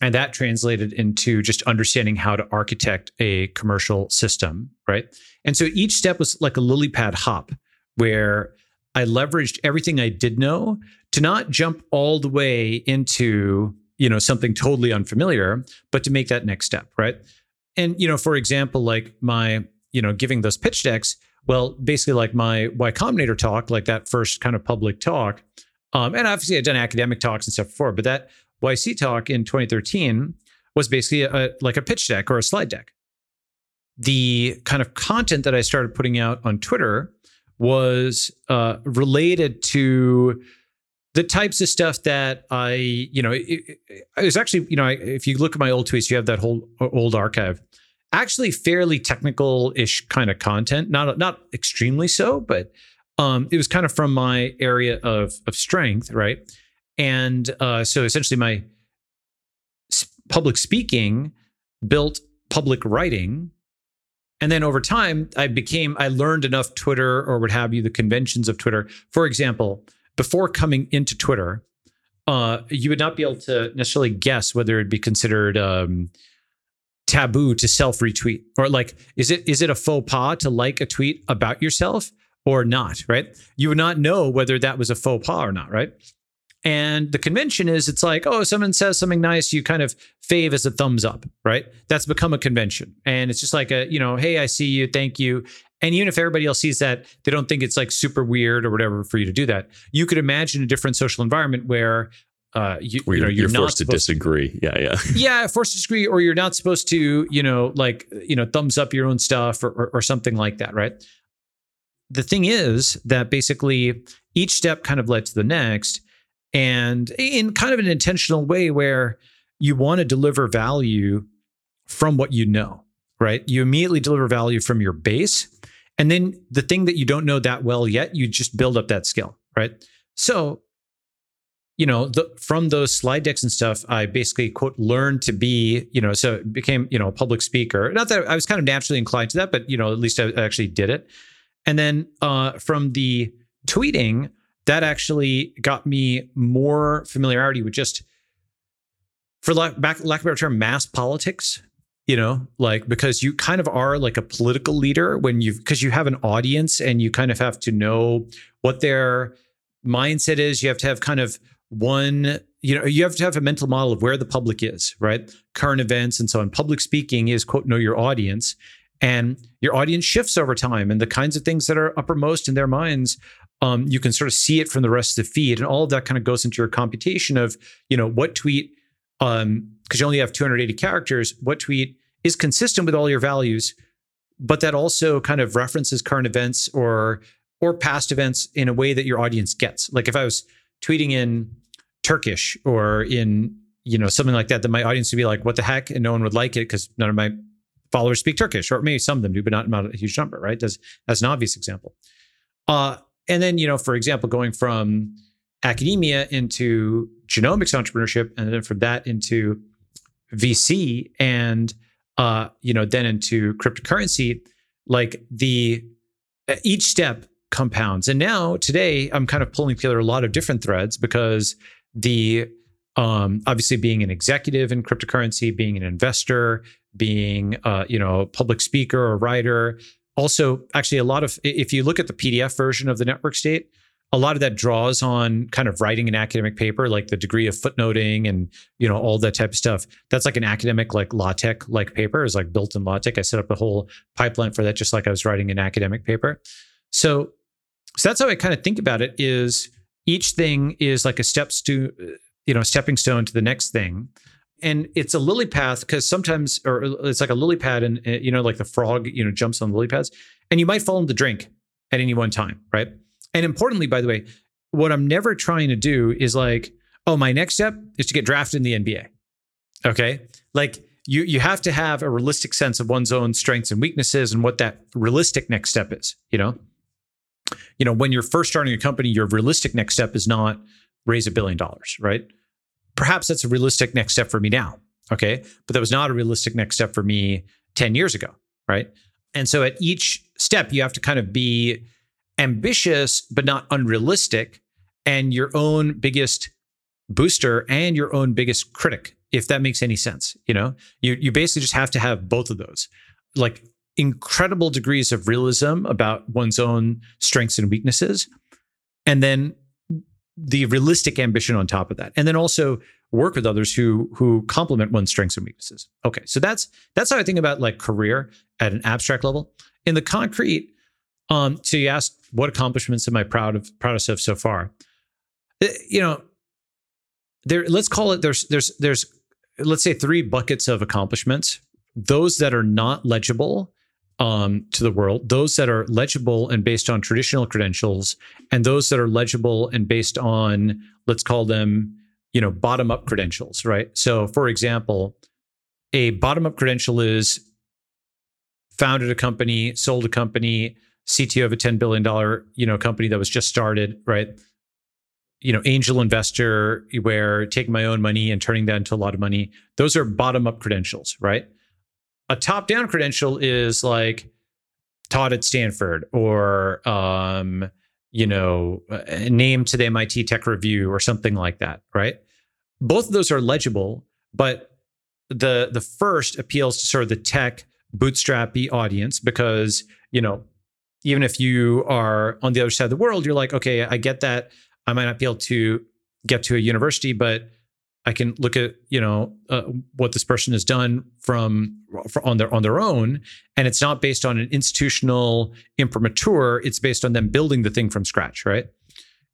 A: And that translated into just understanding how to architect a commercial system, right? And so each step was like a lily pad hop where I leveraged everything I did know to not jump all the way into, you know, something totally unfamiliar, but to make that next step, right? And, you know, for example, like my, you know, giving those pitch decks, well, basically like my Y Combinator talk, like that first kind of public talk, um, and obviously I've done academic talks and stuff before, but that YC Talk in 2013 was basically a, like a pitch deck or a slide deck. The kind of content that I started putting out on Twitter was uh, related to the types of stuff that I, you know, it, it, was actually, you know, if you look at my old tweets, you have that whole old archive. Actually, fairly technical-ish kind of content, not not extremely so, but um, it was kind of from my area of of strength, right? And uh, so essentially, my public speaking built public writing. And then over time, I became, I learned enough Twitter or what have you, the conventions of Twitter. For example, before coming into Twitter, uh, you would not be able to necessarily guess whether it'd be considered um, taboo to self retweet or like is it is it a faux pas to like a tweet about yourself or not right? You would not know whether that was a faux pas or not right? And the convention is it's like oh someone says something nice you kind of fave as a thumbs up right? That's become a convention. And it's just like a you know hey i see you thank you and even if everybody else sees that they don't think it's like super weird or whatever for you to do that you could imagine a different social environment where uh, you, you know,
B: you're,
A: you're,
B: forced to disagree. Yeah, yeah.
A: yeah, forced to disagree, or you're not supposed to, you know, like, you know, thumbs up your own stuff or, or, or something like that, right? The thing is that basically each step kind of led to the next, and in kind of an intentional way where you want to deliver value from what you know, right? You immediately deliver value from your base. And then the thing that you don't know that well yet, you just build up that skill, right? So you know, the, from those slide decks and stuff, I basically quote learned to be, you know, so became, you know, a public speaker. Not that I was kind of naturally inclined to that, but you know, at least I actually did it. And then uh, from the tweeting, that actually got me more familiarity with just, for lack, back, lack of a better term, mass politics. You know, like because you kind of are like a political leader when you because you have an audience and you kind of have to know what their mindset is. You have to have kind of one you know you have to have a mental model of where the public is right? Current events and so on. Public speaking is quote know your audience. And your audience shifts over time and the kinds of things that are uppermost in their minds um, you can sort of see it from the rest of the feed and all of that kind of goes into your computation of you know what tweet um because you only have 280 characters what tweet is consistent with all your values but that also kind of references current events or or past events in a way that your audience gets like if i was tweeting in Turkish or in you know something like that, that my audience would be like, "What the heck?" and no one would like it because none of my followers speak Turkish, or maybe some of them do, but not, not a huge number, right? That's that's an obvious example. Uh, and then you know, for example, going from academia into genomics entrepreneurship, and then from that into VC, and uh, you know, then into cryptocurrency, like the each step compounds. And now today, I'm kind of pulling together a lot of different threads because the um, obviously being an executive in cryptocurrency, being an investor, being uh, you know a public speaker or writer. Also, actually, a lot of if you look at the PDF version of the network state, a lot of that draws on kind of writing an academic paper, like the degree of footnoting and you know all that type of stuff. That's like an academic like LaTeX like paper is like built in LaTeX. I set up a whole pipeline for that, just like I was writing an academic paper. So, so that's how I kind of think about it. Is each thing is like a step to you know stepping stone to the next thing and it's a lily path because sometimes or it's like a lily pad and you know like the frog you know jumps on the lily pads and you might fall in the drink at any one time right and importantly by the way what i'm never trying to do is like oh my next step is to get drafted in the nba okay like you you have to have a realistic sense of one's own strengths and weaknesses and what that realistic next step is you know you know, when you're first starting a company, your realistic next step is not raise a billion dollars, right? Perhaps that's a realistic next step for me now. Okay. But that was not a realistic next step for me 10 years ago. Right. And so at each step, you have to kind of be ambitious, but not unrealistic, and your own biggest booster and your own biggest critic, if that makes any sense. You know, you, you basically just have to have both of those. Like incredible degrees of realism about one's own strengths and weaknesses and then the realistic ambition on top of that and then also work with others who who complement one's strengths and weaknesses okay so that's that's how i think about like career at an abstract level in the concrete um so you asked what accomplishments am i proud of proudest of so far uh, you know there let's call it there's there's there's let's say three buckets of accomplishments those that are not legible um, to the world, those that are legible and based on traditional credentials, and those that are legible and based on, let's call them, you know, bottom up credentials, right? So, for example, a bottom up credential is founded a company, sold a company, CTO of a $10 billion, you know, company that was just started, right? You know, angel investor where taking my own money and turning that into a lot of money. Those are bottom up credentials, right? a top down credential is like taught at Stanford or um, you know, named to the MIT Tech Review or something like that, right? Both of those are legible, but the the first appeals to sort of the tech bootstrappy audience because, you know, even if you are on the other side of the world, you're like, okay, I get that. I might not be able to get to a university, but I can look at you know uh, what this person has done from on their on their own, and it's not based on an institutional imprimatur. It's based on them building the thing from scratch, right?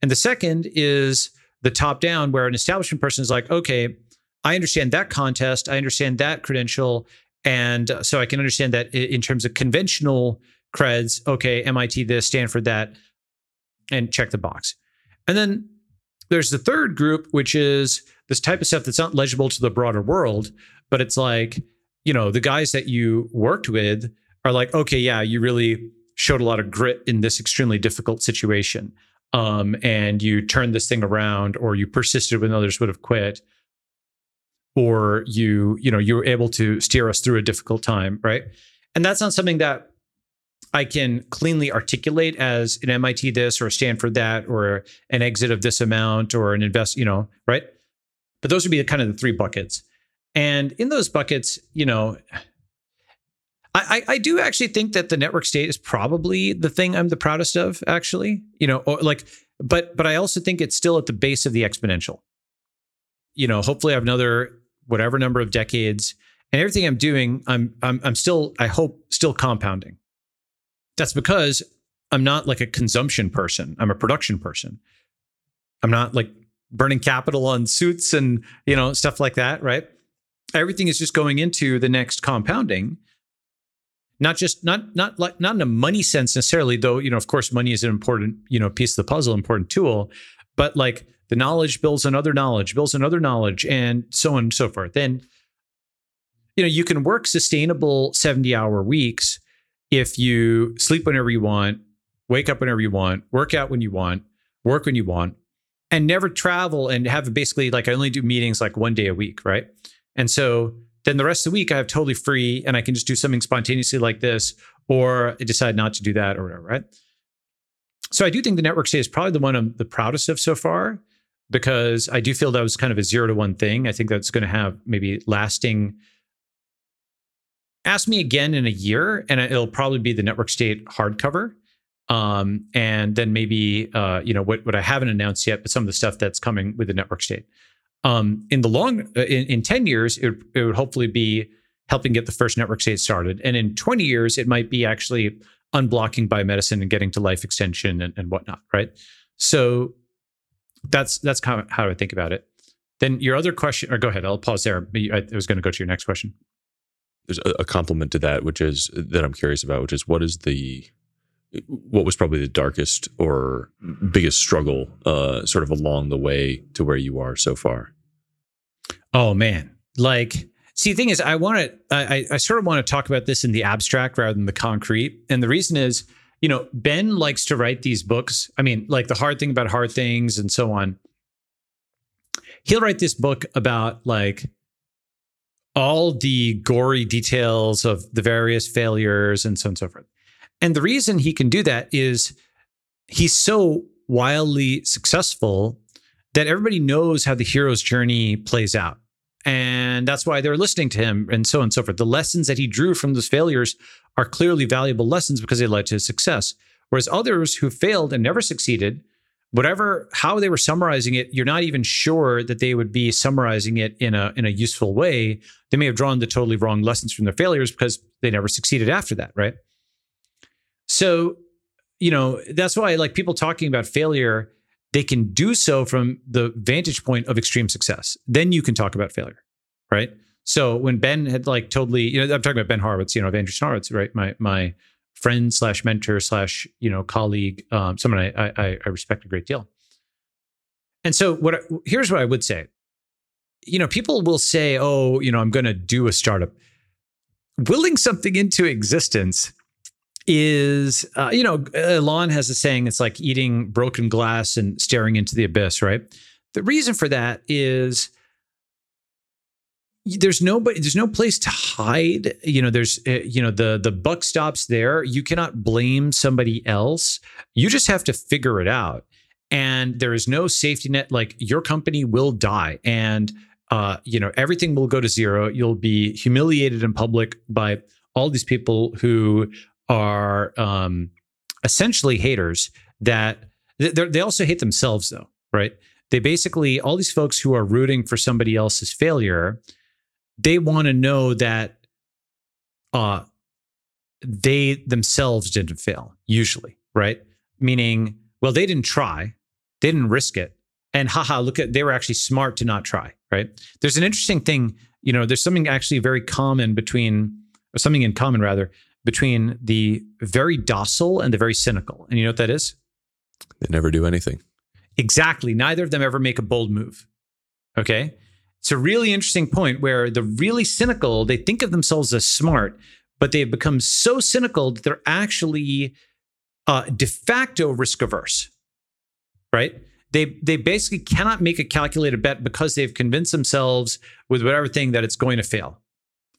A: And the second is the top down, where an establishment person is like, okay, I understand that contest, I understand that credential, and so I can understand that in terms of conventional creds. Okay, MIT this, Stanford that, and check the box. And then there's the third group, which is this type of stuff that's not legible to the broader world, but it's like, you know, the guys that you worked with are like, okay, yeah, you really showed a lot of grit in this extremely difficult situation. Um, and you turned this thing around, or you persisted when others would have quit, or you, you know, you were able to steer us through a difficult time, right? And that's not something that I can cleanly articulate as an MIT this or a Stanford that or an exit of this amount or an invest, you know, right? But those would be kind of the three buckets. And in those buckets, you know, I, I do actually think that the network state is probably the thing I'm the proudest of, actually. You know, like, but but I also think it's still at the base of the exponential. You know, hopefully I have another whatever number of decades, and everything I'm doing, I'm I'm I'm still, I hope, still compounding. That's because I'm not like a consumption person. I'm a production person. I'm not like burning capital on suits and, you know, stuff like that, right? Everything is just going into the next compounding. Not just not not like not in a money sense necessarily, though, you know, of course, money is an important, you know, piece of the puzzle, important tool, but like the knowledge builds another knowledge, builds another knowledge, and so on and so forth. And you know, you can work sustainable 70 hour weeks if you sleep whenever you want, wake up whenever you want, work out when you want, work when you want, and never travel and have basically like I only do meetings like one day a week, right? And so then the rest of the week I have totally free and I can just do something spontaneously like this, or I decide not to do that or whatever, right? So I do think the network state is probably the one I'm the proudest of so far because I do feel that was kind of a zero to one thing. I think that's going to have maybe lasting ask me again in a year and it'll probably be the network state hardcover. Um, and then maybe uh, you know what, what i haven't announced yet but some of the stuff that's coming with the network state. Um, in the long uh, in, in 10 years it, it would hopefully be helping get the first network state started. And in 20 years it might be actually unblocking biomedicine and getting to life extension and, and whatnot right? So that's that's kind of how i think about it. Then your other question or go ahead i'll pause there. I was going to go to your next question
B: there's a, a complement to that, which is that I'm curious about, which is what is the what was probably the darkest or biggest struggle uh, sort of along the way to where you are so far?
A: Oh man, like see, the thing is, I want to, I, I sort of want to talk about this in the abstract rather than the concrete, and the reason is, you know, Ben likes to write these books. I mean, like the hard thing about hard things and so on. He'll write this book about like all the gory details of the various failures and so on and so forth. And the reason he can do that is he's so wildly successful that everybody knows how the hero's journey plays out. And that's why they're listening to him and so on and so forth. The lessons that he drew from those failures are clearly valuable lessons because they led to his success. Whereas others who failed and never succeeded whatever how they were summarizing it you're not even sure that they would be summarizing it in a in a useful way. They may have drawn the totally wrong lessons from their failures because they never succeeded after that right? So you know that's why like people talking about failure they can do so from the vantage point of extreme success. Then you can talk about failure right? So when ben had like totally you know i'm talking about ben horowitz you know of andreessen horowitz right? My my friend slash mentor slash you know colleague, um, someone I, I, I respect a great deal. And so what I, here's what I would say. You know, people will say, "Oh, you know, I'm going to do a startup." Willing something into existence is, uh, you know, Elon has a saying. It's like eating broken glass and staring into the abyss, right? The reason for that is there's nobody there's no place to hide you know there's uh, you know the the buck stops there. You cannot blame somebody else. You just have to figure it out. And there is no safety net like your company will die. And uh, you know everything will go to zero. You'll be humiliated in public by all these people who are um, essentially haters that they also hate themselves though right? They basically all these folks who are rooting for somebody else's failure they want to know that uh they themselves didn't fail usually right? Meaning well they didn't try they didn't risk it and haha look at they were actually smart to not try right? There's an interesting thing you know there's something actually very common between or something in common rather between the very docile and the very cynical and you know what that is?
B: They never do anything.
A: Exactly neither of them ever make a bold move okay it's a really interesting point where the really cynical they think of themselves as smart but they've become so cynical that they're actually uh, de facto risk averse right? They they basically cannot make a calculated bet because they've convinced themselves with whatever thing that it's going to fail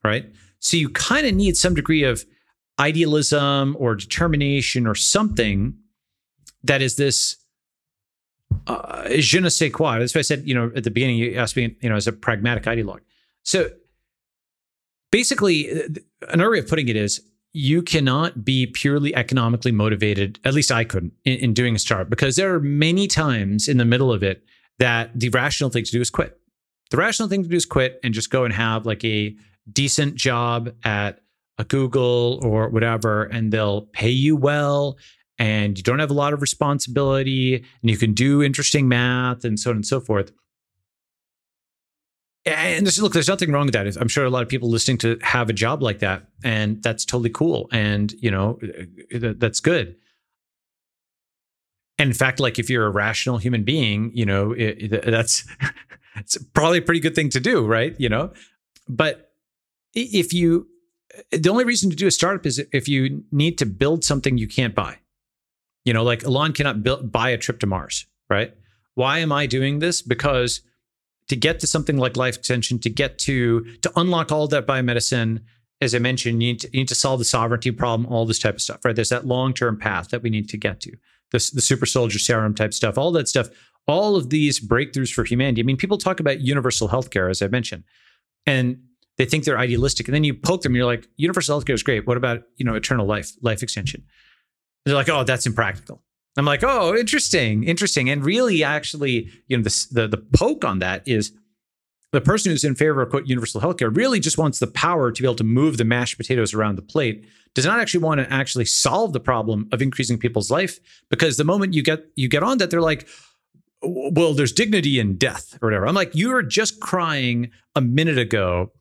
A: right? So you kind of need some degree of idealism or determination or something that is this uh, je ne sais quoi. That's why I said, you know, at the beginning, you asked me, you know, as a pragmatic ideologue. So basically, another way of putting it is you cannot be purely economically motivated. At least I couldn't in, in doing a startup because there are many times in the middle of it that the rational thing to do is quit. The rational thing to do is quit and just go and have like a decent job at a Google or whatever, and they'll pay you well and you don't have a lot of responsibility and you can do interesting math and so on and so forth. And there's, look, there's nothing wrong with that. I'm sure a lot of people listening to have a job like that, and that's totally cool. And you know, uh, that's good. And in fact, like if you're a rational human being, you know, it, it, that's it's probably a pretty good thing to do, right? You know, but if you, the only reason to do a startup is if you need to build something you can't buy. You know, like Elon cannot build, buy a trip to Mars, right? Why am I doing this? Because to get to something like life extension, to get to to unlock all that biomedicine, as I mentioned, you need to, you need to solve the sovereignty problem, all this type of stuff, right? There's that long term path that we need to get to. This the super soldier serum type stuff, all that stuff, all of these breakthroughs for humanity. I mean, people talk about universal healthcare, as I mentioned, and they think they're idealistic, and then you poke them, and you're like, universal healthcare is great. What about you know eternal life, life extension? They're like, oh, that's impractical. I'm like, oh, interesting, interesting. And really, actually, you know, the, the, the poke on that is the person who's in favor of quote universal healthcare really just wants the power to be able to move the mashed potatoes around the plate. Does not actually want to actually solve the problem of increasing people's life because the moment you get you get on that, they're like, well, there's dignity in death or whatever. I'm like, you were just crying a minute ago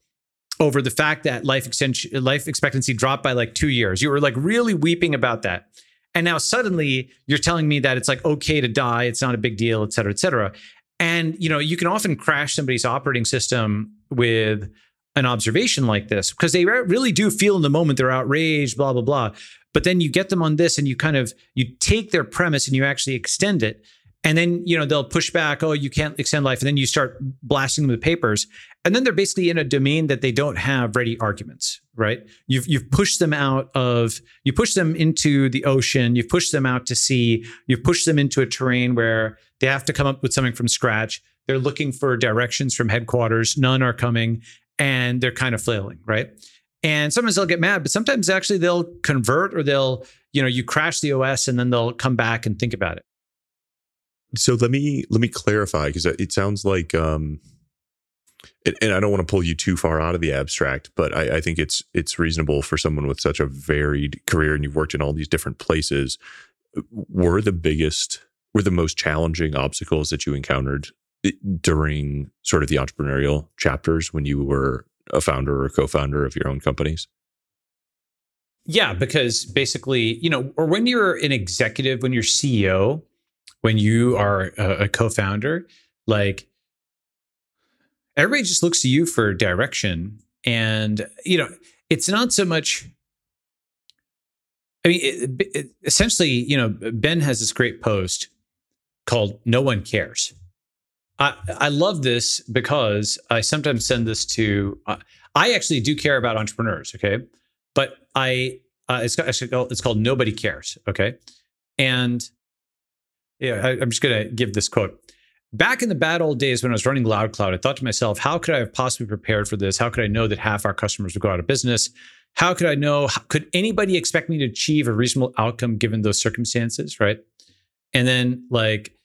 A: over the fact that life extension life expectancy dropped by like two years. You were like really weeping about that. And now suddenly you're telling me that it's like okay to die, it's not a big deal, et cetera, et cetera. And you know, you can often crash somebody's operating system with an observation like this because they really do feel in the moment they're outraged, blah, blah, blah. But then you get them on this and you kind of you take their premise and you actually extend it. And then, you know, they'll push back, oh, you can't extend life. And then you start blasting them with papers. And then they're basically in a domain that they don't have ready arguments right? You've you've pushed them out of you push them into the ocean, you've pushed them out to sea, you've pushed them into a terrain where they have to come up with something from scratch. They're looking for directions from headquarters, none are coming, and they're kind of flailing, right? And sometimes they'll get mad, but sometimes actually they'll convert or they'll, you know, you crash the OS and then they'll come back and think about it.
B: So let me let me clarify because it sounds like um and I don't want to pull you too far out of the abstract, but I, I, think it's it's reasonable for someone with such a varied career and you've worked in all these different places. Were the biggest, were the most challenging obstacles that you encountered during sort of the entrepreneurial chapters when you were a founder or co-founder of your own companies?
A: Yeah, because basically, you know, or when you're an executive, when you're CEO, when you are a, a co-founder, like everybody just looks to you for direction. And, you know, it's not so much. I mean, it, it, essentially, you know, Ben has this great post called No One Cares. I, I love this because I sometimes send this to. Uh, I actually do care about entrepreneurs, okay, but I uh, it's it's called, it's called Nobody Cares, okay, and yeah, I, I'm just gonna give this quote. Back in the bad old days when I was running LoudCloud, I thought to myself, how could I have possibly prepared for this? How could I know that half our customers would go out of business? How could I know? Could anybody expect me to achieve a reasonable outcome given those circumstances? Right. And then, like,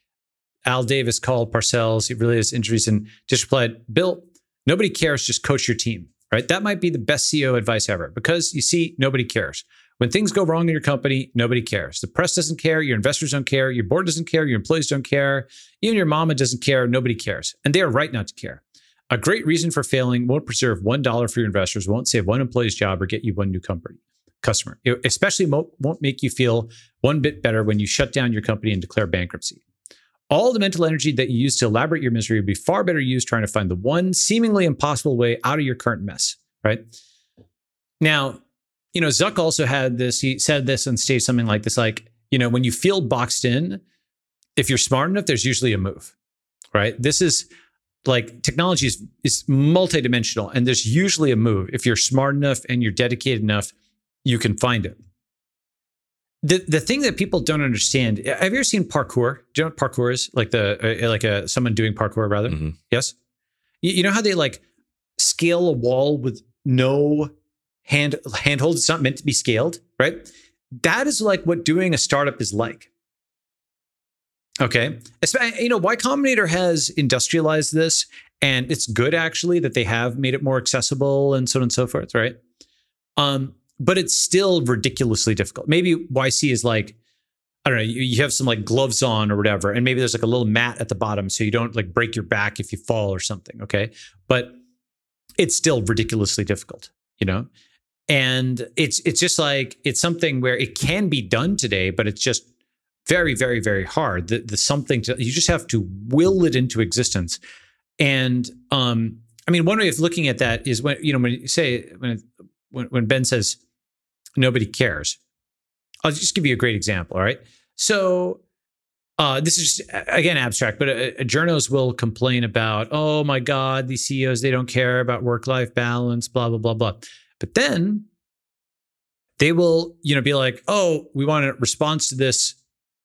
A: Al Davis called Parcells, he really has injuries and just replied, Bill, nobody cares, just coach your team. Right. That might be the best CEO advice ever because you see, nobody cares. When things go wrong in your company, nobody cares. The press doesn't care. Your investors don't care. Your board doesn't care. Your employees don't care. Even your mama doesn't care. Nobody cares. And they are right not to care. A great reason for failing won't preserve $1 for your investors, won't save one employee's job, or get you one new company customer. It especially won't make you feel one bit better when you shut down your company and declare bankruptcy. All the mental energy that you use to elaborate your misery would be far better used trying to find the one seemingly impossible way out of your current mess, right? Now, you know, Zuck also had this, he said this on stage, something like this, like, you know, when you feel boxed in, if you're smart enough, there's usually a move, right? This is like technology is, is multidimensional and there's usually a move. If you're smart enough and you're dedicated enough, you can find it. The, the thing that people don't understand, have you ever seen parkour? Do you know what parkour is? Like the uh, like a someone doing parkour rather? Mm-hmm. Yes. You, you know how they like scale a wall with no hand handhold. It's not meant to be scaled, right? That is like what doing a startup is like. Okay. You know, Y Combinator has industrialized this, and it's good actually that they have made it more accessible and so on and so forth, right? Um, but it's still ridiculously difficult. Maybe YC is like, I don't know, you, you have some like gloves on or whatever, and maybe there's like a little mat at the bottom so you don't like break your back if you fall or something. Okay. But it's still ridiculously difficult, you know? And it's it's just like it's something where it can be done today but it's just very very very hard. The, the something to you just have to will it into existence. And um i mean one way of looking at that is when you know when you say when when, when ben says nobody cares. I'll just give you a great example all right? So uh, this is just, again abstract, but uh, uh, journos will complain about, oh my God, these CEOs, they don't care about work life balance, blah, blah, blah, blah. But then they will, you know, be like, oh, we want a response to this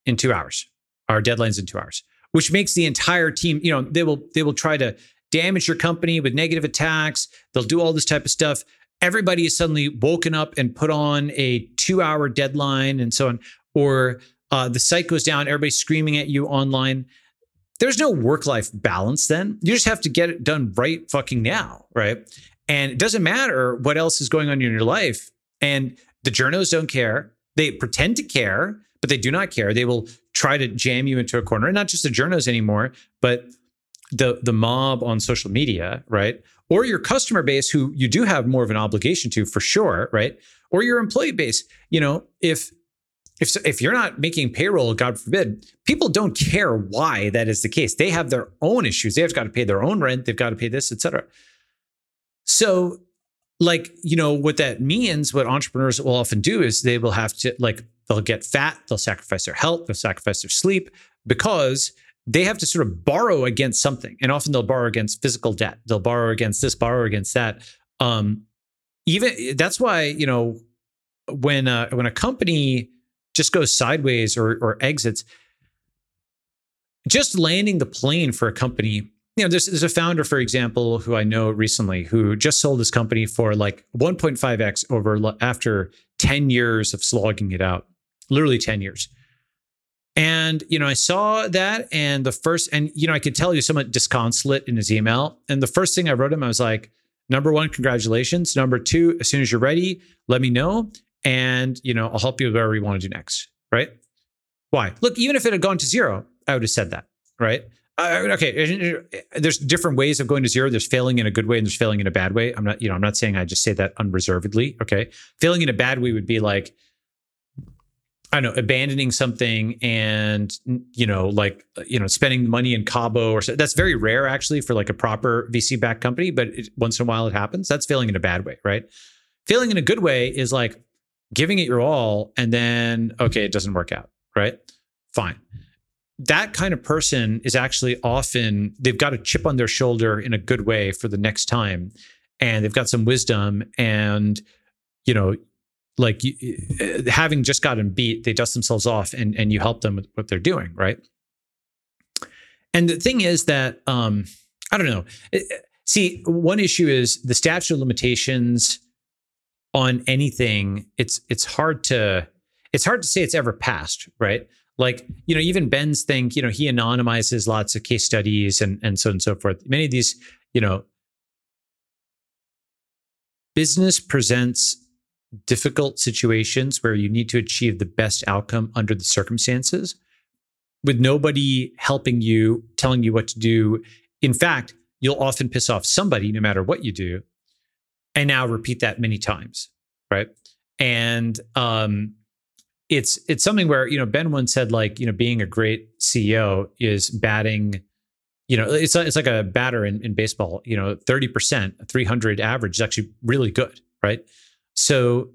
A: in two hours. Our deadline's in two hours, which makes the entire team, you know, they will they will try to damage your company with negative attacks. They'll do all this type of stuff. Everybody is suddenly woken up and put on a two-hour deadline and so on. Or uh, the site goes down, everybody's screaming at you online. There's no work-life balance then. You just have to get it done right fucking now, right? And it doesn't matter what else is going on in your life. And the journos don't care. They pretend to care, but they do not care. They will try to jam you into a corner. And not just the journos anymore, but the the mob on social media, right? Or your customer base who you do have more of an obligation to for sure, right? Or your employee base. You know, if if if you're not making payroll, God forbid, people don't care why that is the case. They have their own issues. They've got to pay their own rent. They've got to pay this, etc. So, like, you know, what that means, what entrepreneurs will often do is they will have to, like, they'll get fat, they'll sacrifice their health, they'll sacrifice their sleep because they have to sort of borrow against something. And often they'll borrow against physical debt, they'll borrow against this, borrow against that. Um, even that's why, you know, when uh, when a company just goes sideways or, or exits, just landing the plane for a company you know, there's, there's a founder, for example, who I know recently who just sold his company for like 1.5x over after 10 years of slogging it out, literally 10 years. And, you know, I saw that and the first, and, you know, I could tell you somewhat disconsolate in his email. And the first thing I wrote him, I was like, number one, congratulations. Number two, as soon as you're ready, let me know. And, you know, I'll help you with whatever you want to do next. Right. Why? Look, even if it had gone to zero, I would have said that. Right. Uh, okay, there's different ways of going to zero. There's failing in a good way and there's failing in a bad way. I'm not, you know, I'm not saying I just say that unreservedly. Okay, failing in a bad way would be like, I don't know, abandoning something and you know, like you know, spending money in Cabo or so. That's very rare actually for like a proper VC backed company, but it, once in a while it happens. That's failing in a bad way, right? Failing in a good way is like giving it your all and then okay, it doesn't work out, right? Fine that kind of person is actually often they've got a chip on their shoulder in a good way for the next time. And they've got some wisdom and you know like uh, having just gotten beat they dust themselves off and and you help them with what they're doing right? And the thing is that um i don't know. See one issue is the statute of limitations on anything it's it's hard to it's hard to say it's ever passed right like you know even ben's thing you know he anonymizes lots of case studies and and so on and so forth. Many of these you know business presents difficult situations where you need to achieve the best outcome under the circumstances with nobody helping you telling you what to do. In fact you'll often piss off somebody no matter what you do and now repeat that many times right? And um it's it's something where you know Ben once said like you know being a great CEO is batting, you know it's it's like a batter in, in baseball. You know, thirty percent, three hundred average is actually really good, right? So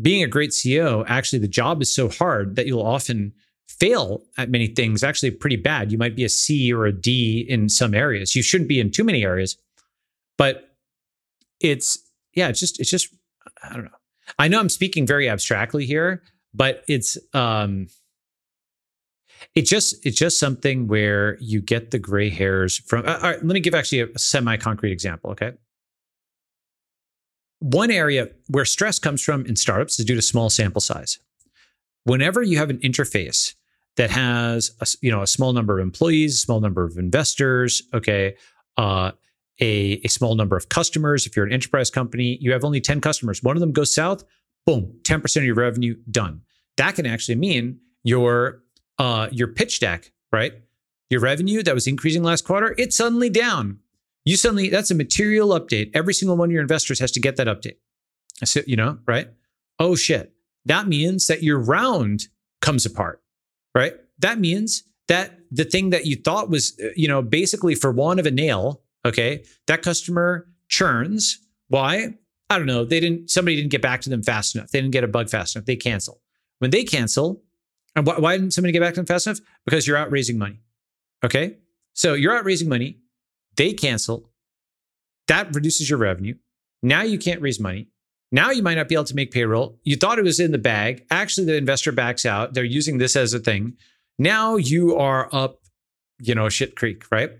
A: being a great CEO, actually the job is so hard that you'll often fail at many things. Actually, pretty bad. You might be a C or a D in some areas. You shouldn't be in too many areas, but it's yeah, it's just it's just I don't know. I know I'm speaking very abstractly here, but it's um it just it's just something where you get the gray hairs from uh, all right let me give actually a, semi-concrete example okay? One area where stress comes from in startups is due to small sample size. Whenever you have an interface that has a, you know a small number of employees small number of investors okay uh, a, a small number of customers if you're an enterprise company you have only 10 customers. One of them goes south boom 10% of your revenue done that can actually mean your uh, your pitch deck, right? Your revenue that was increasing last quarter, it's suddenly down. You suddenly that's a material update. Every single one of your investors has to get that update. So, you know, right? Oh shit. That means that your round comes apart, right? That means that the thing that you thought was, uh, you know, basically for want of a nail, okay, that customer churns. Why? I don't know. They didn't, somebody didn't get back to them fast enough. They didn't get a bug fast enough. They cancel. When they cancel, and why, why didn't somebody get back to them fast enough? Because you're out raising money. Okay. So you're out raising money. They cancel. That reduces your revenue. Now you can't raise money. Now you might not be able to make payroll. You thought it was in the bag. Actually, the investor backs out. They're using this as a thing. Now you are up, you know, shit creek, right?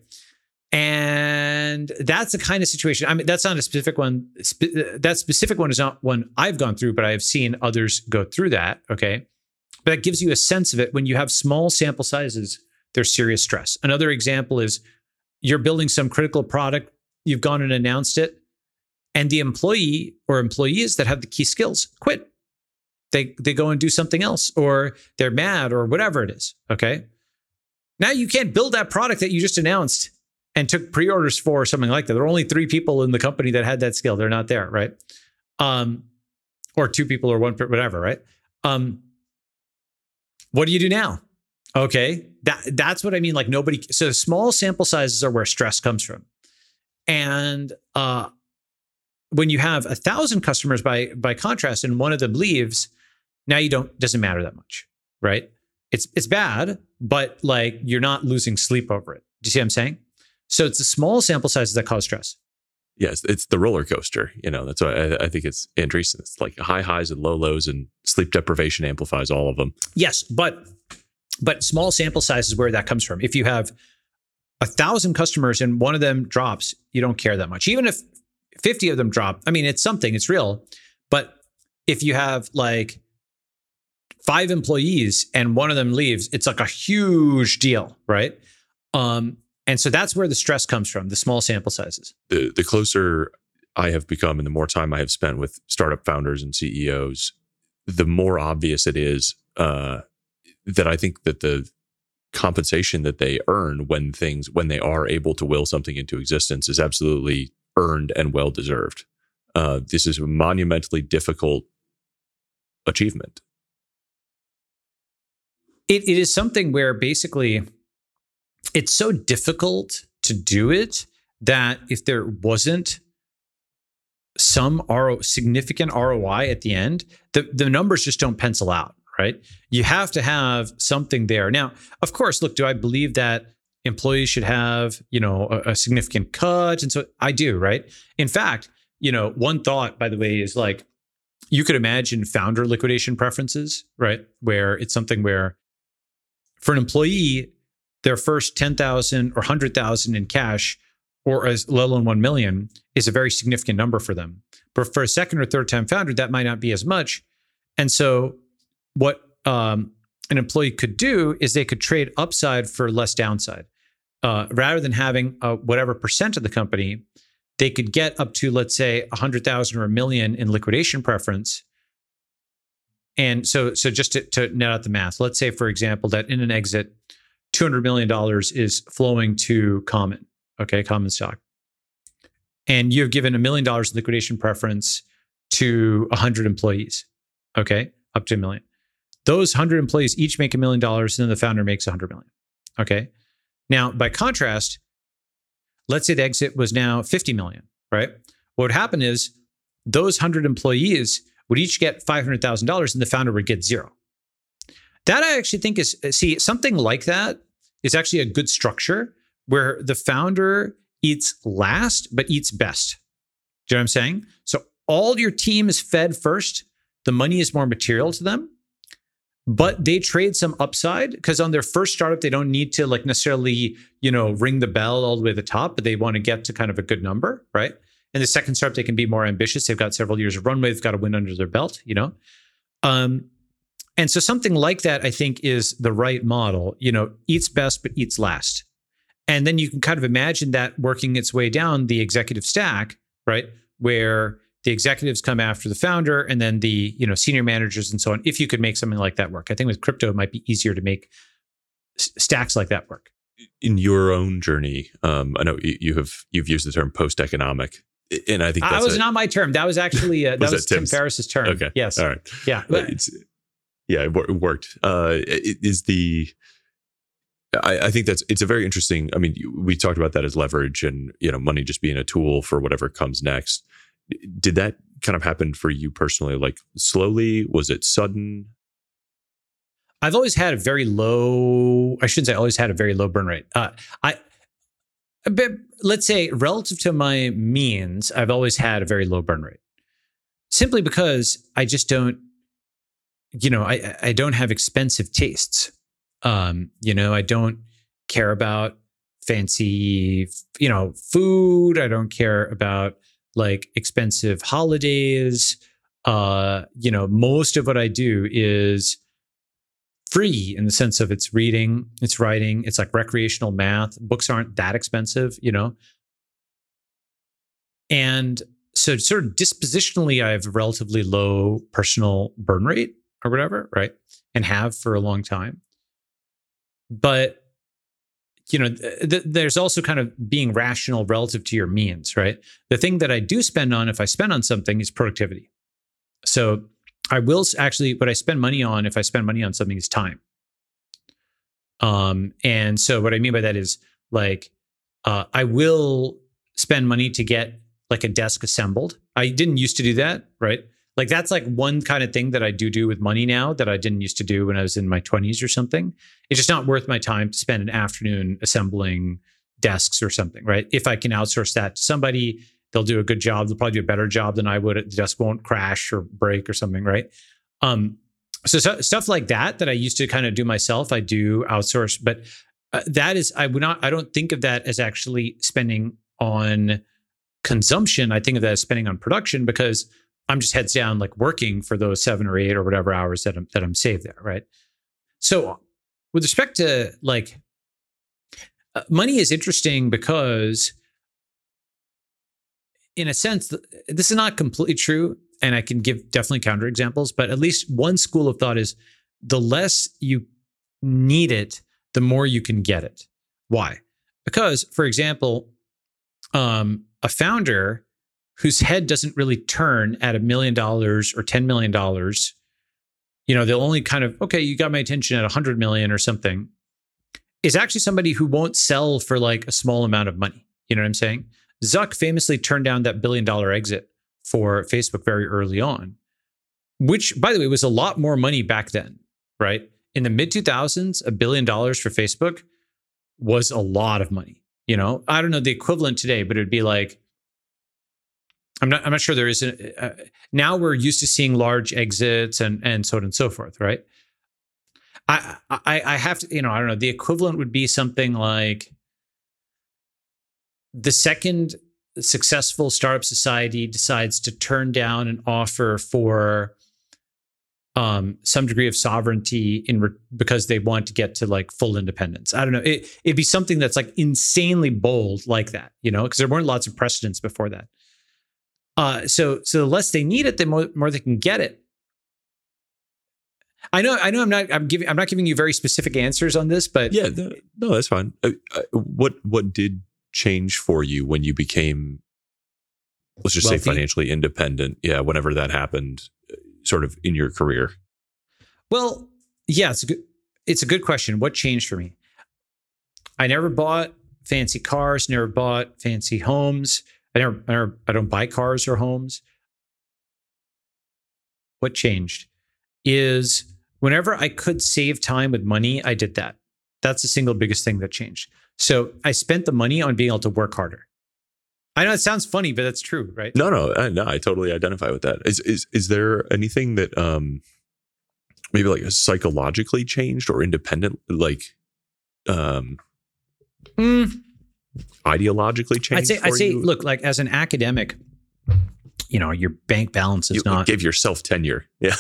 A: And that's the kind of situation. I mean, that's not a specific one. that specific one is not one I've gone through, but I have seen others go through that. Okay. But that gives you a sense of it. When you have small sample sizes, there's serious stress. Another example is you're building some critical product, you've gone and announced it, and the employee or employees that have the key skills quit. They, they go and do something else, or they're mad, or whatever it is. Okay. Now you can't build that product that you just announced and took pre-orders for or something like that. There are only three people in the company that had that skill. They're not there, right? Um, or two people or one, whatever, right? Um, what do you do now? Okay, that that's what I mean. Like nobody. So small sample sizes are where stress comes from, and uh, when you have a thousand customers by by contrast, and one of them leaves, now you don't doesn't matter that much, right? It's it's bad, but like you're not losing sleep over it. Do you see what I'm saying? So it's the small sample sizes that cause stress.
B: Yes, it's the roller coaster. You know, that's why I, I think it's Andreessen. It's like high highs and low lows, and sleep deprivation amplifies all of them.
A: Yes, but but small sample size is where that comes from. If you have a thousand customers and one of them drops, you don't care that much. Even if 50 of them drop, I mean, it's something, it's real. But if you have like five employees and one of them leaves, it's like a huge deal, right? Um, and so that's where the stress comes from, the small sample sizes.
B: The the closer I have become and the more time I have spent with startup founders and CEOs, the more obvious it is uh, that I think that the compensation that they earn when things when they are able to will something into existence is absolutely earned and well deserved. Uh, this is a monumentally difficult achievement.
A: It, it is something where basically it's so difficult to do it that if there wasn't some RO, significant ROI at the end, the, the numbers just don't pencil out, right? You have to have something there. Now, of course, look, do I believe that employees should have, you know, a, a significant cut? And so I do, right? In fact, you know, one thought, by the way, is like you could imagine founder liquidation preferences, right? Where it's something where for an employee, their first 10,000 or 100,000 in cash or as let alone 1 million is a very significant number for them. But for a second or third time founder, that might not be as much. And so what um, an employee could do is they could trade upside for less downside. Uh, rather than having a whatever percent of the company, they could get up to, let's say, 100,000 or a million in liquidation preference. And so, so just to, to net out the math, let's say, for example, that in an exit, $200 million is flowing to common, okay, common stock. And you've given a million dollars in liquidation preference to 100 employees, okay, up to a million. Those 100 employees each make a million dollars, and then the founder makes 100 million, okay? Now, by contrast, let's say the exit was now 50 million, right? What would happen is those 100 employees would each get $500,000 and the founder would get zero. That I actually think is, see, something like that is actually a good structure where the founder eats last but eats best. Do you know what I'm saying? So all your team is fed first, the money is more material to them but they trade some upside because on their first startup they don't need to like necessarily you know ring the bell all the way to the top but they want to get to kind of a good number right? And the second startup they can be more ambitious. They've got several years of runway. They've got a win under their belt you know? Um and so something like that i think is the right model. You know eats best but eats last. And then you can kind of imagine that working its way down the executive stack right where the executives come after the founder and then the you know senior managers and so on if you could make something like that work. I think with crypto it might be easier to make s- stacks like that work.
B: In your own journey um, i know you have you've used the term post-economic and i think
A: that was a, not my term. That was actually uh, that was, was that tim ferriss's term.
B: Okay.
A: Yes.
B: All right.
A: Yeah.
B: But yeah it, worked uh, is the I, I, think that's it's a very interesting. I mean, we talked about that as leverage and you know money just being a tool for whatever comes next did that kind of happen for you personally? Like slowly? Was it sudden?
A: I've always had a very low, I shouldn't say always had a very low burn rate. Uh, I, but let's say relative to my means, I've always had a very low burn rate simply because I just don't, you know, I, I don't have expensive tastes. Um, you know, I don't care about fancy, you know, food. I don't care about like expensive holidays. Uh, you know, most of what I do is free in the sense of it's reading, it's writing, it's like recreational math. Books aren't that expensive, you know. And so sort of dispositionally, I have a relatively low personal burn rate or whatever, right? And have for a long time. But you know, th- there's also kind of being rational relative to your means, right? The thing that I do spend on, if I spend on something, is productivity. So I will actually, what I spend money on, if I spend money on something, is time. Um, and so what I mean by that is like, uh, I will spend money to get like a desk assembled. I didn't used to do that, right? Like that's like one kind of thing that I do do with money now that I didn't used to do when I was in my 20s or something. It's just not worth my time to spend an afternoon assembling desks or something, right? If I can outsource that to somebody, they'll do a good job. They'll probably do a better job than I would. The desk won't crash or break or something, right? Um, so, so stuff like that that I used to kind of do myself, I do outsource, but uh, that is I would not. I don't think of that as actually spending on consumption. I think of that as spending on production because I'm just heads down, like working for those seven or eight or whatever hours that I'm that I'm saved there, right? So, with respect to like uh, money is interesting because, in a sense, this is not completely true, and I can give definitely counter examples. But at least one school of thought is the less you need it, the more you can get it. Why? Because, for example, um, a founder whose head doesn't really turn at a million dollars or $10 million, you know, they'll only kind of, okay, you got my attention at 100 million or something, is actually somebody who won't sell for like a small amount of money. You know what I'm saying? Zuck famously turned down that billion dollar exit for Facebook very early on, which, by the way, was a lot more money back then. right? In the mid 2000s, a billion dollars for Facebook was a lot of money. You know, I don't know the equivalent today, but it'd be like, I'm not, I'm not sure there is. A, uh, now we're used to seeing large exits and, and so on and so forth, right? I, I, I have to, you know, I don't know. The equivalent would be something like the second successful startup society decides to turn down an offer for um, some degree of sovereignty in re- because they want to get to like full independence. I don't know. It, it'd be something that's like insanely bold like that, you know, because there weren't lots of precedents before that. Uh, so so the less they need it, the more, more they can get it. I know, I know. I'm not. I'm giving. I'm not giving you very specific answers on this, but
B: yeah, no, no that's fine. Uh, uh, what what did change for you when you became, let's just wealthy. say, financially independent? Yeah, whenever that happened, sort of in your career?
A: Well, yeah, it's a good it's a good question. What changed for me? I never bought fancy cars, never bought fancy homes. I never, I never I don't buy cars or homes. What changed is whenever I could save time with money, I did that. That's the single biggest thing that changed. So I spent the money on being able to work harder. I know it sounds funny, but that's true, right?
B: No, no, I, no. I totally identify with that. Is is is there anything that um maybe like psychologically changed or independent, like um mm. Ideologically changed?
A: I'd say I'd say look, like as an academic, you know, your bank balance is
B: you
A: not
B: give yourself tenure. Yeah.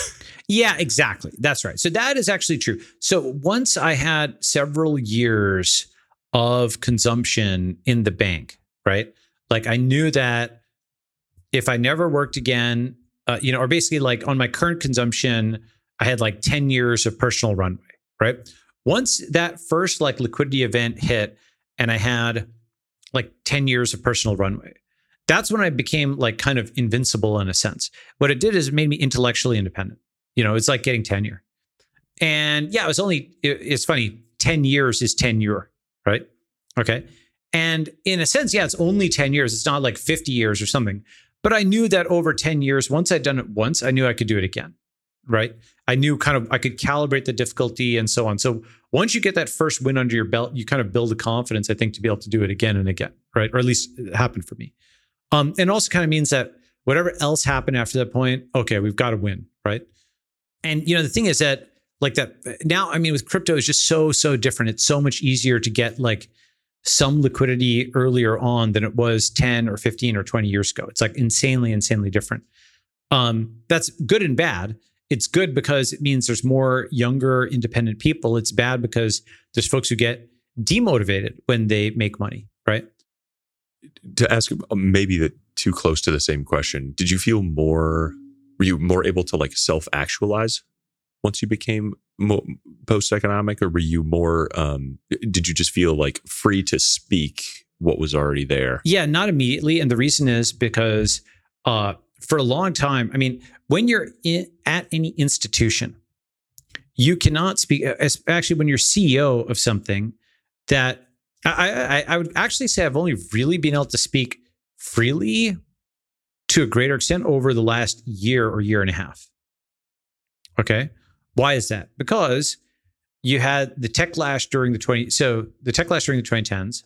A: Yeah, exactly. That's right. So that is actually true. So once I had several years of consumption in the bank, right? Like I knew that if I never worked again, uh, you know, or basically like on my current consumption, I had like 10 years of personal runway, right? Once that first like liquidity event hit and I had like 10 years of personal runway, that's when I became like kind of invincible in a sense. What it did is it made me intellectually independent. You know, it's like getting tenure. And yeah, it was only, it, it's funny, 10 years is tenure, right? Okay. And in a sense, yeah, it's only 10 years. It's not like 50 years or something. But I knew that over 10 years, once I'd done it once, I knew I could do it again. Right. I knew kind of I could calibrate the difficulty and so on. So once you get that first win under your belt, you kind of build the confidence, I think, to be able to do it again and again. Right. Or at least it happened for me. Um, and also kind of means that whatever else happened after that point, okay, we've got to win. Right. And you know, the thing is that like that now, I mean, with crypto is just so, so different. It's so much easier to get like some liquidity earlier on than it was 10 or 15 or 20 years ago. It's like insanely, insanely different. Um, that's good and bad. It's good because it means there's more younger, independent people. It's bad because there's folks who get demotivated when they make money, right?
B: To ask um, maybe that too close to the same question, did you feel more, were you more able to like self actualize once you became post economic, or were you more? Um, did you just feel like free to speak what was already there?
A: Yeah, not immediately, and the reason is because uh, for a long time, I mean, when you're in, at any institution, you cannot speak. Uh, actually, when you're CEO of something, that I, I, I would actually say I've only really been able to speak freely to a greater extent over the last year or year and a half. Okay. Why is that? Because you had the techlash during the 20 so the techlash during the 2010s.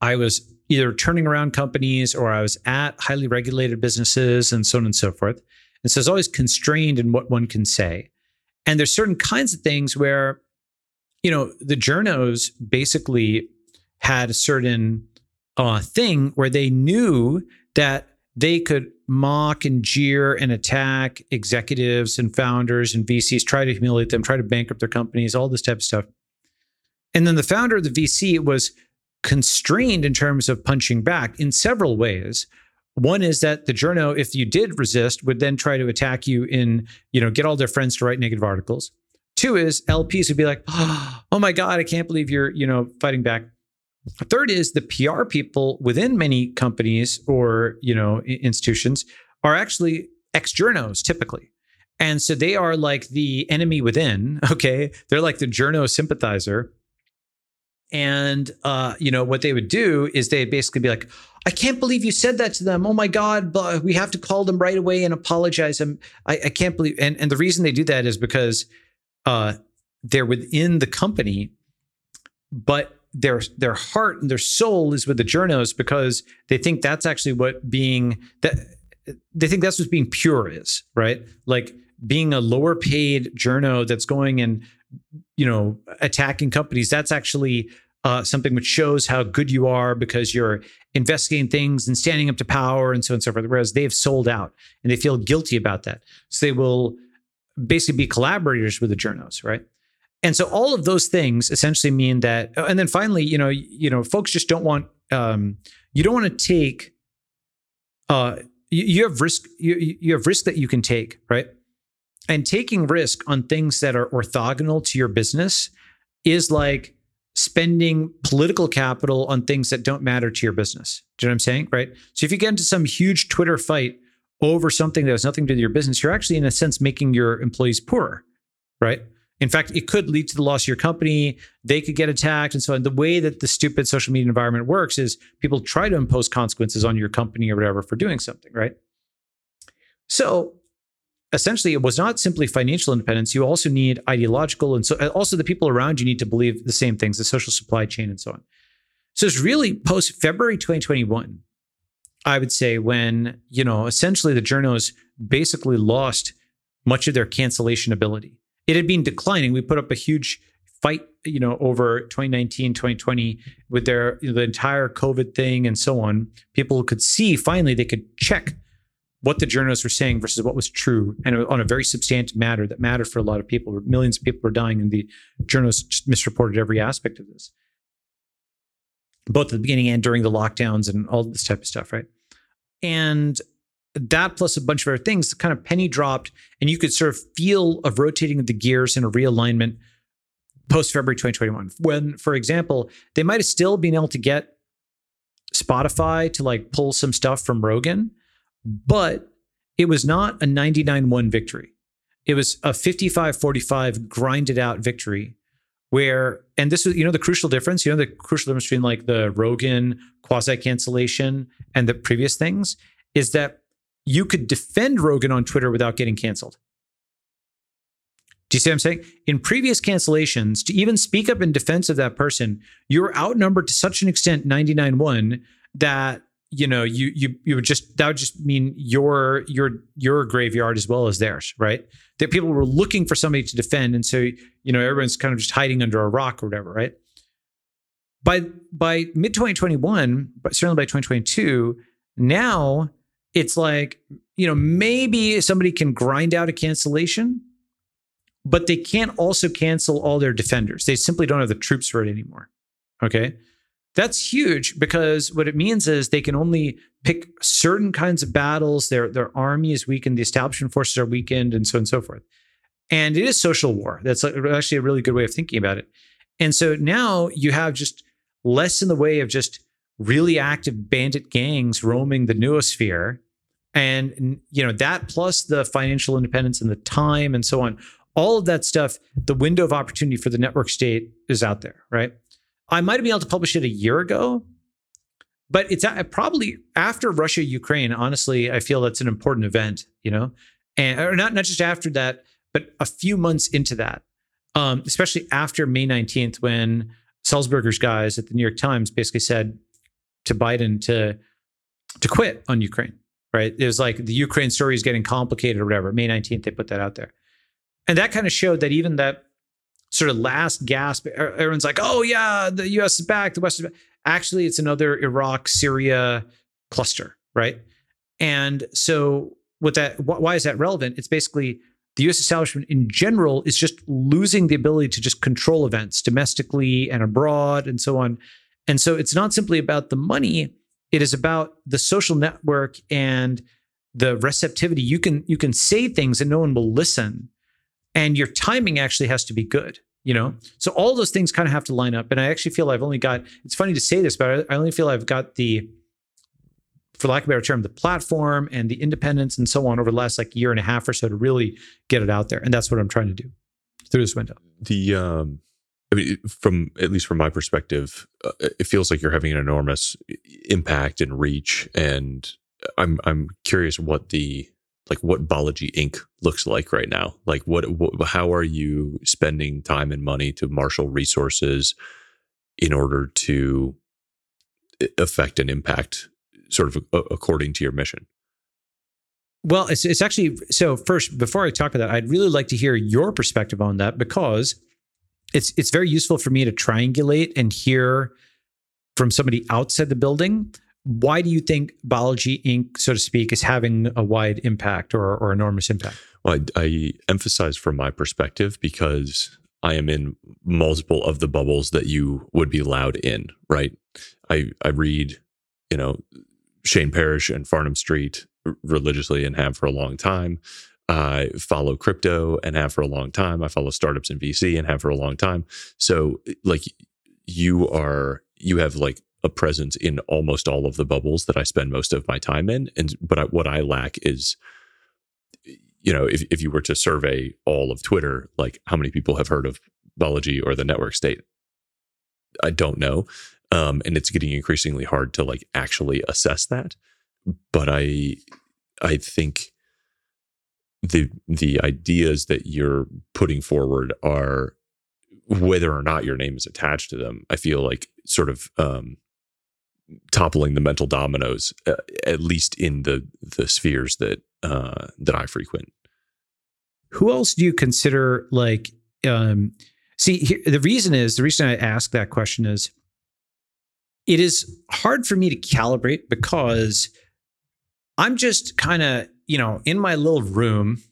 A: I was either turning around companies or I was at highly regulated businesses and so on and so forth. And so it's always constrained in what one can say. And there's certain kinds of things where, you know, the journos basically had a certain uh, thing where they knew that they could mock and jeer and attack executives and founders and VCs, try to humiliate them, try to bankrupt their companies, all this type of stuff. And then the founder of the VC was constrained in terms of punching back in several ways. One is that the journo, if you did resist, would then try to attack you in, you know, get all their friends to write negative articles. Two is LPs would be like, oh my God, I can't believe you're, you know, fighting back. Third is the PR people within many companies or you know institutions are actually ex-journos typically. And so they are like the enemy within, okay? They're like the journo sympathizer. And uh, you know what they would do is they'd basically be like, "I can't believe you said that to them. Oh my God, but we have to call them right away and apologize." them. I, I can't believe. And and the reason they do that is because uh, they're within the company, but their their heart and their soul is with the journos because they think that's actually what being that they think that's what being pure is, right? Like being a lower paid journo that's going and you know attacking companies that's actually uh, something which shows how good you are because you're investigating things and standing up to power and so on and so forth whereas they've sold out and they feel guilty about that. So they will basically be collaborators with the journos right? And so all of those things essentially mean that and then finally you know you know folks just don't want um you don't want to take uh you, you have risk you, you have risk that you can take right and taking risk on things that are orthogonal to your business is like spending political capital on things that don't matter to your business. Do you know what I'm saying? Right. So if you get into some huge Twitter fight over something that has nothing to do with your business, you're actually, in a sense, making your employees poorer. Right. In fact, it could lead to the loss of your company. They could get attacked. And so on. The way that the stupid social media environment works is people try to impose consequences on your company or whatever for doing something. Right. So essentially it was not simply financial independence. You also need ideological and so also the people around you need to believe the same things the social supply chain and so on. So it's really post february 2021 i would say when you know essentially the journos basically lost much of their cancellation ability. It had been declining. We put up a huge fight you know over 2019 2020 with their you know, the entire covid thing and so on. People could see finally they could check what the journalists were saying versus what was true, and on a very substantive matter that mattered for a lot of people. Millions of people were dying, and the journalists misreported every aspect of this, both at the beginning and during the lockdowns and all this type of stuff, right? And that plus a bunch of other things kind of penny dropped, and you could sort of feel of rotating the gears and a realignment post February 2021. When, for example, they might have still been able to get Spotify to like pull some stuff from Rogan but it was not a 99 1 victory. It was a 55 45 grinded out victory where, and this was, you know, the crucial difference, you know, the crucial difference between like the Rogan quasi cancellation and the previous things is that you could defend Rogan on Twitter without getting canceled. Do you see what I'm saying? In previous cancellations, to even speak up in defense of that person, you were outnumbered to such an extent, 99 1, that you know you you you would just that would just mean your your your graveyard as well as theirs right? That people were looking for somebody to defend and so you know everyone's kind of just hiding under a rock or whatever right? By by mid 2021 but certainly by 2022 now it's like you know maybe somebody can grind out a cancellation but they can't also cancel all their defenders. They simply don't have the troops for it anymore okay that's huge because what it means is they can only pick certain kinds of battles. Their their army is weakened, the establishment forces are weakened, and so on and so forth. And it is social war. That's actually a really good way of thinking about it. And so now you have just less in the way of just really active bandit gangs roaming the noosphere. And you know, that plus the financial independence and the time and so on, all of that stuff, the window of opportunity for the network state is out there, right? I might have been able to publish it a year ago, but it's probably after Russia Ukraine. Honestly, I feel that's an important event, you know, and or not not just after that, but a few months into that, um, especially after May nineteenth, when Sulzberger's guys at the New York Times basically said to Biden to to quit on Ukraine. Right? It was like the Ukraine story is getting complicated or whatever. May nineteenth, they put that out there, and that kind of showed that even that sort of last gasp. Everyone's like, "Oh yeah, the U.S. is back. The West is back." Actually, it's another Iraq Syria cluster, right? And so, what that why is that relevant? It's basically the U.S. establishment in general is just losing the ability to just control events domestically and abroad and so on. And so, it's not simply about the money; it is about the social network and the receptivity. You can you can say things and no one will listen and your timing actually has to be good you know so all those things kind of have to line up and i actually feel i've only got it's funny to say this but i only feel i've got the for lack of a better term the platform and the independence and so on over the last like year and a half or so to really get it out there and that's what i'm trying to do through this window
B: the um I mean, from at least from my perspective, uh, it feels like you're having an enormous impact and reach. And I'm I'm curious what the like what Balaji Inc. looks like right now. Like what, what how are you spending time and money to marshal resources in order to affect and impact sort of according to your mission?
A: Well, it's it's actually so. First, before I talk about that, I'd really like to hear your perspective on that because it's it's very useful for me to triangulate and hear from somebody outside the building. Why do you think Balaji Inc., so to speak, is having a wide impact or, or enormous impact?
B: Well, I, I emphasize from my perspective because I am in multiple of the bubbles that you would be allowed in, right? I I read, you know, Shane Parrish and Farnham Street religiously and have for a long time. I follow crypto and have for a long time. I follow startups and VC and have for a long time. So like you are you have like a presence in almost all of the bubbles that I spend most of my time in. And but I, what I lack is you know, if, if you were to survey all of Twitter, like how many people have heard of Balaji or the network state? I don't know. Um, and it's getting increasingly hard to like actually assess that. But I I think the the ideas that you're putting forward are whether or not your name is attached to them i feel like sort of um, toppling the mental dominoes uh, at least in the the spheres that uh, that i frequent
A: who else do you consider like um see here, the reason is the reason i ask that question is it is hard for me to calibrate because i'm just kind of you know, in my little room,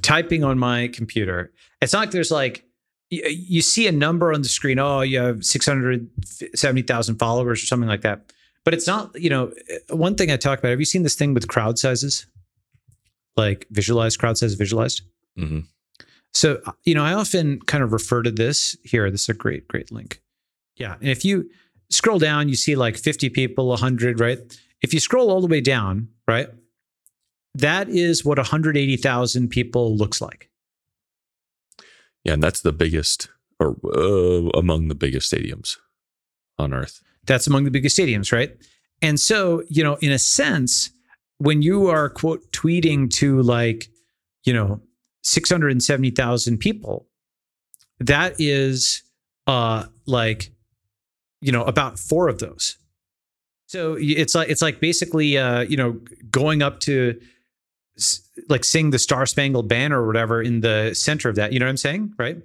A: typing on my computer. It's not like there's like Uh, you, see a number on the screen. Oh, you have six hundred seventy thousand followers or something like that. But it's not. You know, uh, one thing I talk about. Have you seen this thing with crowd sizes? Like visualized crowd size visualized. Mm-hmm. So uh, you know, I often kind of refer to this here. This is a great, great link. Yeah, and if you scroll down, you see like fifty people, hundred, right? If you scroll all the way down, right, that is what 180,000 people looks like.
B: Yeah, and that's the biggest or uh, among the biggest stadiums on earth.
A: That's among the biggest stadiums, right? And so, you know, in a sense, when you are quote tweeting to like, you know, 670,000 people, that is uh like you know, about 4 of those. So it's like it's like basically uh, you know, going up to like sing the Star Spangled Banner or whatever in the center of that. You know what I'm saying? Right.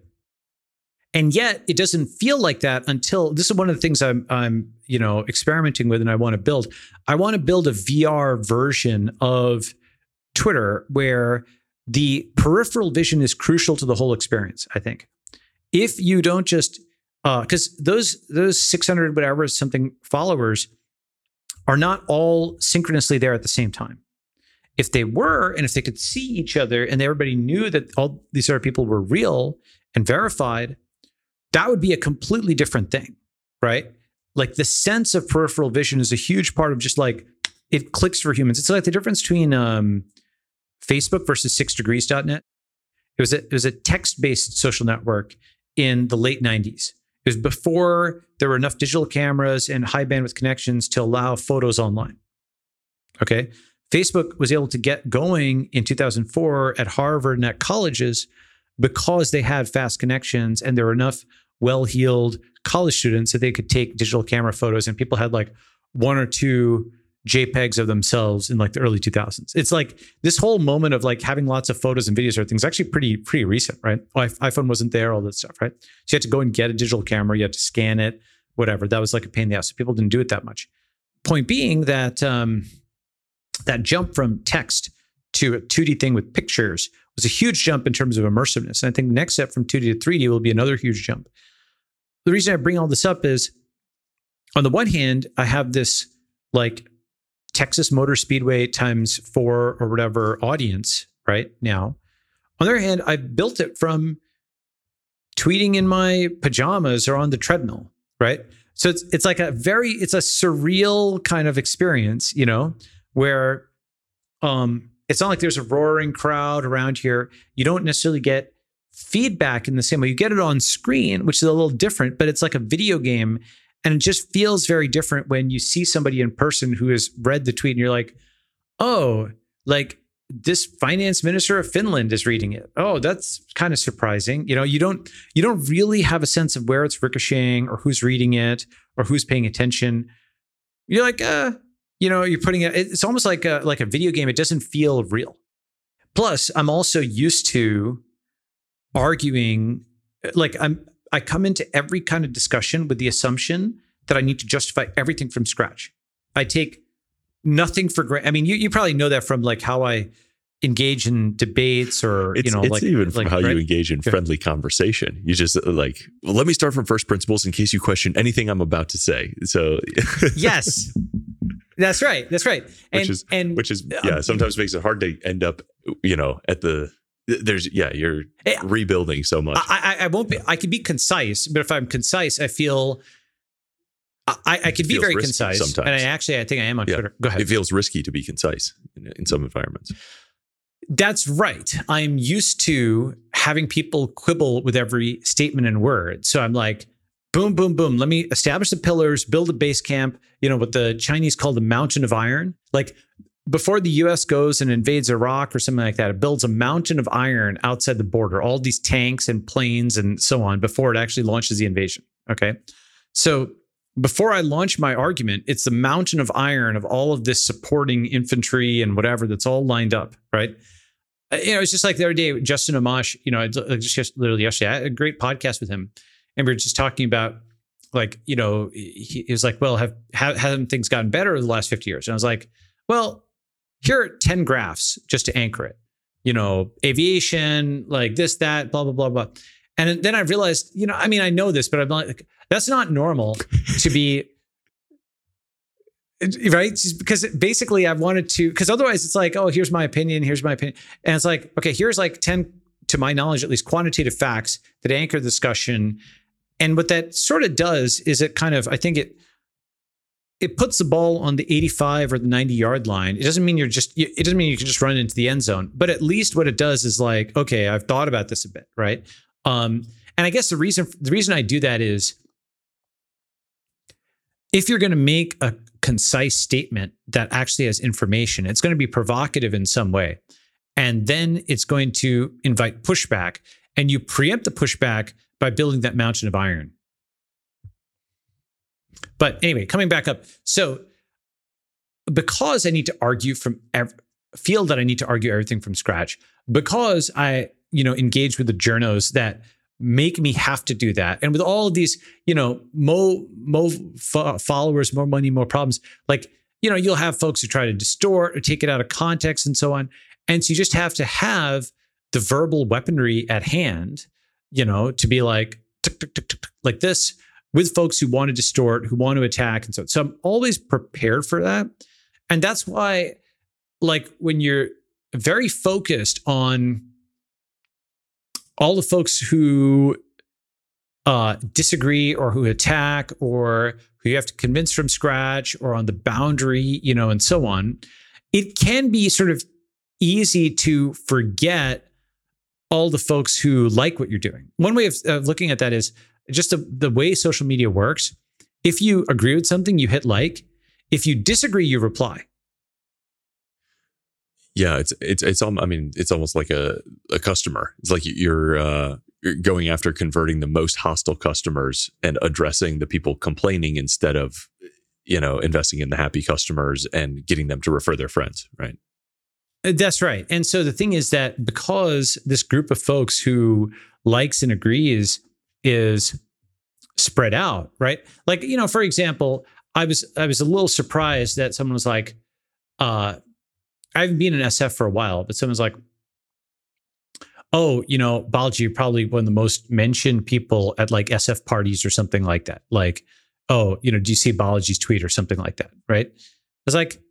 A: And yet it doesn't feel like that until this is one of the things I'm I'm, you know, experimenting with and I want to build. I want to build a VR version of Twitter where the peripheral vision is crucial to the whole experience, I think. If you don't just because uh, those those 600 whatever something followers are not all synchronously there at the same time if they were and if they could see each other and everybody knew that all these other people were real and verified that would be a completely different thing right? Like the sense of peripheral vision is a huge part of just like it clicks for humans. It's like the difference between um, facebook versus six degrees.net it was a, it was a text-based social network in the late 90s it was before there were enough digital cameras and high bandwidth connections to allow photos online okay Facebook was able to get going in 2004 at Harvard and at colleges because they had fast connections and there were enough well heeled college students that they could take digital camera photos. And people had like one or two JPEGs of themselves in like the early 2000s. It's like this whole moment of like having lots of photos and videos or things actually pretty pretty recent, right? iPhone wasn't there, all that stuff, right? So you had to go and get a digital camera, you had to scan it, whatever. That was like a pain in the ass. So people didn't do it that much. Point being that um, that jump from text to a 2D thing with pictures was a huge jump in terms of immersiveness. And I think the next step from 2D to 3D will be another huge jump. The reason I bring all this up is on the one hand, I have this like Texas Motor Speedway times four or whatever audience right now. On the other hand, I built it from tweeting in my pajamas or on the treadmill, right? So it's it's like a very it's a surreal kind of experience, you know where um, it's not like there's a roaring crowd around here. You don't necessarily get feedback in the same way. You get it on screen, which is a little different, but it's like a video game. And it just feels very different when you see somebody in person who has read the tweet and you're like, oh, like this finance minister of Finland is reading it. Oh, that's kind of surprising. You know, you don't you don't really have a sense of where it's ricocheting or who's reading it or who's paying attention. You're like, uh, you know, you're putting it. It's almost like a like a video game. It doesn't feel real. Plus, I'm also used to arguing. Like I'm, I come into every kind of discussion with the assumption that I need to justify everything from scratch. I take nothing for granted. I mean, you you probably know that from like how I engage in debates or
B: it's,
A: you know
B: it's
A: like
B: even from
A: like,
B: how
A: right?
B: you engage in friendly conversation you just uh, like well let me start from first principles in case you question anything i'm about to say so
A: yes, that's right. That's right. And
B: Which is-
A: and
B: which is
A: Um,
B: yeah sometimes makes it hard to end up you know at the there's yeah you're
A: Eh,
B: rebuilding so much
A: I, I, I won't be. I can be concise, but if I'm concise, I feel. I, I can be very concise,
B: sometimes.
A: and I actually I think I am on
B: Yeah.
A: Twitter. Go ahead.
B: it feels risky to be concise in, in some environments
A: That's right. I'm used to having people quibble with every statement and word. So I'm like, boom, boom, boom. Let me establish the pillars, build a base camp, you know, what the Chinese call the mountain of iron. Like before the US goes and invades Iraq or something like that, it builds a mountain of iron outside the border, all these tanks and planes and so on before it actually launches the invasion. Okay. So before I launch my argument, it's the mountain of iron of all of this supporting infantry and whatever that's all lined up, right? Uh, You know, it's just like the other day, Justin Amash, you know, I just literally yesterday, I had a great podcast with him. And we are just talking about, like, you know, he, he was like, well, have, have, haven't things gotten better over the last 50 years? And I was like, well, here are 10 graphs just to anchor it. You know, aviation, like this, that, blah, blah, blah, blah. And then I realized, you know, I mean, I know this, but I'm like, that's not normal to be right Just because basically i wanted to because otherwise it's like oh here's my opinion here's my opinion and it's like okay here's like 10 to my knowledge at least quantitative facts that anchor the discussion and what that sort of does is it kind of i think it it puts the ball on the 85 or the 90 yard line it doesn't mean you're just it doesn't mean you can just run into the end zone but at least what it does is like okay i've thought about this a bit right um and i guess the reason the reason i do that is if you're going to make a concise statement that actually has information, it's going to be provocative in some way. And then it's going to invite pushback. And you preempt the pushback by building that mountain of iron. But anyway, coming back up. So, because I need to argue from, ev- feel that I need to argue everything from scratch, because I, you know, engage with the journos that make me have to do that. And with all of these, you know, mo mo fo- followers, more money, more problems. Like, you know, you'll have folks who try to distort or take it out of context and so on. And so you just have to have the verbal weaponry at hand, you know, to be like tick, tick, tick, like this with folks who want to distort, who want to attack, and so on. So I'm always prepared for that. And that's why, like, when you're very focused on all the folks who uh, disagree or who attack or who you have to convince from scratch or on the boundary, you know, and so on, it can be sort of easy to forget all the folks who like what you're doing. One way of, of looking at that is just the, the way social media works. If you agree with something, you hit like. If you disagree, you reply.
B: yeah it's it's it's i mean it's almost like a a customer it's like you're uh you're going after converting the most hostile customers and addressing the people complaining instead of you know investing in the happy customers and getting them to refer their friends right
A: That's right. And so the thing is that because this group of folks who likes and agrees is spread out, right? Like, you know, for example, I was I was a little surprised that someone was like, uh, I haven't been in SF for a while, but someone's like, oh, you know, you're probably one of the most mentioned people at like SF parties or something like that. Like, oh, you know, do you see Balaji's tweet or something like that? Right. I was like,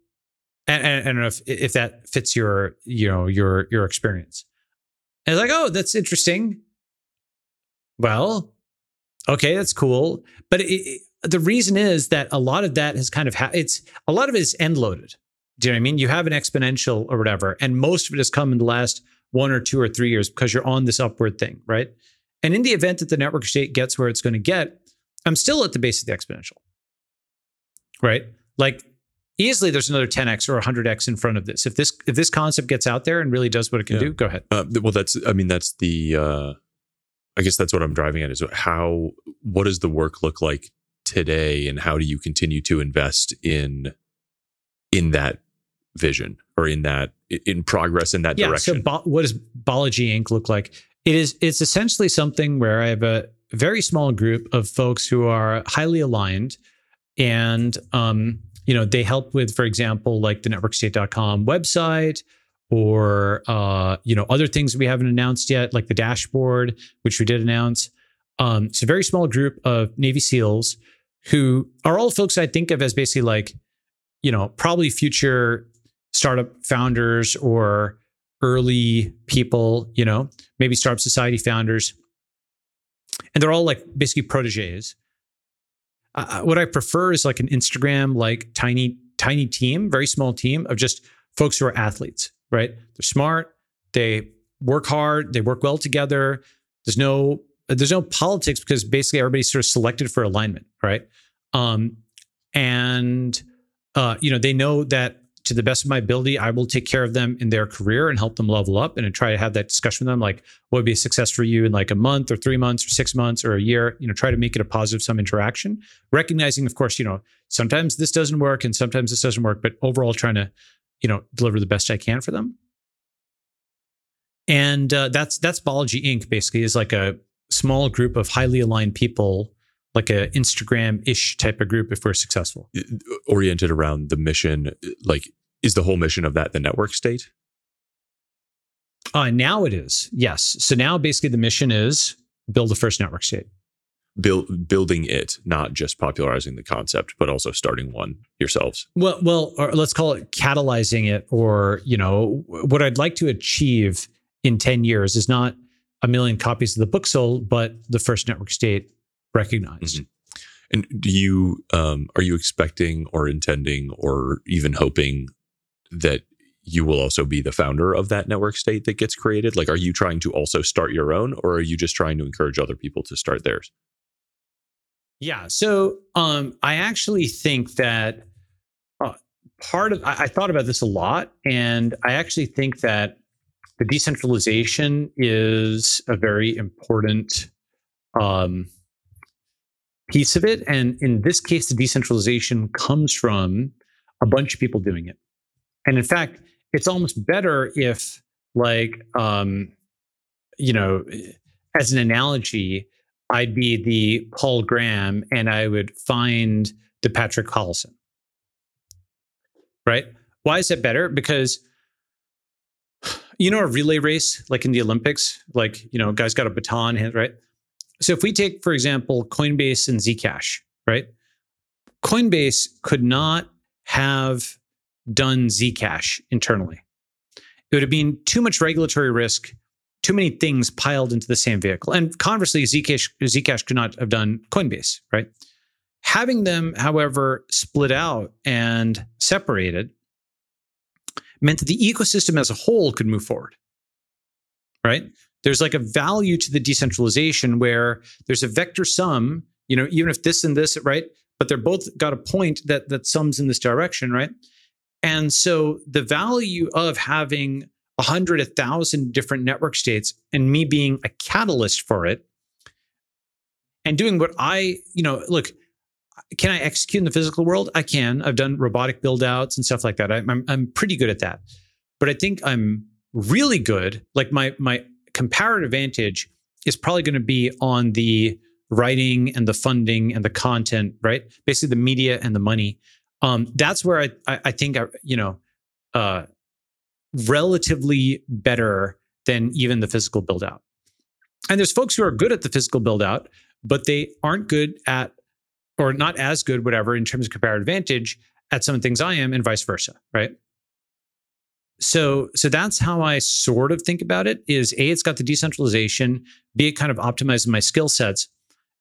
A: and, and I don't know if if that fits your you know your your experience. And it's like, oh, that's interesting. Well, okay, that's cool. But it, it- the reason is that a lot of that has kind of ha- it's a lot of it is end loaded. Do you know what I mean? You have an exponential or whatever, and most of it has come in the last one or two or three years because you're on this upward thing, right? And in the event that the network state gets where it's going to get, I'm still at the base of the exponential, right? Like easily there's another 10x or 100x in front of this. If this if this concept gets out there and really does what it can
B: Yeah.
A: do, go ahead.
B: Uh, well, that's I mean that's the uh, I guess that's what I'm driving at is how what does the work look like today, and how do you continue to invest in in that vision or in that in progress in that
A: yeah.
B: direction?
A: So Bo- what does Balaji Inc. look like? It is it's essentially something where I have a very small group of folks who are highly aligned and um, you know, they help with, for example, like the networkstate.com website or uh, you know, other things we haven't announced yet, like the dashboard, which we did announce. Um, it's a very small group of Navy SEALs who are all folks I think of as basically like, you know, probably future startup founders or early people, you know, maybe startup society founders. And they're all like basically proteges. Uh, what I prefer is like an Instagram, like tiny, tiny team, very small team of just folks who are athletes, right? They're smart, they work hard, they work well together. There's no, there's no politics because basically everybody's sort of selected for alignment, right? Um, and uh, you know, they know that to the best of my ability, I will take care of them in their career and help them level up and try to have that discussion with them. Like, what would be a success for you in like a month or three months or six months or a year? You know, try to make it a positive sum interaction. Recognizing, of course, you know, sometimes this doesn't work and sometimes this doesn't work, but overall trying to, you know, deliver the best I can for them. And uh, that's that's Balaji Inc. Basically, is like a small group of highly aligned people, like a Instagram-ish type of group. If we're successful,
B: oriented around the mission like is the whole mission of that the network state
A: Uh, now it is, yes. So now basically the mission is build the first network state.
B: build building it not just popularizing the concept but also starting one yourselves
A: Well, well, or let's call it catalyzing it, or you know, what I'd like to achieve in ten years is not a million copies of the book sold, but the first network state recognized.
B: Mhm. and do you um are you expecting or intending or even hoping that you will also be the founder of that network state that gets created like are you trying to also start your own or are you just trying to encourage other people to start theirs
A: Yeah. So um, I actually think that uh, part of, I, I thought about this a lot, and I actually think that the decentralization is a very important um, piece of it. And in this case, the decentralization comes from a bunch of people doing it. And in fact, it's almost better if, like, um, you know, as an analogy, I'd be the Paul Graham and I would find the Patrick Collison. Right? Why is that better? Because you know a relay race, like in the Olympics, like you know, guys got a baton, right? So if we take, for example, Coinbase and Zcash, right? Coinbase could not have done Zcash internally. It would have been too much regulatory risk too many things piled into the same vehicle. And conversely, Zcash, Zcash could not have done Coinbase, right? Having them, however, split out and separated meant that the ecosystem as a whole could move forward, right? There's like a value to the decentralization where there's a vector sum, you know, even if this and this, right? But they're both got a point that that sums in this direction, right? And so the value of having a hundred, a thousand different network states and me being a catalyst for it and doing what I, you know, look, can I execute in the physical world? I can. I've done robotic build outs and stuff like that. I'm, I'm, I'm pretty good at that. But I think I'm really good. Like my, my comparative advantage is probably going to be on the writing and the funding and the content, right? Basically the media and the money. Um, that's where I, I, I think, I, you know, uh, relatively better than even the physical build out. And there's folks who are good at the physical build out, but they aren't good at, or not as good, whatever, in terms of comparative advantage at some things I am, and vice versa, right? So, so that's how I sort of think about it. Is a, it's got the decentralization. B, it kind of optimizes my skill sets,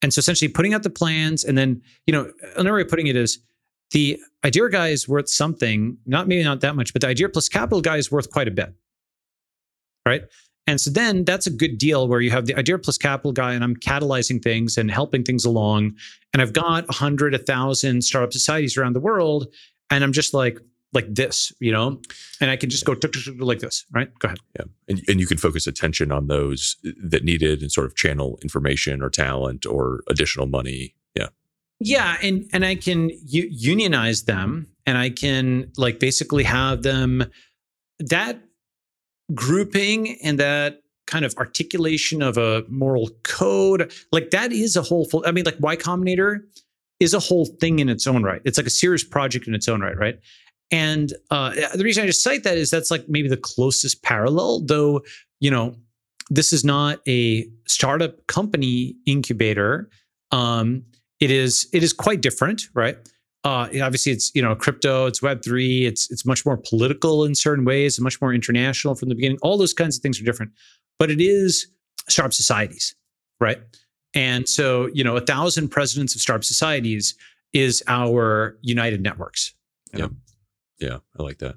A: and so essentially putting out the plans, and then you know another way of putting it is the idea guy is worth something, not maybe not that much, but the idea plus capital guy is worth quite a bit. right? And so then that's a good deal where you have the idea plus capital guy and I'm catalyzing things and helping things along. And I've got a hundred, a thousand startup societies around the world. And I'm just like, like this, you know, and I can just go like this, right? Go ahead.
B: Yeah. And, and you can focus attention on those that needed and sort of channel information or talent or additional money. Yeah.
A: Yeah. And, and I can u- unionize them and I can like basically have them that grouping and that kind of articulation of a moral code, like that is a whole full, I mean, like Y Combinator is a whole thing in its own right. It's like a serious project in its own right, right? And uh, the reason I just cite that is that's like maybe the closest parallel, though, you know, this is not a startup company incubator. Um, it is it is quite different, right? Uh, obviously, it's you know crypto, it's Web three, it's it's much more political in certain ways, much more international from the beginning. All those kinds of things are different, but it is startup societies, right? And so you know, a thousand presidents of startup societies is our United Networks.
B: Yeah, yeah, I like that.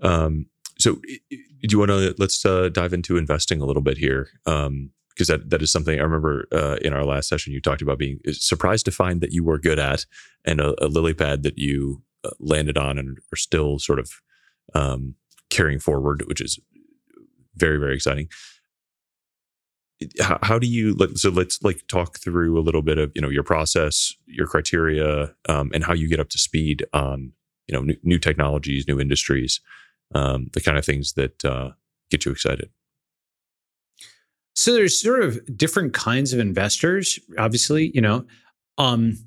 B: Um, so, do you want to let's uh, dive into investing a little bit here? Um, because that that is something I remember uh, in our last session you talked about being surprised to find that you were good at, and a, a lily pad that you uh, landed on and are still sort of um, carrying forward, which is very very exciting. How, how, do you so let's like talk through a little bit of you know your process, your criteria, um, and how you get up to speed on you know new, new technologies, new industries, um, the kind of things that uh, get you excited.
A: So there's sort of different kinds of investors, obviously, you know. Um,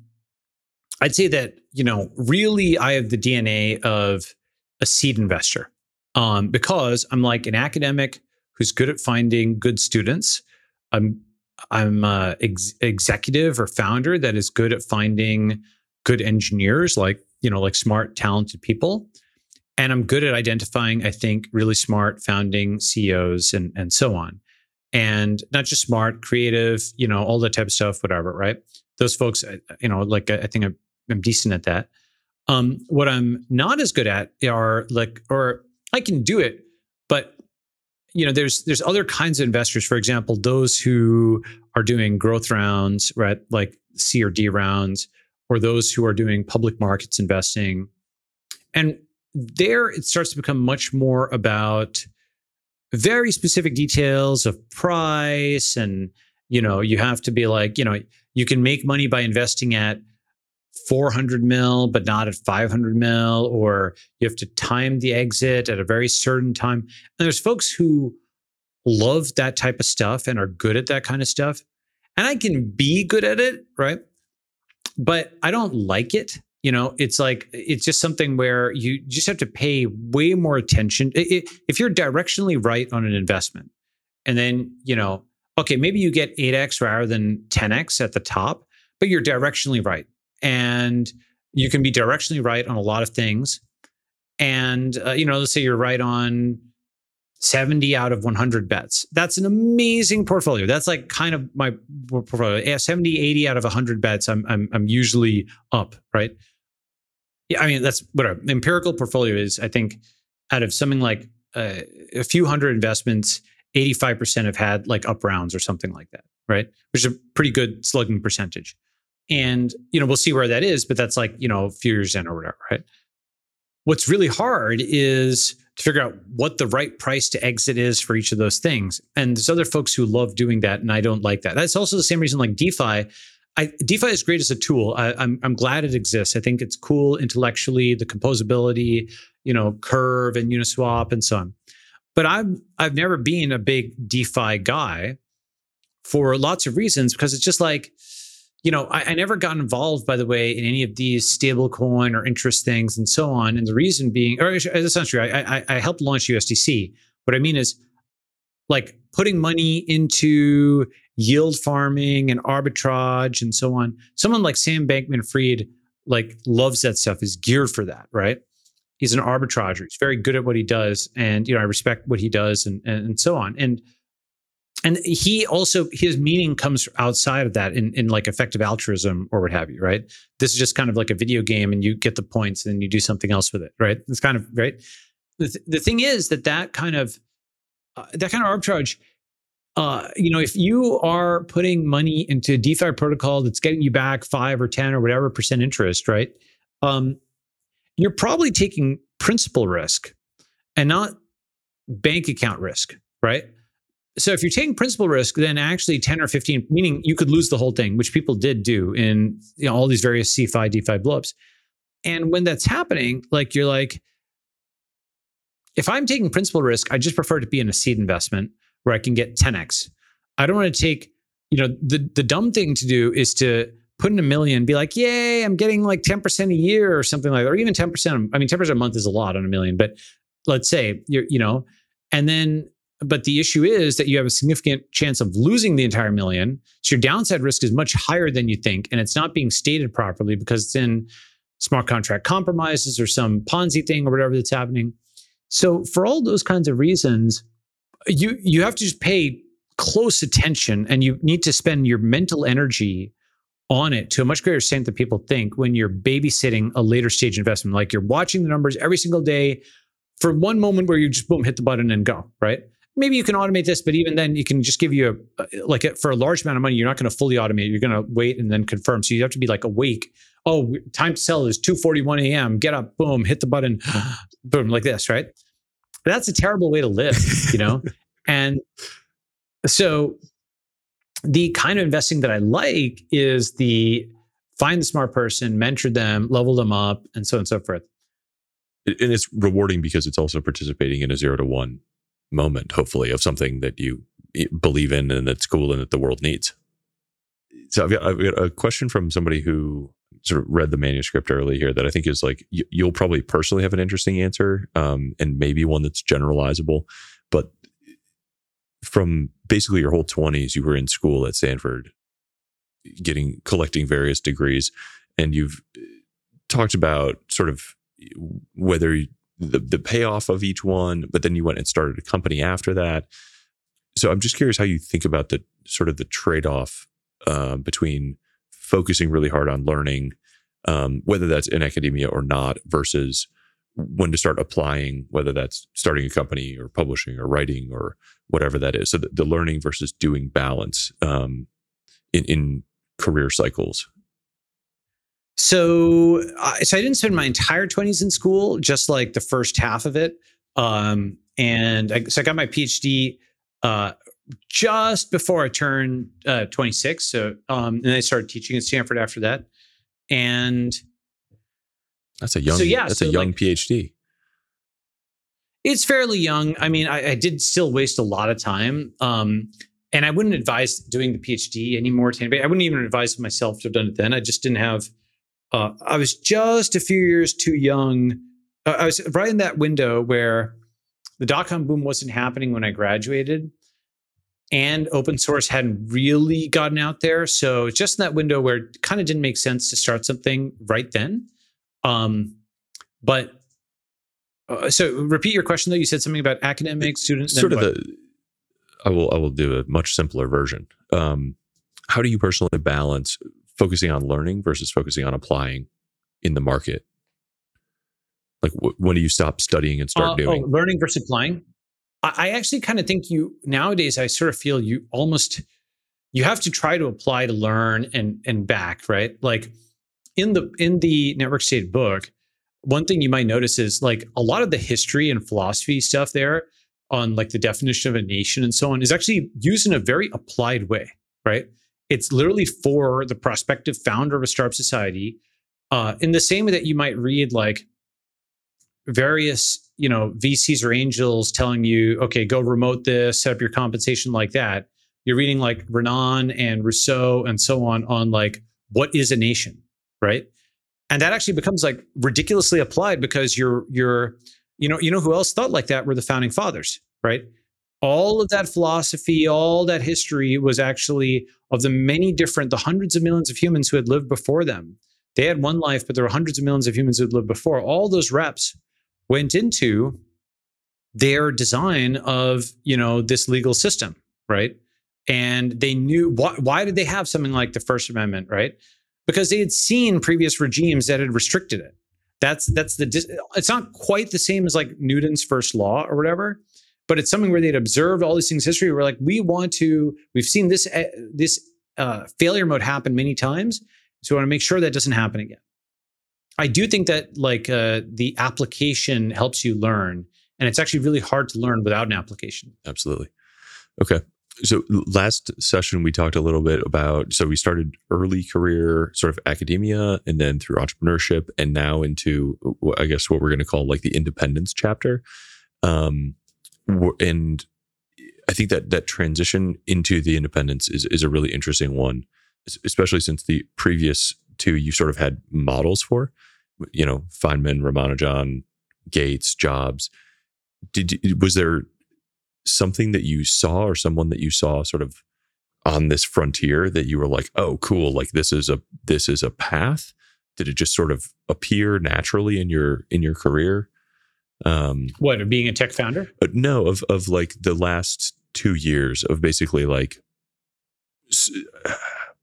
A: I'd say that, you know, really I have the DNA of a seed investor. Um, because I'm like an academic who's good at finding good students. I'm I'm a ex- executive or founder that is good at finding good engineers, like you know, like smart, talented people. And I'm good at identifying, I think, really smart founding CEOs and and so on and not just smart, creative, you know, all that type of stuff, whatever, right? Those folks, you know, like I think I'm, decent at that. Um, what I'm not as good at are like, or I can do it, but you know, there's there's other kinds of investors. For example, those who are doing growth rounds, right, like C or D rounds, or those who are doing public markets investing, and there it starts to become much more about very specific details of price and you know you have to be like you know you can make money by investing at 400 mil but not at 500 mil or you have to time the exit at a very certain time. And there's folks who love that type of stuff and are good at that kind of stuff. And i can be good at it right but i don't like it you know? It's like it's just something where you just have to pay way more attention. If you're directionally right on an investment and then you know okay maybe you get 8x rather than 10x at the top but you're directionally right. And you can be directionally right on a lot of things. And uh, you know let's say you're right on 70 out of 100 bets. That's an amazing portfolio. That's like kind of my portfolio. Yeah, 70, 80 out of 100 bets, I'm, I'm, I'm usually up, right? Yeah, I mean that's what an empirical portfolio is. I think out of something like uh, a few hundred investments, 85% have had like up rounds or something like that, right? Which is a pretty good slugging percentage. And, you know, we'll see where that is, but that's like, you know, a few years in or whatever, right? What's really hard is to figure out what the right price to exit is for each of those things. And there's other folks who love doing that, and I don't like that. That's also the same reason like DeFi I, DeFi is great as a tool. I, I'm I'm glad it exists. I think it's cool intellectually, the composability, you know, Curve and Uniswap and so on. But I'm I've never been a big DeFi guy for lots of reasons because it's just like, you know, I, I never got involved, by the way, in any of these stablecoin or interest things and so on. And the reason being, or true. I, I, I helped launch USDC. What I mean is, like putting money into yield farming and arbitrage and so on. Someone like Sam Bankman Fried like loves that stuff, is geared for that, right? He's an arbitrager. He's very good at what he does. And, you know, I respect what he does and, and, and so on. And, and he also his meaning comes outside of that in, in like effective altruism or what have you right this is just kind of like a video game and you get the points and you do something else with it right it's kind of right the, th- the thing is that that kind of uh, that kind of arbitrage uh, you know, if you are putting money into a DeFi protocol that's getting you back five or 10 or whatever percent interest, right? Um, you're probably taking principal risk and not bank account risk, right? So if you're taking principal risk, then actually 10 or 15, meaning you could lose the whole thing, which people did do in you know, all these various CeFi, DeFi blowups. And when that's happening, like you're like, if I'm taking principal risk, I just prefer to be in a seed investment where I can get 10x. I don't want to take, you know, the the dumb thing to do is to put in a million, be like, yay, I'm getting like 10% a year or something like that, or even 10%. I mean, 10% a month is a lot on a million, but let's say you're, you know, and then, but the issue is that you have a significant chance of losing the entire million. So your downside risk is much higher than you think. And it's not being stated properly because it's in smart contract compromises or some Ponzi thing or whatever that's happening. So for all those kinds of reasons, you you have to just pay close attention and you need to spend your mental energy on it to a much greater extent than people think when you're babysitting a later stage investment. Like you're watching the numbers every single day for one moment where you just boom, hit the button and go, right? Maybe you can automate this, but even then, you can just give you a like a, for a large amount of money. You're not going to fully automate. You're going to wait and then confirm. So you have to be like awake. Oh, time to sell is 2:41 a.m. Get up, boom, hit the button, boom, like this, right? that's a terrible way to live, you know? and so the kind of investing that I like is the find the smart person, mentor them, level them up, and so on and so forth.
B: And it's rewarding because it's also participating in a zero to one moment, hopefully, of something that you believe in and that's cool and that the world needs. So I've got, I've got a question from somebody who sort of read the manuscript early here that I think is like you, will probably personally have an interesting answer, um, and maybe one that's generalizable. But from basically your whole twenties, you were in school at Stanford, getting collecting various degrees, and you've uh, talked about sort of whether the the payoff of each one, but then you went and started a company after that. So I'm just curious how you think about the sort of the trade off uh, between focusing really hard on learning, um, whether that's in academia or not, versus when to start applying, whether that's starting a company or publishing or writing or whatever that is. So the, the learning versus doing balance um, in, in career cycles.
A: So, uh, so I didn't spend my entire twenties in school, just like the first half of it. Um, and I, so I got my PhD uh, just before I turned uh, 26. So, um, and I started teaching at Stanford after that. And
B: that's a young, so yeah, that's so a young like, PhD.
A: It's fairly young. I mean, I, I, did still waste a lot of time. Um, and I wouldn't advise doing the PhD anymore to anybody. I wouldn't even advise myself to have done it then. I just didn't have, uh, I was just a few years too young. Uh, I was right in that window where the dot com boom wasn't happening when I graduated and open source hadn't really gotten out there. So just in that window where it kind of didn't make sense to start something right then. Um, but uh, so repeat your question though. You said something about academic students.
B: Sort of what? the. I will. I will do a much simpler version. Um, how do you personally balance focusing on learning versus focusing on applying in the market? Like, wh- when do you stop studying and start uh, doing?
A: Oh, learning versus applying. I actually kind of think you nowadays. I sort of feel you almost you have to try to apply to learn and and back right. Like in the in the network state book, one thing you might notice is like a lot of the history and philosophy stuff there on like the definition of a nation and so on is actually used in a very applied way, right? It's literally for the prospective founder of a startup society. Uh, in the same way that you might read like various you know VCs or angels telling you, okay, go remote this, set up your compensation like that. You're reading like Renan and Rousseau and so on on like what is a nation, right? And that actually becomes like ridiculously applied because you're you're you know you know who else thought like that were the founding fathers, right? All of that philosophy, all that history was actually of the many different, the hundreds of millions of humans who had lived before them. They had one life, but there were hundreds of millions of humans who had lived before. All those reps went into their design of you know this legal system right and they knew why, why did they have something like the first amendment right because they had seen previous regimes that had restricted it that's that's the it's not quite the same as like newton's first law or whatever but it's something where they'd observed all these things history. We're like, we want to. We've seen this uh, this uh, failure mode happen many times, so we want to make sure that doesn't happen again. I do think that like uh, the application helps you learn, and it's actually really hard to learn without an application.
B: Absolutely. Okay. So last session we talked a little bit about so we started early career sort of academia and then through entrepreneurship and now into I guess what we're going to call like the independence chapter. Um and I think that that transition into the independence is is a really interesting one especially since the previous two you sort of had models for you know Feynman, Ramanujan, Gates, Jobs. Did was there something that you saw or someone that you saw sort of on this frontier that you were like, oh, cool, like this is a this is a path? Did it just sort of appear naturally in your in your career?
A: Um, what of being a tech founder?
B: Uh, no, of of like the last two years of basically like s-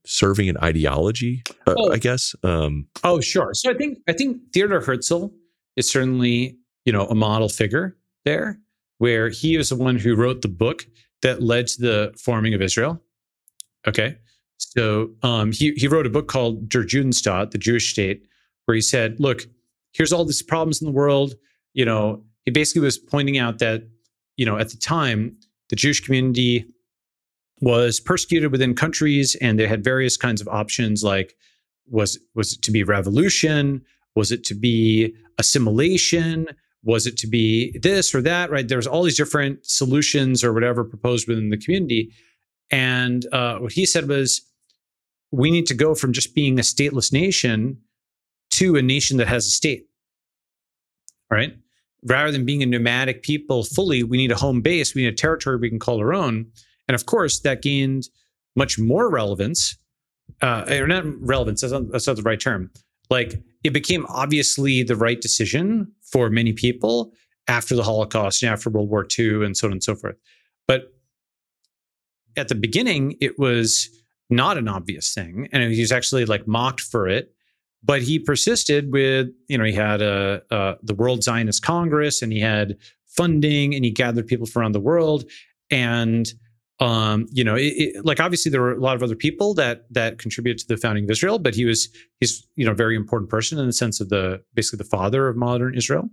B: serving an ideology, uh, oh. I guess. Um,
A: oh, sure. So I think I think Theodor Herzl is certainly you know a model figure there where he is the one who wrote the book that led to the forming of Israel. Okay. So um, he, he wrote a book called Der Judenstaat, the Jewish state, where he said, look, here's all these problems in the world. You know, he basically was pointing out that, you know, at the time, the Jewish community was persecuted within countries and they had various kinds of options like was was it to be revolution? Was it to be assimilation? Was it to be this or that right? There's all these different solutions or whatever proposed within the community. And uh, what he said was we need to go from just being a stateless nation to a nation that has a state. Right rather than being a nomadic people fully we need a home base we need a territory we can call our own and of course that gained much more relevance uh, or not relevance that's not, that's not the right term like it became obviously the right decision for many people after the Holocaust and after World War II and so on and so forth. But at the beginning, it was not an obvious thing. And he was actually like mocked for it. But he persisted with, you know, he had a, a, the World Zionist Congress and he had funding and he gathered people from around the world. And um, you know, it, it, like obviously there were a lot of other people that that contributed to the founding of Israel, but he was he's you know a very important person in the sense of the basically the father of modern Israel.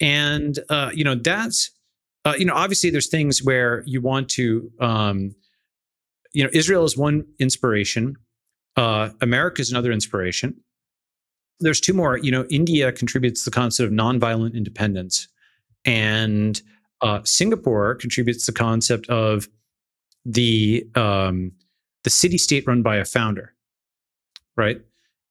A: And uh, you know that's uh, you know obviously there's things where you want to um, you know Israel is one inspiration, uh, America is another inspiration. There's two more. You know, India contributes the concept of nonviolent independence, and uh, Singapore contributes the concept of the um, the city state run by a founder, right?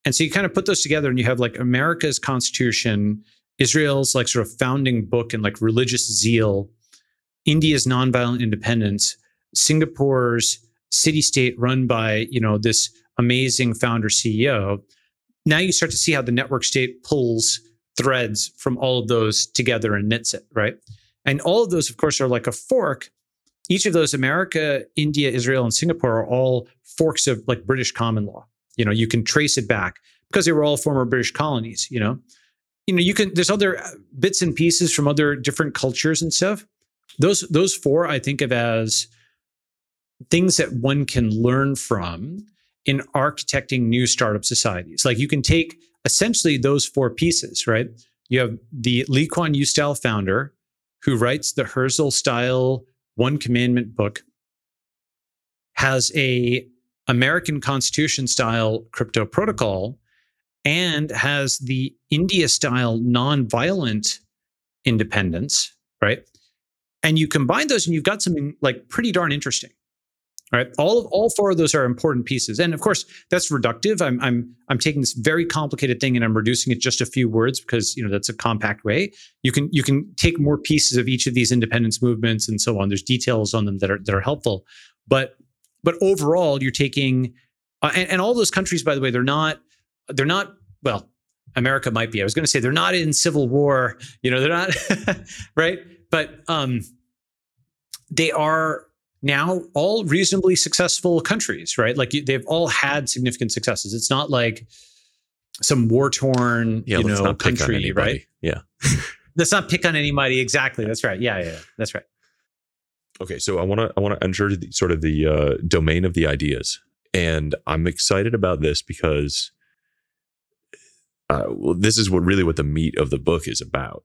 A: And so you kind of put those together, and you have like America's constitution, Israel's like sort of founding book and like religious zeal, India's nonviolent independence, Singapore's city state run by you know this amazing founder CEO. Now you start to see how the network state pulls threads from all of those together and knits it, right? And all of those, of course, are like a fork each of those America, India, Israel, and Singapore are all forks of like British common law. You know, you can trace it back because they were all former British colonies, you know. You know, you can there's other uh, bits and pieces from other different cultures and stuff. Those those four I think of as things that one can learn from in architecting new startup societies. Like you can take essentially those four pieces, right? You have the Lee Kuan Yew style founder who writes the Herzl style one commandment book has a American Constitution style crypto protocol and has the India style non-violent independence, right? And you combine those and you've got something like pretty darn interesting. Right. All all four of those are important pieces. And of course, that's reductive. I'm I'm I'm taking this very complicated thing and I'm reducing it just a few words because you know that's a compact way. You can you can take more pieces of each of these independence movements and so on. There's details on them that are that are helpful. But but overall, you're taking uh, and, and all those countries, by the way, they're not they're not well. America might be. I was going to say they're not in civil war. You know, they're not right. But um, they are now all reasonably successful countries, right? Like they've all had significant successes. It's not like some war torn, yeah, you know, country, right?
B: Yeah.
A: let's not pick on anybody. Exactly. That's right. Yeah, yeah, that's right.
B: Okay, so I want to I want to enter the, sort of the uh, domain of the ideas, and I'm excited about this because uh, well, this is what really what the meat of the book is about.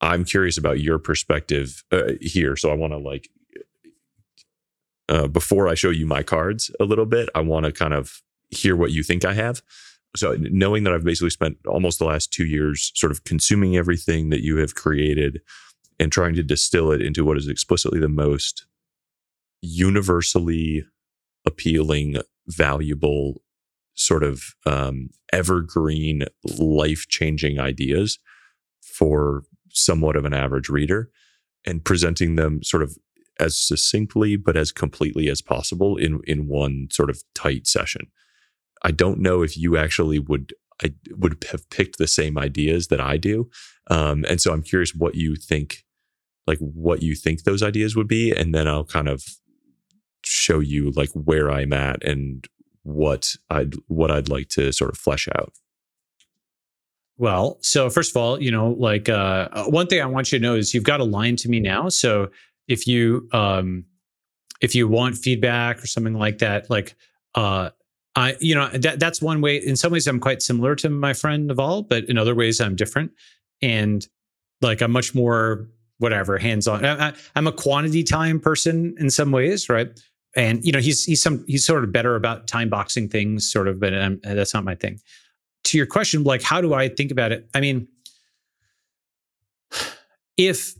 B: I'm curious about your perspective uh, here, so I want to like uh, before I show you my cards a little bit, I want to kind of hear what you think I have. So, knowing that I've basically spent almost the last two years sort of consuming everything that you have created and trying to distill it into what is explicitly the most universally appealing, valuable, sort of um, evergreen, life changing ideas for somewhat of an average reader and presenting them sort of as succinctly but as completely as possible in in one sort of tight session. I don't know if you actually would I would have picked the same ideas that I do, um, and so I'm curious what you think, like what you think those ideas would be, and then I'll kind of show you like where I'm at and what I'd what I'd like to sort of flesh out.
A: Well, so first of all, you know, like uh, one thing I want you to know is you've got a line to me now. So if you um if you want feedback or something like that, like uh I you know that that's one way. In some ways, I'm quite similar to my friend Naval, but in other ways, I'm different. And like I'm much more whatever hands on. I, am a quantity time person in some ways, right? And you know he's he's some he's sort of better about time boxing things, sort of, but um, that's not my thing. To your question, like how do I think about it? I mean, if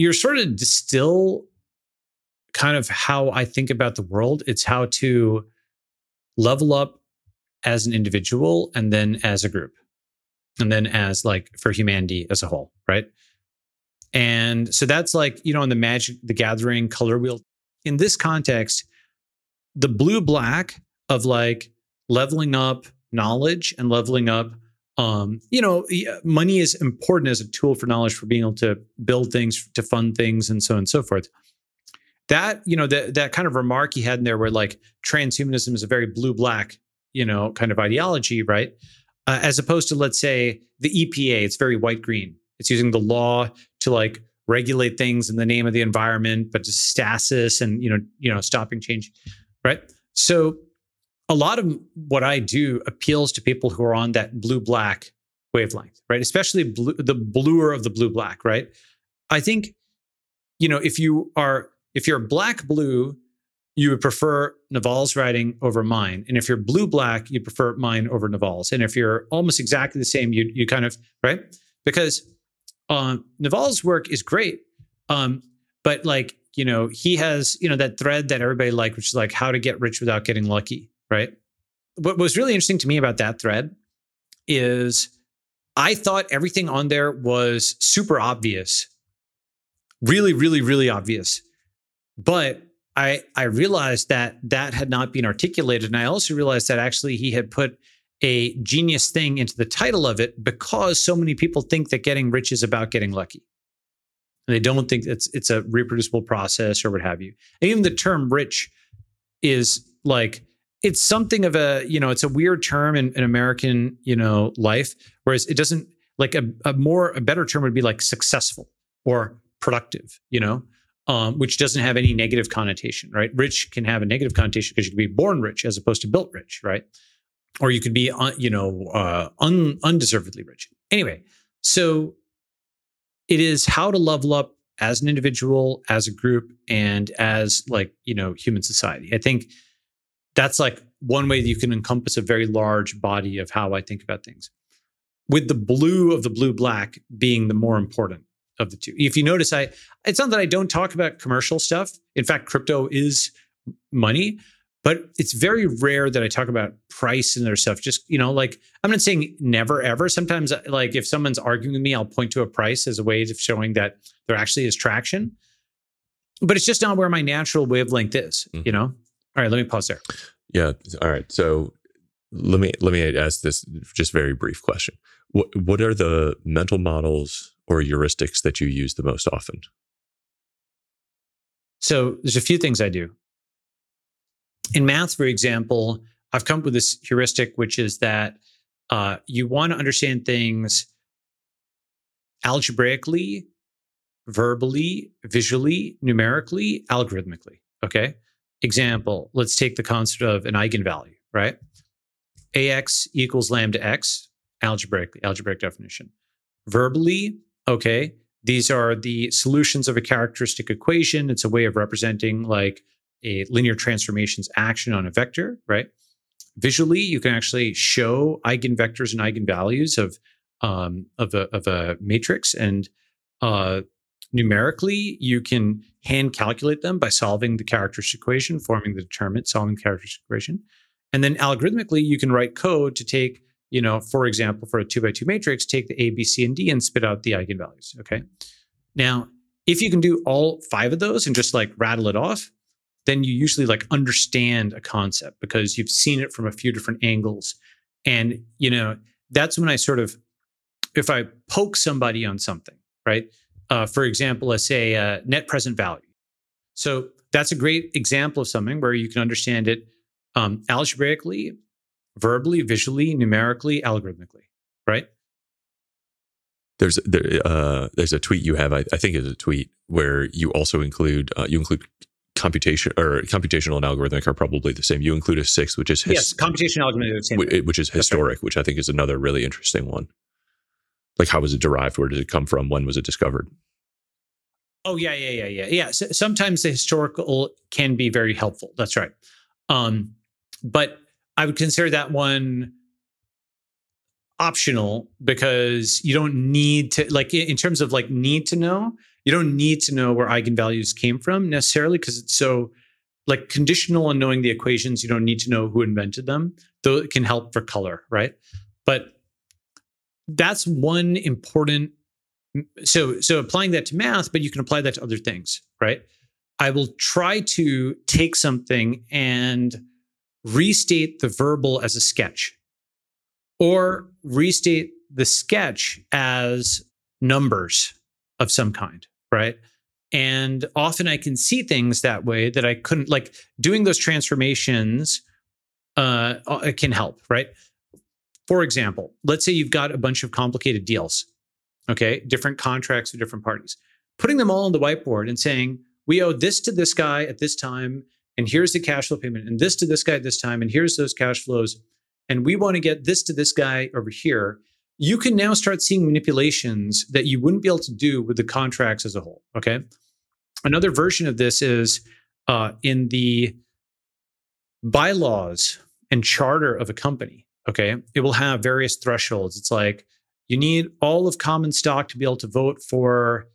A: you're sort of distill kind of how I think about the world. It's how to level up as an individual and then as a group and then as like for humanity as a whole, right? And so that's like, you know, in the magic, the gathering color wheel. In this context, the blue black of like leveling up knowledge and leveling up um, you know, money is important as a tool for knowledge for being able to build things, to fund things, and so on and so forth. That, you know, that that kind of remark he had in there where like transhumanism is a very blue black, you know, kind of ideology, right? Uh, as opposed to, let's say, the EPA, it's very white green. It's using the law to like regulate things in the name of the environment, but to stasis and, you know, you know, stopping change, right? So a lot of what I do appeals to people who are on that blue black wavelength, right? Especially blue, the bluer of the blue black, right? I think, you know, if you are if you're black blue, you would prefer Naval's writing over mine, and if you're blue black, you prefer mine over Naval's, and if you're almost exactly the same, you you kind of right because um, Naval's work is great, um, but like you know he has you know that thread that everybody like, which is like how to get rich without getting lucky right? What was really interesting to me about that thread is I thought everything on there was super obvious. Really, really, really obvious. But I I realized that that had not been articulated and I also realized that actually he had put a genius thing into the title of it because so many people think that getting rich is about getting lucky. And they don't think it's it's a reproducible process or what have you. And even the term rich is like it's something of a you know it's a weird term in, in american you know life whereas it doesn't like a, a more a better term would be like successful or productive you know um, which doesn't have any negative connotation right? Rich can have a negative connotation because you can be born rich as opposed to built rich right? Or you could be uh, you know uh, un, undeservedly rich. Anyway so it is how to level up as an individual as a group and as like you know human society. I think that's like one way that you can encompass a very large body of how I think about things. With the blue of the blue black being the more important of the two. If you notice, I it's not that I don't talk about commercial stuff. In fact, crypto is money, but it's very rare that I talk about price and other stuff. Just you know, like I'm not saying never ever. Sometimes, like if someone's arguing with me, I'll point to a price as a way of showing that there actually is traction. But it's just not where my natural wavelength is. Mm-hmm. You know, all right, let me pause there.
B: Yeah. All right. So let me let me ask this just very brief question. What what are the mental models or heuristics that you use the most often?
A: So there's a few things I do. In math, for example, I've come up with this heuristic, which is that uh, you want to understand things algebraically verbally, visually, numerically, algorithmically. Okay. Example, let's take the concept of an eigenvalue, right? AX equals lambda X, algebraic, algebraic definition. Verbally, okay, these are the solutions of a characteristic equation. It's a way of representing like a linear transformations action on a vector, right? Visually, you can actually show eigenvectors and eigenvalues of um, of a of a matrix, and uh, numerically, you can hand calculate them by solving the characteristic equation, forming the determinant, solving the characteristic equation, and then algorithmically, you can write code to take you know, for example, for a two by two matrix, take the A, B, C, and D and spit out the eigenvalues. Okay. Now, if you can do all five of those and just like rattle it off, then you usually like understand a concept because you've seen it from a few different angles. And, you know, that's when I sort of, if I poke somebody on something, right? Uh, for example, let's say uh, net present value. So that's a great example of something where you can understand it um, algebraically verbally, visually, numerically, algorithmically, right?
B: There's there, uh, there's a tweet you have. I, I think is a tweet where you also include uh, you include computation or computational and algorithmic are probably the same. You include a sixth, which is
A: his, yes, computational algorithmic,
B: which, which is historic, right. which I think is another really interesting one. Like, how was it derived? Where did it come from? When was it discovered?
A: Oh yeah, yeah, yeah, yeah, yeah. So, sometimes the historical can be very helpful. That's right. Um, but I would consider that one optional because you don't need to like in terms of like need to know you don't need to know where eigenvalues came from necessarily because it's so like conditional on knowing the equations you don't need to know who invented them though it can help for color right but that's one important so so applying that to math but you can apply that to other things right i will try to take something and restate the verbal as a sketch or restate the sketch as numbers of some kind, right? And often I can see things that way that I couldn't like doing those transformations uh, uh can help, right? For example, let's say you've got a bunch of complicated deals, okay, different contracts with different parties. Putting them all on the whiteboard and saying, we owe this to this guy at this time, and here's the cash flow payment, and this to this guy at this time, and here's those cash flows, and we want to get this to this guy over here. You can now start seeing manipulations that you wouldn't be able to do with the contracts as a whole. Okay. Another version of this is uh, in the bylaws and charter of a company. Okay. It will have various thresholds. It's like you need all of common stock to be able to vote for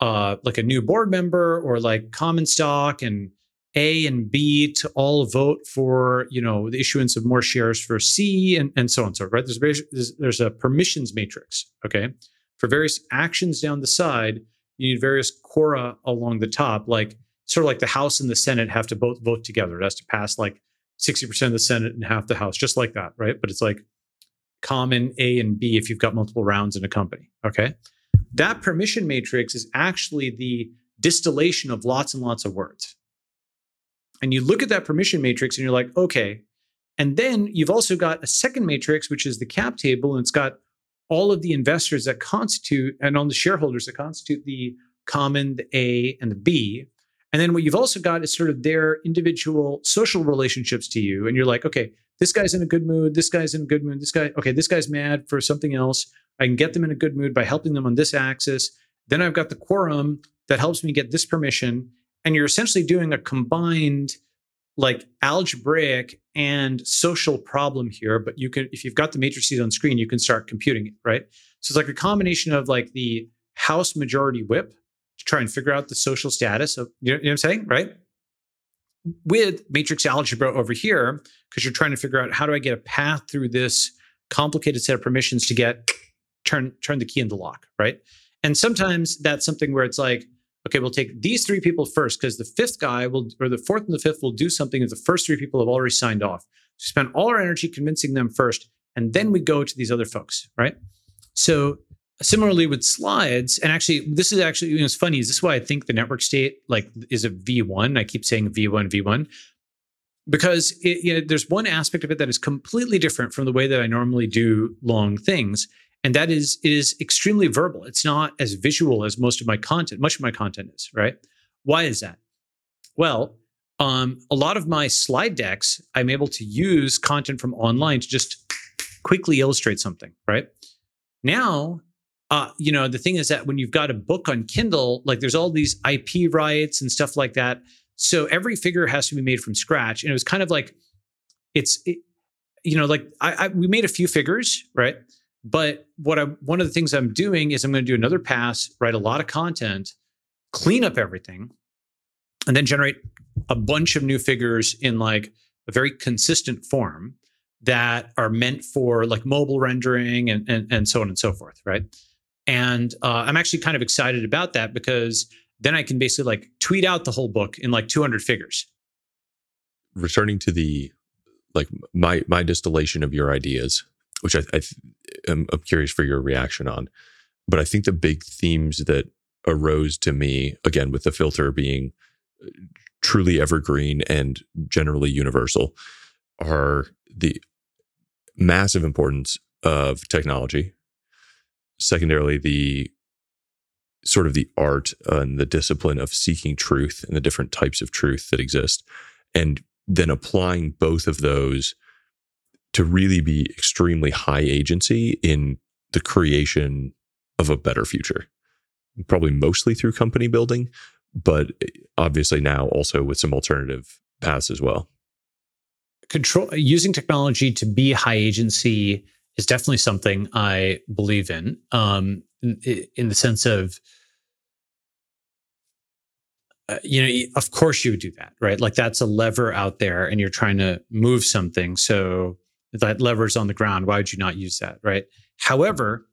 A: uh, like a new board member or like common stock and a and B to all vote for, you know, the issuance of more shares for C and, and so on and so forth, right? There's, there's, there's a permissions matrix, okay? For various actions down the side, you need various quora along the top, like sort of like the House and the Senate have to both vote together. It has to pass like 60% of the Senate and half the House, just like that, right? But it's like common A and B if you've got multiple rounds in a company, okay? That permission matrix is actually the distillation of lots and lots of words. And you look at that permission matrix and you're like, okay. And then you've also got a second matrix, which is the cap table, and it's got all of the investors that constitute and on the shareholders that constitute the common, the A, and the B. And then what you've also got is sort of their individual social relationships to you. And you're like, okay, this guy's in a good mood. This guy's in a good mood. This guy, okay, this guy's mad for something else. I can get them in a good mood by helping them on this axis. Then I've got the quorum that helps me get this permission and you're essentially doing a combined like algebraic and social problem here but you can if you've got the matrices on screen you can start computing it right so it's like a combination of like the house majority whip try and figure out the social status of you know, you know what i'm saying right with matrix algebra over here because you're trying to figure out how do i get a path through this complicated set of permissions to get turn turn the key in the lock right and sometimes that's something where it's like okay, we'll take these three people first because the fifth guy will, or the fourth and the fifth will do something that the first three people have already signed off. So spend all our energy convincing them first, and then we go to these other folks, right? So similarly with slides, and actually, this is actually, you know, it's funny. Is this why I think the network state like is a V1? I keep saying V1, V1 because it, you know, there's one aspect of it that is completely different from the way that I normally do long things. And that is it is extremely verbal. It's not as visual as most of my content. Much of my content is, right? Why is that? Well, um, a lot of my slide decks, I'm able to use content from online to just quickly illustrate something, right? Now, uh, you know, the thing is that when you've got a book on Kindle, like there's all these IP rights and stuff like that. So every figure has to be made from scratch. And it was kind of like, it's, it, you know, like I, I, we made a few figures, right? But what I, one of the things I'm doing is I'm going to do another pass, write a lot of content, clean up everything, and then generate a bunch of new figures in like a very consistent form that are meant for like mobile rendering and, and, and so on and so forth, right? And uh, I'm actually kind of excited about that because then I can basically like tweet out the whole book in like 200 figures.
B: Returning to the like my my distillation of your ideas, which I, I am I'm curious for your reaction on, but I think the big themes that arose to me again with the filter being uh, truly evergreen and generally universal are the massive importance of technology. Secondarily, the sort of the art and the discipline of seeking truth and the different types of truth that exist. And then applying both of those to really be extremely high agency in the creation of a better future. Probably mostly through company building, but obviously now also with some alternative paths as well
A: control using technology to be high agency is definitely something I believe in. Um, in, in the sense of, uh, you know, of course you would do that, right? Like that's a lever out there, and you're trying to move something. So that lever's on the ground. Why would you not use that, right? However,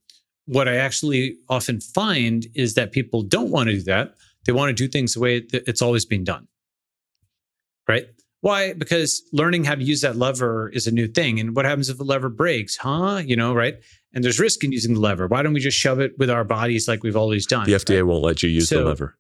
A: what I actually often find is that people don't want to do that. They want to do things the way it's always been done, right? Why? Because learning how to use that lever is a new thing. And what happens if the lever breaks? Huh? You know, right? And there's risk in using the lever. Why don't we just shove it with our bodies like we've always done?
B: The FDA right? won't let you use so, the lever.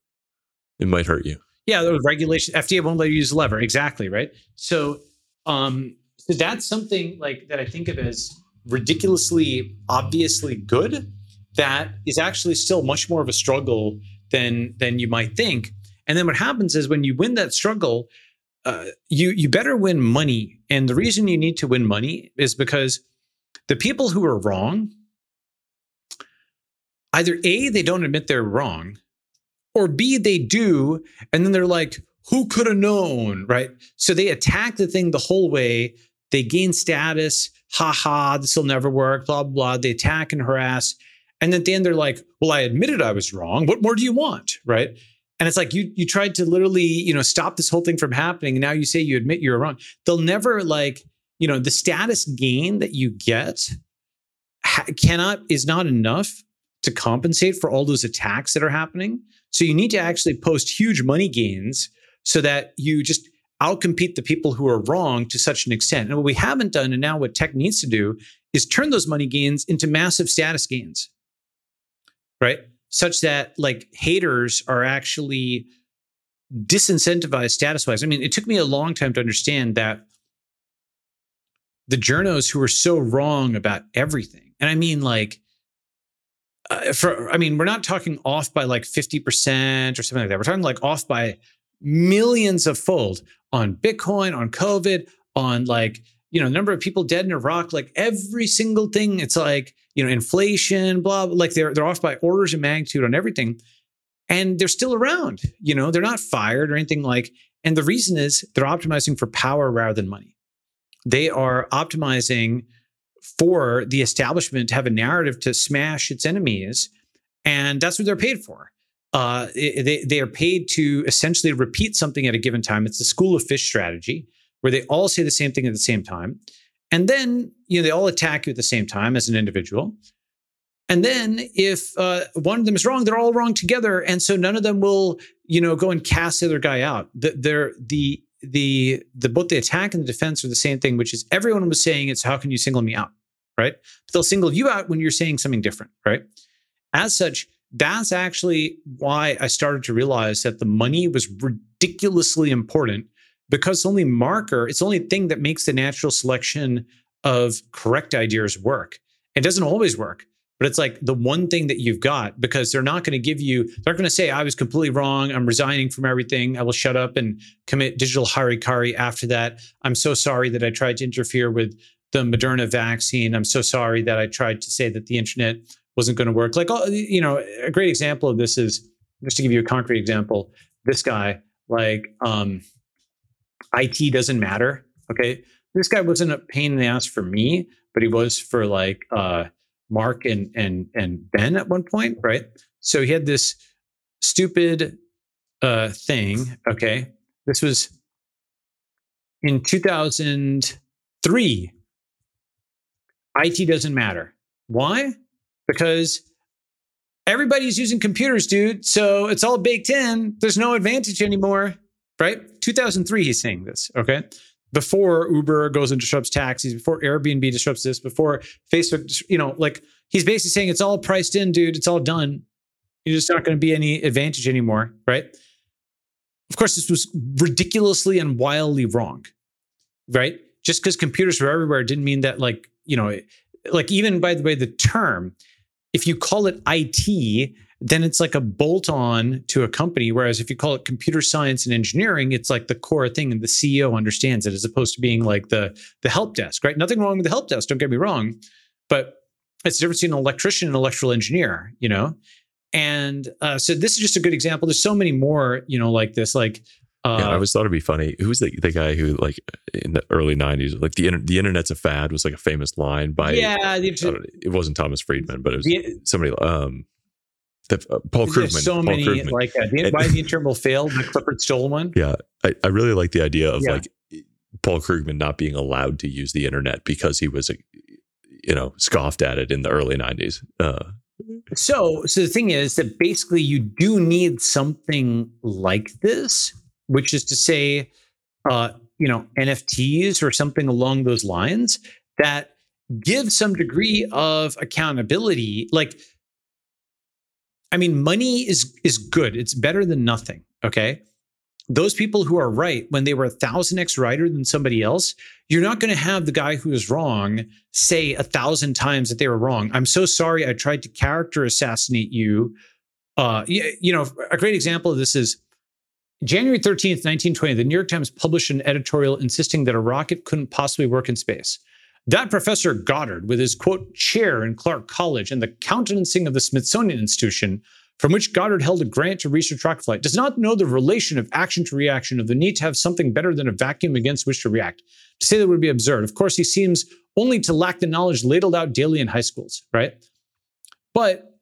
B: It might hurt you.
A: Yeah, the regulation FDA won't let you use the lever. Exactly, right? So um so that's something like that I think of as ridiculously obviously good that is actually still much more of a struggle than than you might think. And then what happens is when you win that struggle, uh, you you better win money, and the reason you need to win money is because the people who are wrong, either a they don't admit they're wrong, or b they do, and then they're like, who could have known, right? So they attack the thing the whole way. They gain status. Ha ha, this will never work. Blah blah. blah. They attack and harass, and at the end they're like, well, I admitted I was wrong. What more do you want, right? And it's like you you tried to literally, you know, stop this whole thing from happening. And now you say you admit you're wrong. They'll never like, you know, the status gain that you get ha- cannot is not enough to compensate for all those attacks that are happening. So you need to actually post huge money gains so that you just outcompete the people who are wrong to such an extent. And what we haven't done, and now what tech needs to do, is turn those money gains into massive status gains. Right? Such that like haters are actually disincentivized status wise. I mean, it took me a long time to understand that the journos who are so wrong about everything, and I mean, like, uh, for I mean, we're not talking off by like 50% or something like that. We're talking like off by millions of fold on Bitcoin, on COVID, on like, you know, number of people dead in Iraq, like every single thing. It's like, you know, inflation, blah, like they're they're off by orders of magnitude on everything. And they're still around, you know, they're not fired or anything like. And the reason is they're optimizing for power rather than money. They are optimizing for the establishment to have a narrative to smash its enemies. And that's what they're paid for. Uh, they, they are paid to essentially repeat something at a given time. It's the school of fish strategy, where they all say the same thing at the same time. And then, you know, they all attack you at the same time as an individual. And then if uh, one of them is wrong, they're all wrong together. And so none of them will, you know, go and cast the other guy out. The, they're the the the both the attack and the defense are the same thing, which is everyone was saying it's how can you single me out, right? But they'll single you out when you're saying something different, right? As such, that's actually why I started to realize that the money was ridiculously important because only marker, it's the only thing that makes the natural selection of correct ideas work. It doesn't always work. but it's like the one thing that you've got because they're not going to give you, they're going to say, I was completely wrong. I'm resigning from everything. I will shut up and commit digital harikari after that. I'm so sorry that I tried to interfere with the Moderna vaccine. I'm so sorry that I tried to say that the internet wasn't going to work. Like, you know, a great example of this is just to give you a concrete example, this guy, like, um, IT doesn't matter. Okay. This guy wasn't a pain in the ass for me, but he was for like, uh, Mark and and and Ben at one point, right? So he had this stupid uh thing, okay? This was in 2003. IT doesn't matter. Why? Because everybody's using computers, dude. So it's all baked in. There's no advantage anymore, right? 2003 he's saying this, okay? before Uber goes and disrupts taxis, before Airbnb disrupts this, before Facebook, you know, like he's basically saying it's all priced in, dude. It's all done. You're just not going to be any advantage anymore, right? Of course, this was ridiculously and wildly wrong, right? Just because computers were everywhere didn't mean that, like, you know, like even by the way, the term, if you call it IT, then it's like a bolt on to a company. Whereas if you call it computer science and engineering, it's like the core thing and the CEO understands it as opposed to being like the, the help desk, right? Nothing wrong with the help desk, don't get me wrong. But it's the difference between an electrician and an electrical engineer, you know? And uh, so this is just a good example. There's so many more, you know, like this, like,
B: uh, yeah, I always thought it'd be funny. Who's the, the guy who like in the early '90s, like the inter- the internet's a fad was like a famous line by
A: yeah.
B: it wasn't Thomas Friedman, but it was the, somebody. Um, the, uh, Paul Krugman.
A: so
B: Paul
A: many
B: Krugman.
A: like uh, the, why the interval failed. The Clifford Stoll one.
B: Yeah, I, I really like the idea of yeah. like Paul Krugman not being allowed to use the internet because he was, you know, scoffed at it in the early '90s. Uh,
A: so, so the thing is that basically you do need something like this, which is to say, uh, you know, NFTs or something along those lines that give some degree of accountability. Like I mean, money is is good. It's better than nothing. Okay. Those people who are right when they were a thousand x righter than somebody else, you're not going to have the guy who is wrong say a thousand times that they were wrong. I'm so sorry. I tried to character assassinate you. Uh, you, you know, a great example of this is January 13th, 1920. The New York Times published an editorial insisting that a rocket couldn't possibly work in space. That Professor Goddard, with his quote, chair in Clark College and the countenancing of the Smithsonian Institution, from which Goddard held a grant to research rocket flight, does not know the relation of action to reaction, of the need to have something better than a vacuum against which to react. To say that would be absurd. Of course, he seems only to lack the knowledge ladled out daily in high schools, right? But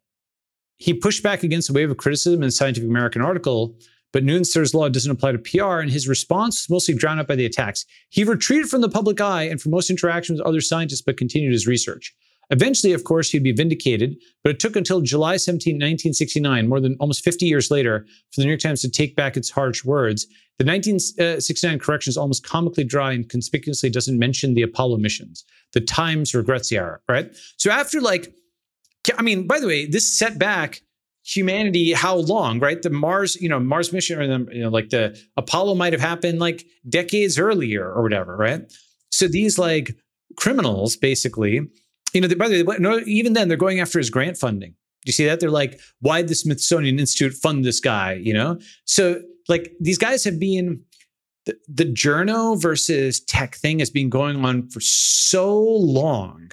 A: he pushed back against a wave of criticism in Scientific American article but Newton's law doesn't apply to PR, and his response was mostly drowned out by the attacks. He retreated from the public eye and from most interactions with other scientists, but continued his research. Eventually, of course, he'd be vindicated, but it took until July 17, 1969, more than almost 50 years later, for the New York Times to take back its harsh words. The 1969 correction is almost comically dry and conspicuously doesn't mention the Apollo missions. The Times regrets the error, right? So after like, I mean, by the way, this set back humanity how long right? The mars you know mars mission or the you know like the apollo might have happened like decades earlier or whatever right? So these like criminals basically you know by the way even then they're going after his grant funding. Do you see that? They're like why the smithsonian institute fund this guy you know? So like these guys have been the, the journo versus tech thing has been going on for so long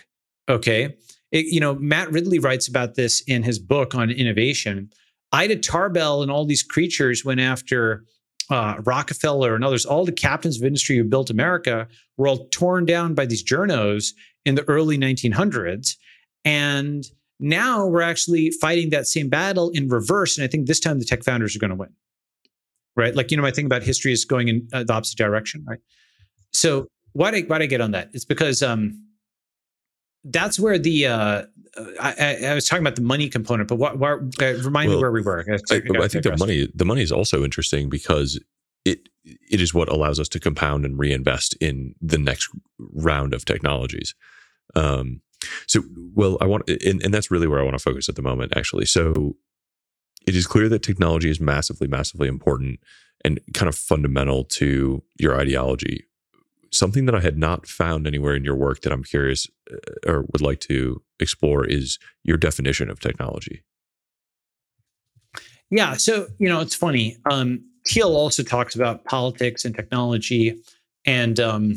A: okay it, you know, Matt Ridley writes about this in his book on innovation. Ida Tarbell and all these creatures went after uh, Rockefeller and others. All the captains of industry who built America were all torn down by these journos in the early 1900s. And now we're actually fighting that same battle in reverse. And I think this time the tech founders are going to win. Right. Like, you know, my thing about history is going in uh, the opposite direction. Right. So why did why did I get on that? It's because um, that's where the uh, I, I, was talking about the money component, but what, what uh, remind well, me where we were. I,
B: I, think the money the money is also interesting because it it is what allows us to compound and reinvest in the next round of technologies. Um, so, well, I want, and, and that's really where I want to focus at the moment, actually. So, it is clear that technology is massively, massively important and kind of fundamental to your ideology something that I had not found anywhere in your work that I'm curious uh, or would like to explore is your definition of technology.
A: Yeah. So, you know, it's funny. Um, Thiel also talks about politics and technology. And um,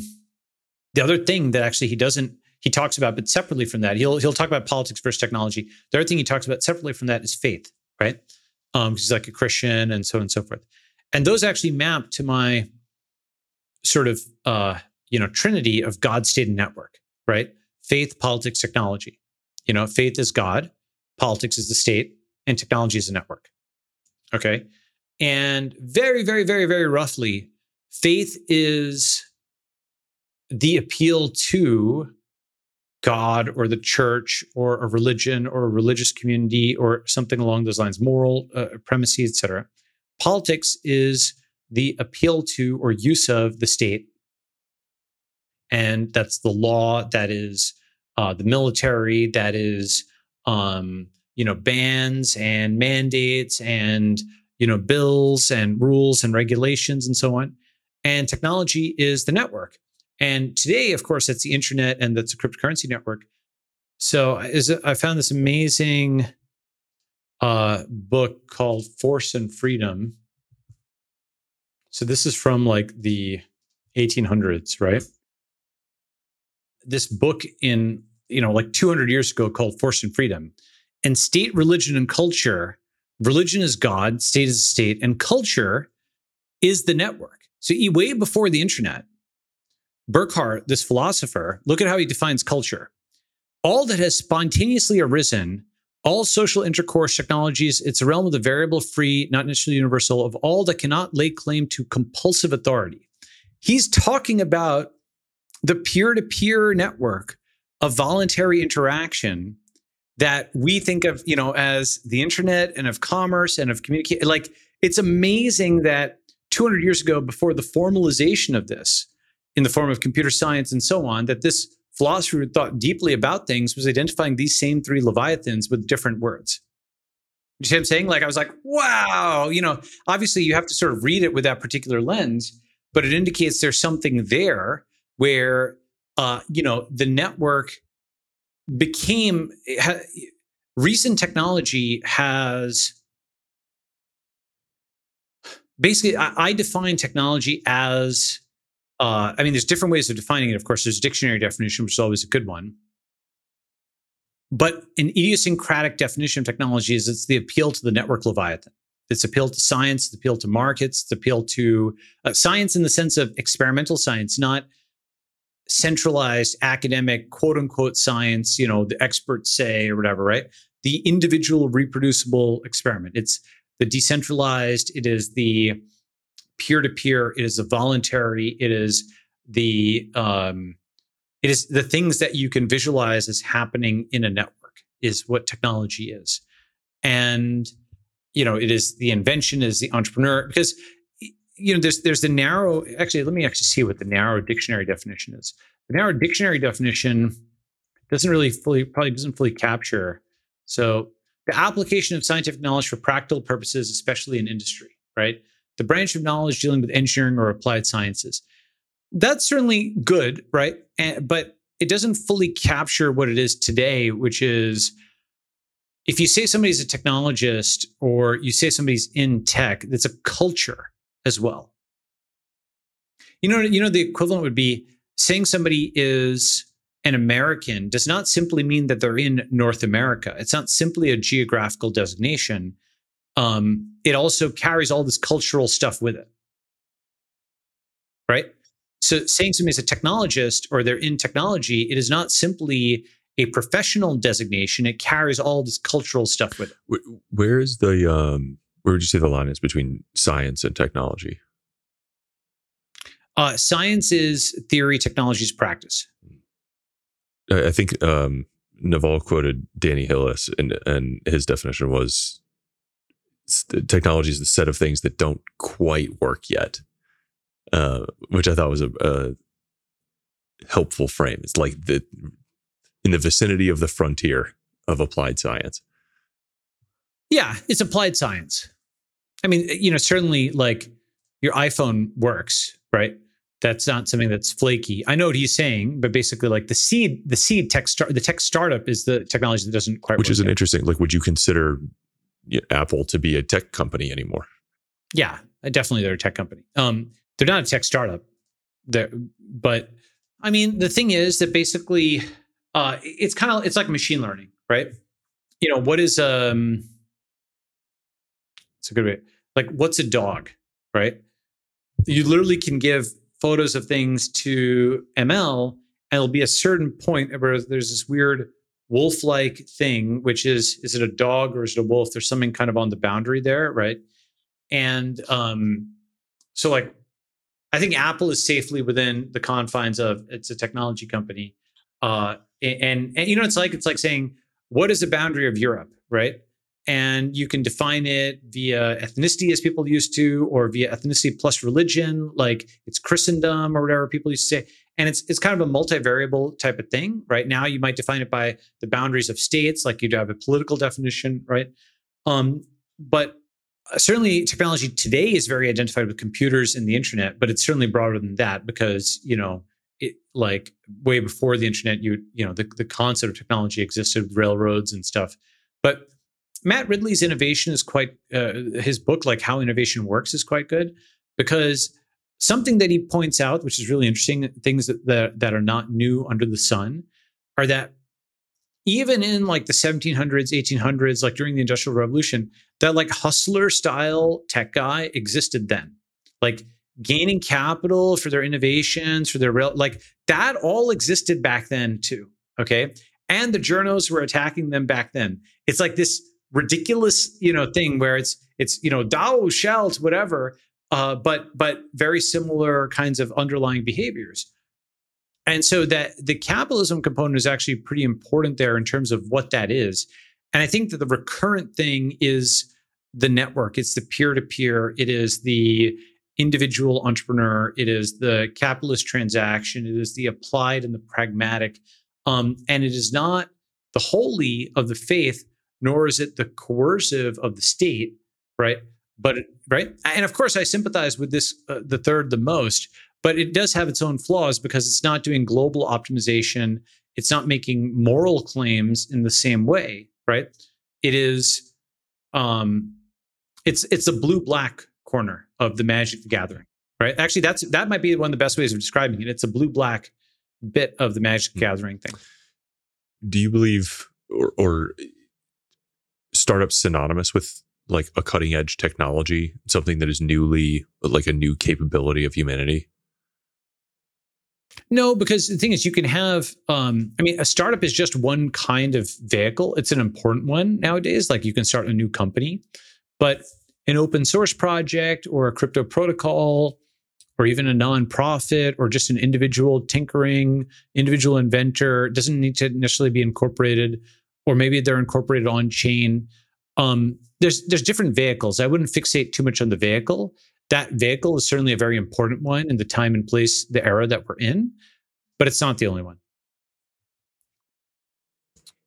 A: the other thing that actually he doesn't, he talks about, but separately from that, he'll he'll talk about politics versus technology. The other thing he talks about separately from that is faith, right? Um, he's like a Christian and so on and so forth. And those actually map to my sort of uh, you know, trinity of God, state, and network, right? Faith, politics, technology. You know, faith is God, politics is the state, and technology is a network. Okay. And very, very, very, very roughly, faith is the appeal to God or the church or a religion or a religious community or something along those lines, moral uh, primacy, etc. Politics is the appeal to or use of the state. And that's the law, that is uh, the military, that is um, you know bans and mandates and you know bills and rules and regulations and so on. And technology is the network. And today of course it's the internet and that's a cryptocurrency network. So is i found this amazing uh, book called force and freedom. So this is from like the 1800s right this book in you know like 200 years ago called force and freedom and state, religion, and culture. Religion is God, state is state, and culture is the network. So, way before the internet, Burckhardt, this philosopher, look at how he defines culture. All that has spontaneously arisen, all social intercourse technologies, it's a realm of the variable, free, not necessarily universal, of all that cannot lay claim to compulsive authority. He's talking about the peer to peer network of voluntary interaction that we think of, you know, as the internet and of commerce and of communication. Like it's amazing that 200 years ago, before the formalization of this in the form of computer science and so on, that this philosopher who thought deeply about things was identifying these same three leviathans with different words. You see what I'm saying? Like I was like, wow, you know, obviously you have to sort of read it with that particular lens, but it indicates there's something there where uh, you know, the network became ha, recent technology has basically I, I define technology as uh, I mean, there's different ways of defining it. Of course, there's a dictionary definition, which is always a good one. But an idiosyncratic definition of technology is it's the appeal to the network leviathan. It's appeal to science, it's appeal to markets, it's appeal to uh, science in the sense of experimental science, not centralized academic quote unquote science, you know, the experts say or whatever, right? The individual reproducible experiment. It's the decentralized, it is the peer to peer, it is the voluntary, it is the um, it is the things that you can visualize as happening in a network is what technology is. And you know, it is the invention is the entrepreneur because you know, there's there's the narrow. Actually, let me actually see what the narrow dictionary definition is. The narrow dictionary definition doesn't really fully probably doesn't fully capture. So the application of scientific knowledge for practical purposes, especially in industry, right? The branch of knowledge dealing with engineering or applied sciences. That's certainly good, right? And, but it doesn't fully capture what it is today, which is if you say somebody's a technologist or you say somebody's in tech, that's a culture as well. You know, you know, the equivalent would be saying somebody is an American does not simply mean that they're in North America. It's not simply a geographical designation. Um, it also carries all this cultural stuff with it. Right? So saying somebody's a technologist or they're in technology, it is not simply a professional designation. It carries all this cultural stuff with it.
B: Where is the um where would you say the line is between science and technology?
A: Uh, science is theory, technology is practice.
B: I think um, Naval quoted Danny Hillis, and, and his definition was technology is the set of things that don't quite work yet, uh, which I thought was a, a helpful frame. It's like the in the vicinity of the frontier of applied science.
A: Yeah, it's applied science. I mean, you know, certainly like your iPhone works, right? that's not something that's flaky. I know what he's saying, but basically, like the seed, the seed tech start, the tech startup is the technology that doesn't quite.
B: Which is an interesting. Like, would you consider Apple to be a tech company anymore?
A: Yeah, definitely, they're a tech company. Um, they're not a tech startup. They're, but I mean, the thing is that basically, uh, it's kind of it's like machine learning, right? You know, what is um, it's a good way. Like, what's a dog, right? You literally can give photos of things to ML, and it'll be a certain point where there's this weird wolf-like thing, which is is it a dog or is it a wolf? There's something kind of on the boundary there, right? And um, so like I think Apple is safely within the confines of it's a technology company. Uh, and, and you know, it's like it's like saying, what is the boundary of Europe, right? And you can define it via ethnicity, as people used to, or via ethnicity plus religion, like it's Christendom or whatever people used to say. And it's it's kind of a multivariable type of thing. Right now, you might define it by the boundaries of states, like you'd have a political definition, right? Um, but certainly technology today is very identified with computers and the internet but it's certainly broader than that because you know it like way before the internet you you know the, the concept of technology existed with railroads and stuff but matt ridley's innovation is quite uh, his book like how innovation works is quite good because something that he points out which is really interesting things that, that, that are not new under the sun are that even in like the 1700s 1800s like during the industrial revolution that like hustler style tech guy existed then. Like gaining capital for their innovations for their real like that all existed back then too okay? And the journals were attacking them back then. It's like this ridiculous you know thing where it's it's you know Dao Schelt whatever uh, but but very similar kinds of underlying behaviors and so that the capitalism component is actually pretty important there in terms of what that is and I think that the recurrent thing is the network. It's the peer to peer. It is the individual entrepreneur. It is the capitalist transaction. It is the applied and the pragmatic. Um, and it is not the holy of the faith, nor is it the coercive of the state, right? But right, and of course, I sympathize with this, uh, the third, the most. But it does have its own flaws because it's not doing global optimization. It's not making moral claims in the same way, right? It is, um, it's it's a blue black corner of the Magic the Gathering, right? Actually, that's that might be one of the best ways of describing it. It's a blue black bit of the Magic the Gathering thing.
B: Do you believe or, or startups synonymous with like a cutting edge technology, something that is newly like a new capability of humanity?
A: No, because the thing is, you can have. Um, I mean, a startup is just one kind of vehicle. It's an important one nowadays. Like you can start a new company, but an open source project or a crypto protocol or even a nonprofit or just an individual tinkering, individual inventor doesn't need to necessarily be incorporated, or maybe they're incorporated on chain. Um, there's there's different vehicles. I wouldn't fixate too much on the vehicle. That vehicle is certainly a very important one in the time and place, the era that we're in, but it's not the only one.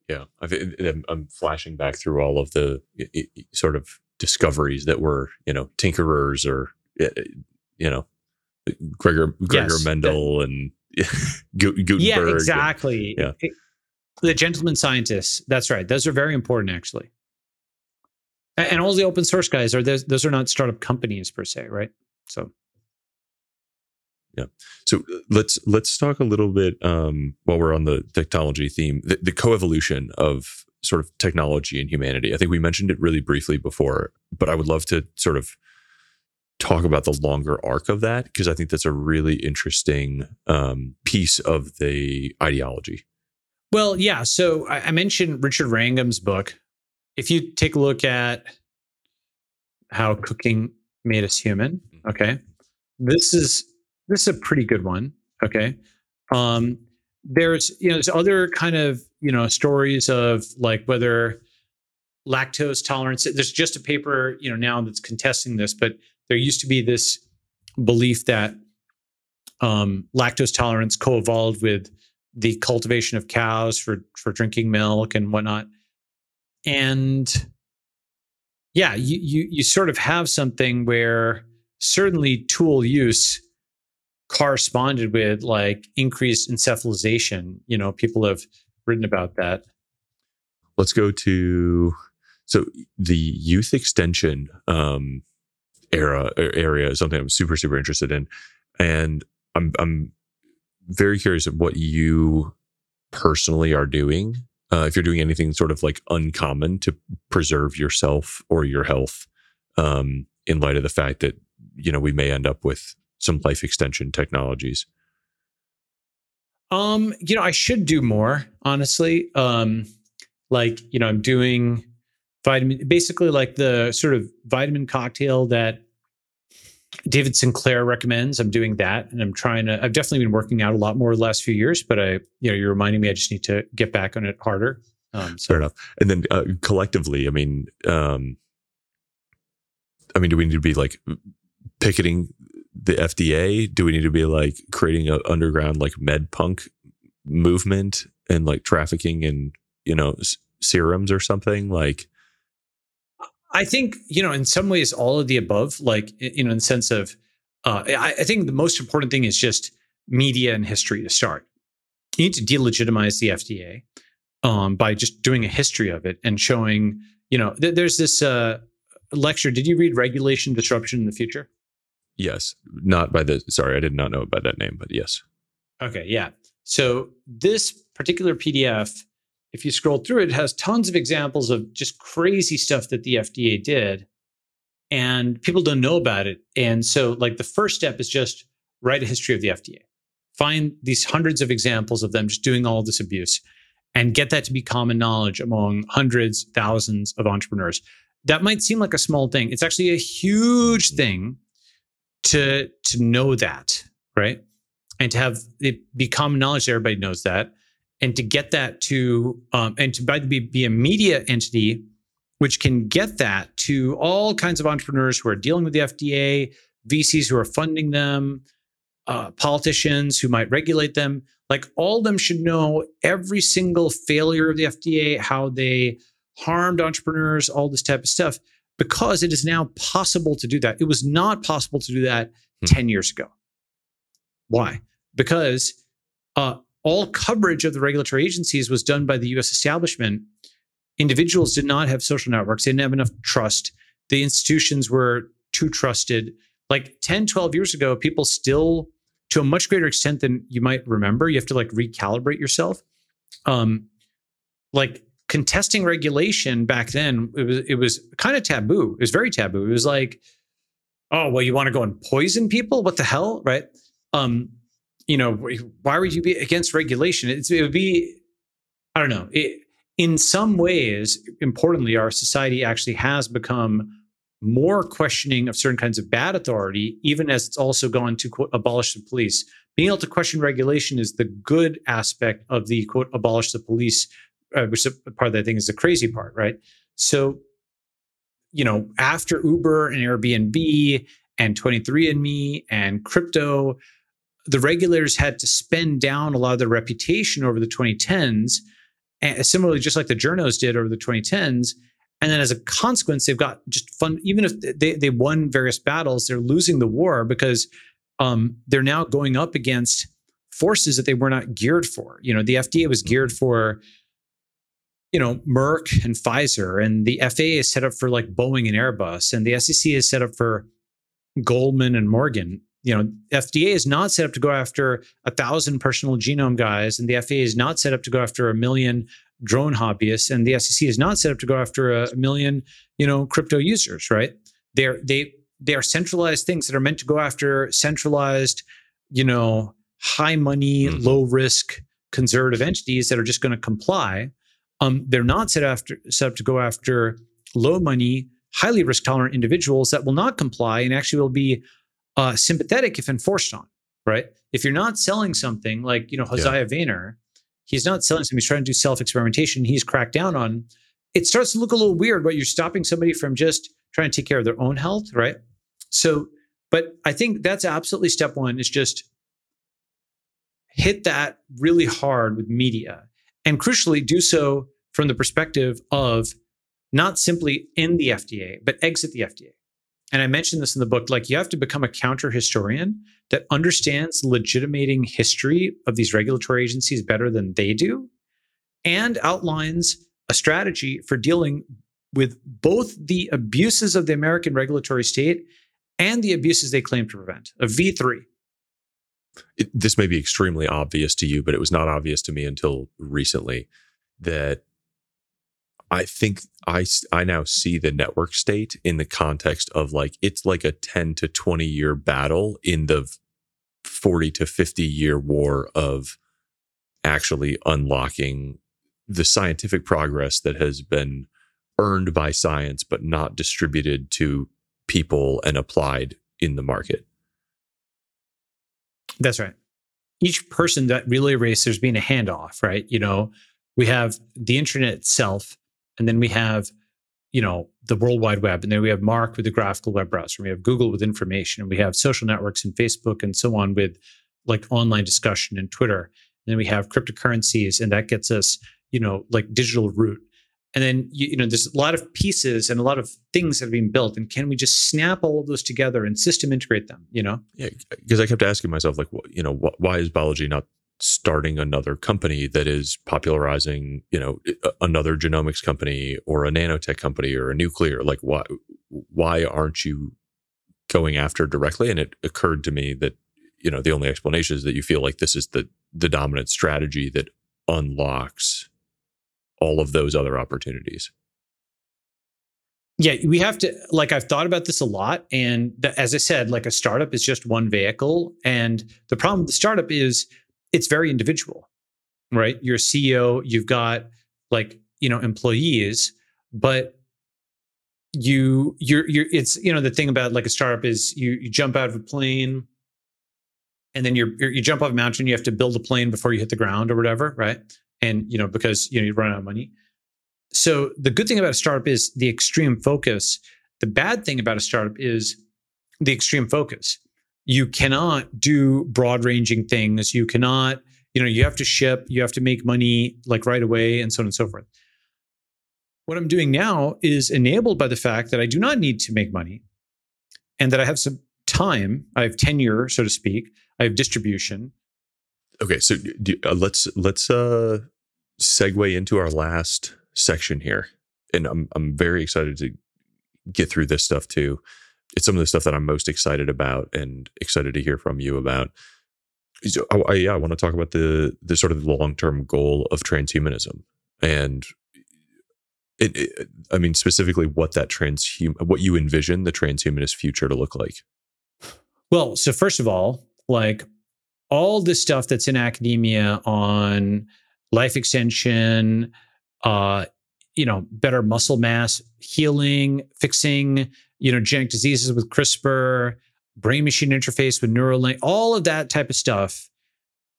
B: Yeah, i am flashing back through all of the sort of discoveries that were, you know, tinkerers or, you know, Gregor Gregor yes, Mendel that, and Gutenberg.
A: Yeah, exactly. And, yeah. The gentleman scientists. That's right. Those are very important, actually. And all the open source guys are those, those are not startup companies per se, right? So
B: yeah. So uh, let's let's talk a little bit um, while we're on the technology theme, the, the coevolution of sort of technology and humanity. I think we mentioned it really briefly before, but I would love to sort of talk about the longer arc of that because I think that's a really interesting um, piece of the ideology.
A: Well, yeah. So I, I mentioned Richard Wrangham's book. If you take a look at how cooking made us human, mm-hmm. okay, this is this is a pretty good one. Okay, um, there's you know there's other kind of you know stories of like whether lactose tolerance. There's just a paper you know now that's contesting this, but there used to be this belief that um, lactose tolerance co-evolved with the cultivation of cows for for drinking milk and whatnot. And yeah, you you you sort of have something where certainly tool use corresponded with like increased encephalization. You know, people have written about that.
B: Let's go to so the youth extension um, era area is something I'm super super interested in, and I'm I'm very curious of what you personally are doing. Uh, if you're doing anything sort of like uncommon to preserve yourself or your health, um, in light of the fact that you know we may end up with some life extension technologies.
A: Um, you know, I should do more, honestly. Um, like, you know, I'm doing vitamin basically like the sort of vitamin cocktail that David Sinclair recommends. I'm doing that and I'm trying to I've definitely been working out a lot more the last few years, but I, you know, you're reminding me I just need to get back on it harder.
B: Um, so. Fair enough. And then uh, collectively, I mean, um, I mean, do we need to be like picketing the FDA? Do we need to be like creating an underground like med punk movement and like trafficking and you know s- serums or something like?
A: I think you know, in some ways, all of the above. Like you know, in the sense of, uh, I, I think the most important thing is just media and history to start. You need to delegitimize the FDA um, by just doing a history of it and showing. You know, th- there's this uh, lecture. Did you read Regulation Disruption in the Future?
B: Yes, not by the. Sorry, I did not know about that name, but yes.
A: Okay, yeah. So this particular PDF, if you scroll through it, it has tons of examples of just crazy stuff that the FDA did, and people don't know about it. And so, like the first step is just write a history of the FDA. Find these hundreds of examples of them just doing all this abuse, and get that to be common knowledge among hundreds, thousands of entrepreneurs. That might seem like a small thing. It's actually a huge thing to to know that, right? And to have it be common knowledge that everybody knows that, and to get that to um, and to be, be a media entity which can get that to all kinds of entrepreneurs who are dealing with the FDA, VCs who are funding them, uh, politicians who might regulate them. Like all of them should know every single failure of the FDA, how they harmed entrepreneurs, all this type of stuff because it is now possible to do that. It was not possible to do that hmm. 10 years ago. Why? Because uh, all coverage of the regulatory agencies was done by the US establishment. Individuals did not have social networks, they didn't have enough trust. The institutions were too trusted. Like 10, 12 years ago, people still, to a much greater extent than you might remember, you have to like recalibrate yourself. Um, like contesting regulation back then it was it was kind of taboo. It was very taboo. It was like, oh well, you want to go and poison people? What the hell, right? Um, you know, why would you be against regulation? It's, it would be, I don't know. It, in some ways, importantly, our society actually has become more questioning of certain kinds of bad authority, even as it's also gone to quote abolish the police. Being able to question regulation is the good aspect of the quote abolish the police uh, which part of that thing is the crazy part, right? So, you know, after Uber and Airbnb and 23andMe and crypto, the regulators had to spend down a lot of their reputation over the 2010s, and similarly, just like the journos did over the 2010s. And then as a consequence, they've got just fun, even if they, they won various battles, they're losing the war because um, they're now going up against forces that they were not geared for. You know, the FDA was geared mm-hmm. for you know, Merck and Pfizer, and the FAA is set up for like Boeing and Airbus, and the SEC is set up for Goldman and Morgan. You know, FDA is not set up to go after a thousand personal genome guys, and the FAA is not set up to go after a million drone hobbyists, and the SEC is not set up to go after a million, you know, crypto users. Right? They're they they are centralized things that are meant to go after centralized, you know, high money, mm-hmm. low risk conservative entities that are just going to comply um, they're not set, after, set up to go after low money, highly risk tolerant individuals that will not comply and actually will be uh, sympathetic if enforced on, right? If you're not selling something like, you know, Josiah yeah. Zayner, he's not selling something, he's trying to do self experimentation, he's cracked down on, it starts to look a little weird, but you're stopping somebody from just trying to take care of their own health, right? So, but I think that's absolutely step one is just hit that really hard with media and crucially do so from the perspective of not simply in the FDA, but exit the FDA. And I mentioned this in the book, like you have to become a counter historian that understands legitimating history of these regulatory agencies better than they do and outlines a strategy for dealing with both the abuses of the American regulatory state and the abuses they claim to prevent. A V3.
B: It, this may be extremely obvious to you, but it was not obvious to me until recently that I think I I now see the network state in the context of like it's like a 10 to 20 year battle in the 40 to 50 year war of actually unlocking the scientific progress that has been earned by science but not distributed to people and applied in the market.
A: That's right. Each person that relay race, there's been a handoff, right? You know, we have the internet itself and then we have, you know, the World Wide Web. And then we have Marc with the graphical web browser. We have Google with information. And we have social networks and Facebook and so on with like online discussion and Twitter. And then we have cryptocurrencies, and that gets us, you know, like digital root. And then you, you know, there's a lot of pieces and a lot of things that have been built. And can we just snap all of those together and system integrate them? You know?
B: Yeah, because I kept asking myself, like, you know, why is Balaji not starting another company that is popularizing, you know, another genomics company or a nanotech company or a nuclear? Like, why why aren't you going after directly? And it occurred to me that you know the only explanation is that you feel like this is the the dominant strategy that unlocks all of those other opportunities.
A: Yeah, we have to like I've thought about this a lot and as I said like a startup is just one vehicle and the problem with the startup is it's very individual, right? You're CEO, you've got like, you know, employees, but you you're you're it's you know the thing about like a startup is you you jump out of a plane and then you're, you're you jump off a mountain you have to build a plane before you hit the ground or whatever right? And you know because you know you run out of money. So the good thing about a startup is the extreme focus. The bad thing about a startup is the extreme focus you cannot do broad ranging things. You cannot you know you have to ship you have to make money like right away and so on and so forth. What i'm doing now is enabled by the fact that i do not need to make money and that i have some time. I have tenure so to speak. I have distribution.
B: Okay so do, uh, let's let's uh segue into our last section here. And i'm i'm very excited to get through this stuff too it's some of the stuff that I'm most excited about and excited to hear from you about. So, I, I, yeah, I want to talk about the the sort of long term goal of transhumanism and it, it, I mean specifically what that transhum what you envision the transhumanist future to look like.
A: Well, so first of all, like all the stuff that's in academia on life extension, uh, you know, better muscle mass, healing, fixing you know, genetic diseases with CRISPR, brain machine interface with Neuralink, all of that type of stuff.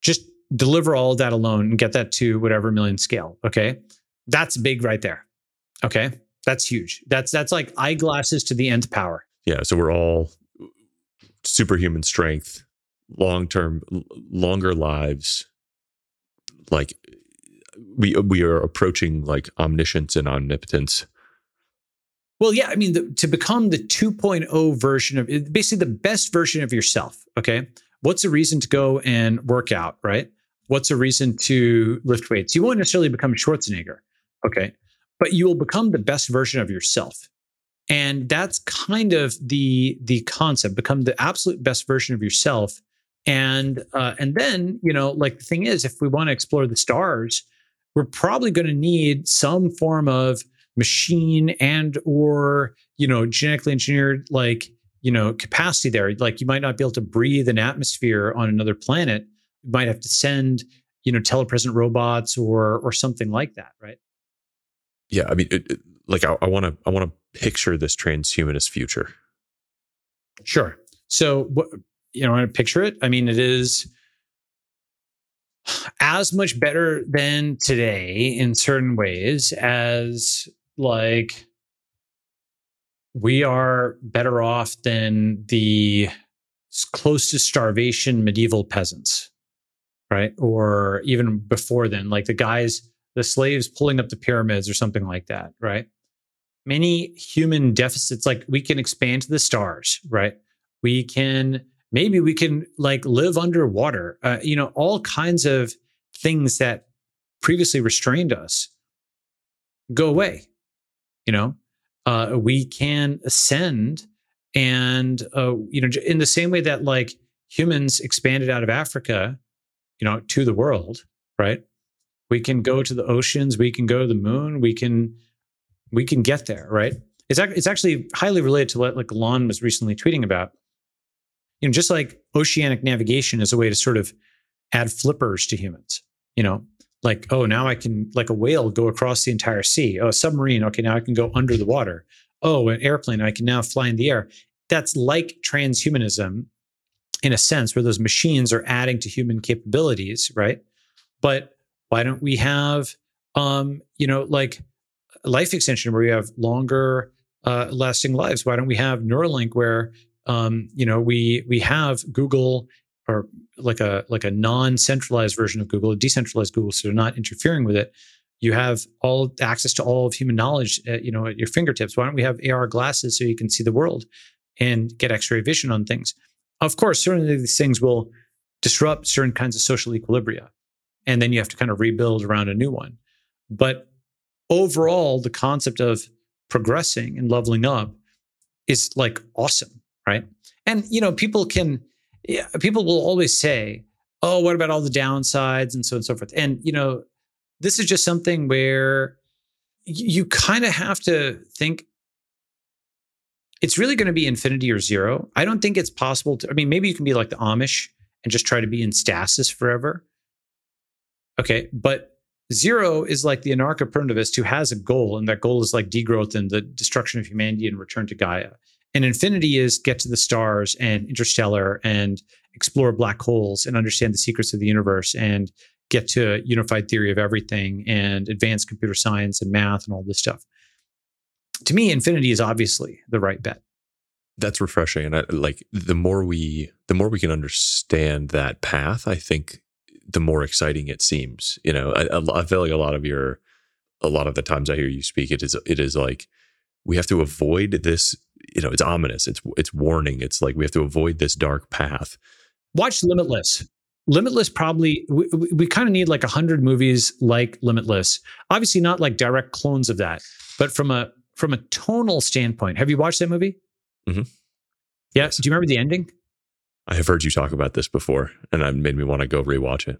A: Just deliver all of that alone and get that to whatever million scale. Okay. That's big right there. Okay. That's huge. That's that's like eyeglasses to the nth power.
B: Yeah. So we're all superhuman strength, long term, longer lives. Like we we are approaching like omniscience and omnipotence
A: well, yeah, I mean, the, to become the 2.0 version of basically the best version of yourself. Okay. What's a reason to go and work out, right? What's a reason to lift weights? You won't necessarily become Schwarzenegger. Okay. But you will become the best version of yourself. And that's kind of the the concept, become the absolute best version of yourself. And uh, and then, you know, like the thing is, if we want to explore the stars, we're probably going to need some form of machine and or you know genetically engineered like you know capacity there. Like you might not be able to breathe an atmosphere on another planet. You might have to send you know telepresent robots or or something like that right?
B: Yeah i mean it, it, like i want to i want to picture this transhumanist future.
A: Sure. So what you know i want to picture it. I mean it is as much better than today in certain ways as like we are better off than the close to starvation medieval peasants, right? Or even before then, like the guys, the slaves pulling up the pyramids or something like that, right? many human deficits. Like we can expand to the stars, right? We can maybe we can like live underwater. Uh, you know, all kinds of things that previously restrained us go away. You know, uh, we can ascend, and uh, you know, in the same way that like humans expanded out of Africa, you know, to the world, right? We can go to the oceans. We can go to the moon. We can we can get there, right? It's it's actually highly related to what like Elon was recently tweeting about. You know, just like oceanic navigation is a way to sort of add flippers to humans. You know, like oh now I can like a whale go across the entire sea. Oh, a submarine. Okay, now I can go under the water. Oh, an airplane. I can now fly in the air. That's like transhumanism in a sense, where those machines are adding to human capabilities, right? But why don't we have, um, you know, like life extension where we have longer uh, lasting lives? Why don't we have Neuralink where um, you know we we have Google or like a like a non-centralized version of Google, a decentralized Google, so they're not interfering with it. You have all access to all of human knowledge, at, you know, at your fingertips. Why don't we have AR glasses so you can see the world and get X-ray vision on things? Of course, certainly these things will disrupt certain kinds of social equilibria, and then you have to kind of rebuild around a new one. But overall, the concept of progressing and leveling up is like awesome, right? And you know, people can, yeah, people will always say, "Oh, what about all the downsides and so on and so forth?" And you know, this is just something where you kind of have to think it's really going to be infinity or zero. I don't think it's possible to, I mean, maybe you can be like the Amish and just try to be in stasis forever. Okay. But Zero is like the anarcho primitivist who has a goal, and that goal is like degrowth and the destruction of humanity and return to Gaia. And infinity is get to the stars and interstellar and explore black holes and understand the secrets of the universe and get to unified theory of everything and advanced computer science and math and all this stuff. To me, infinity is obviously the right bet.
B: That's refreshing, and I, like the more we the more we can understand that path, I think the more exciting it seems. You know, I, I feel like a lot of your, a lot of the times I hear you speak, it is it is like we have to avoid this. You know, it's ominous. It's it's warning. It's like we have to avoid this dark path.
A: Watch Limitless. Limitless probably we, we kind of need like a hundred movies like Limitless. Obviously, not like direct clones of that, but from a from a tonal standpoint. Have you watched that movie?
B: Mm-hmm.
A: Yeah. Do you remember the ending?
B: I have heard you talk about this before, and it made me want to go rewatch it.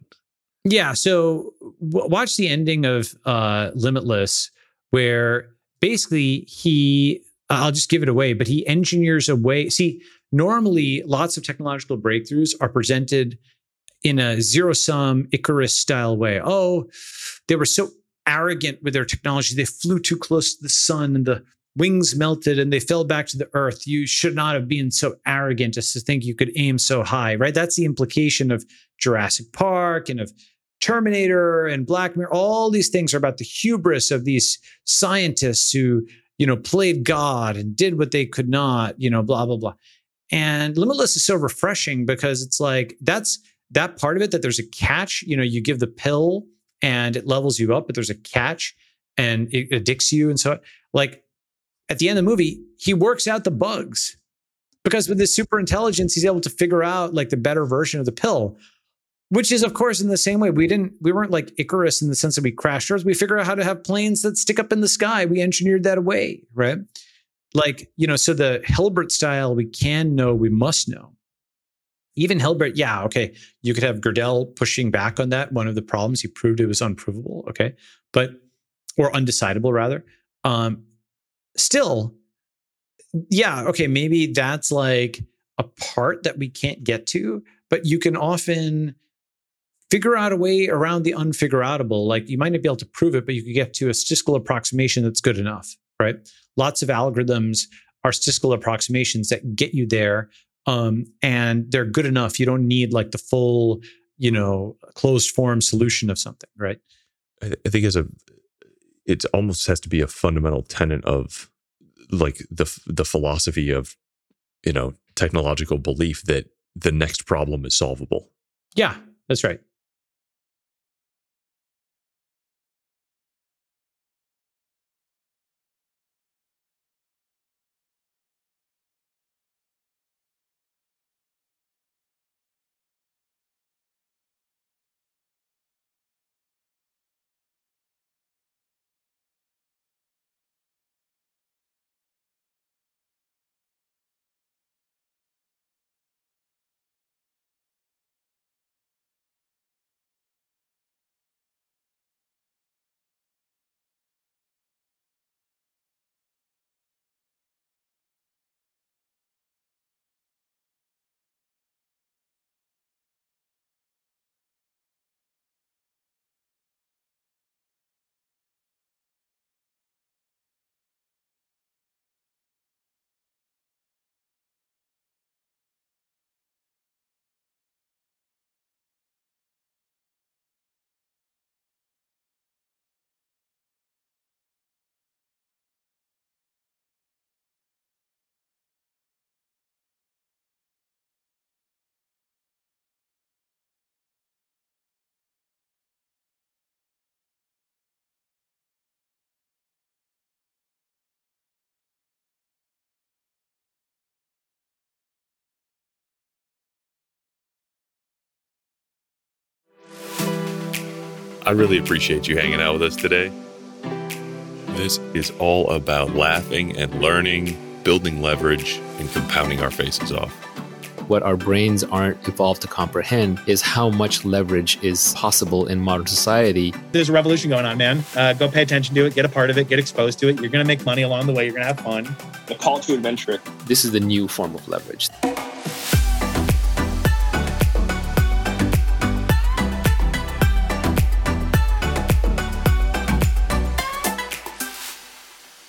A: Yeah. So w- watch the ending of uh, Limitless, where basically he, Uh, I'll just give it away, but he engineers a way. See, normally lots of technological breakthroughs are presented in a zero sum Icarus style way. Oh, they were so arrogant with their technology. They flew too close to the sun and the wings melted and they fell back to the earth. You should not have been so arrogant as to think you could aim so high, right? That's the implication of Jurassic Park and of Terminator and Black Mirror. All these things are about the hubris of these scientists who, you know, played God and did what they could not, you know, blah, blah, blah. And Limitless is so refreshing because it's like that's that part of it that there's a catch. You know, you give the pill and it levels you up, but there's a catch and it addicts you. And so, like, at the end of the movie, he works out the bugs because with his super intelligence, he's able to figure out like the better version of the pill, which is, of course, in the same way we didn't, we weren't like Icarus in the sense that we crashed Earth. We figured out how to have planes that stick up in the sky. We engineered that away, right? Like, you know, so the Hilbert style, we can know, we must know. Even Hilbert, yeah, okay, you could have Gödel pushing back on that. One of the problems he proved it was unprovable, okay, but or undecidable rather. Um, still, yeah, okay, maybe that's like a part that we can't get to, but you can often figure out a way around the unfigureoutable. Like you might not be able to prove it, but you could get to a statistical approximation that's good enough, right? Lots of algorithms are statistical approximations that get you there. Um, and they're good enough. You don't need like the full, you know, closed form solution of something, right?
B: I, I think as a it almost has to be a fundamental tenet of like the the philosophy of you know technological belief that the next problem is solvable.
A: Yeah, that's right.
B: I really appreciate you hanging out with us today. This is all about laughing and learning, building leverage, and compounding our faces off.
D: What our brains aren't evolved to comprehend is how much leverage is possible in modern society.
E: There's a revolution going on, man. Uh, go pay attention to it, get a part of it, get exposed to it. You're going to make money along the way. You're going to have fun.
F: The call to adventure.
D: This is the new form of leverage.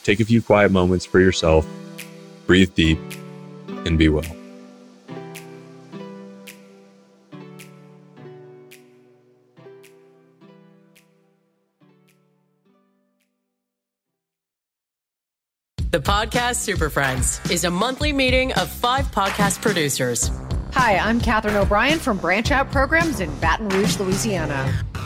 B: Take a few quiet moments for yourself, breathe deep, and be well.
G: The Podcast Super Friends is a monthly meeting of five podcast producers.
H: Hi, I'm Katherine O'Brien from Branch Out Programs in Baton Rouge, Louisiana.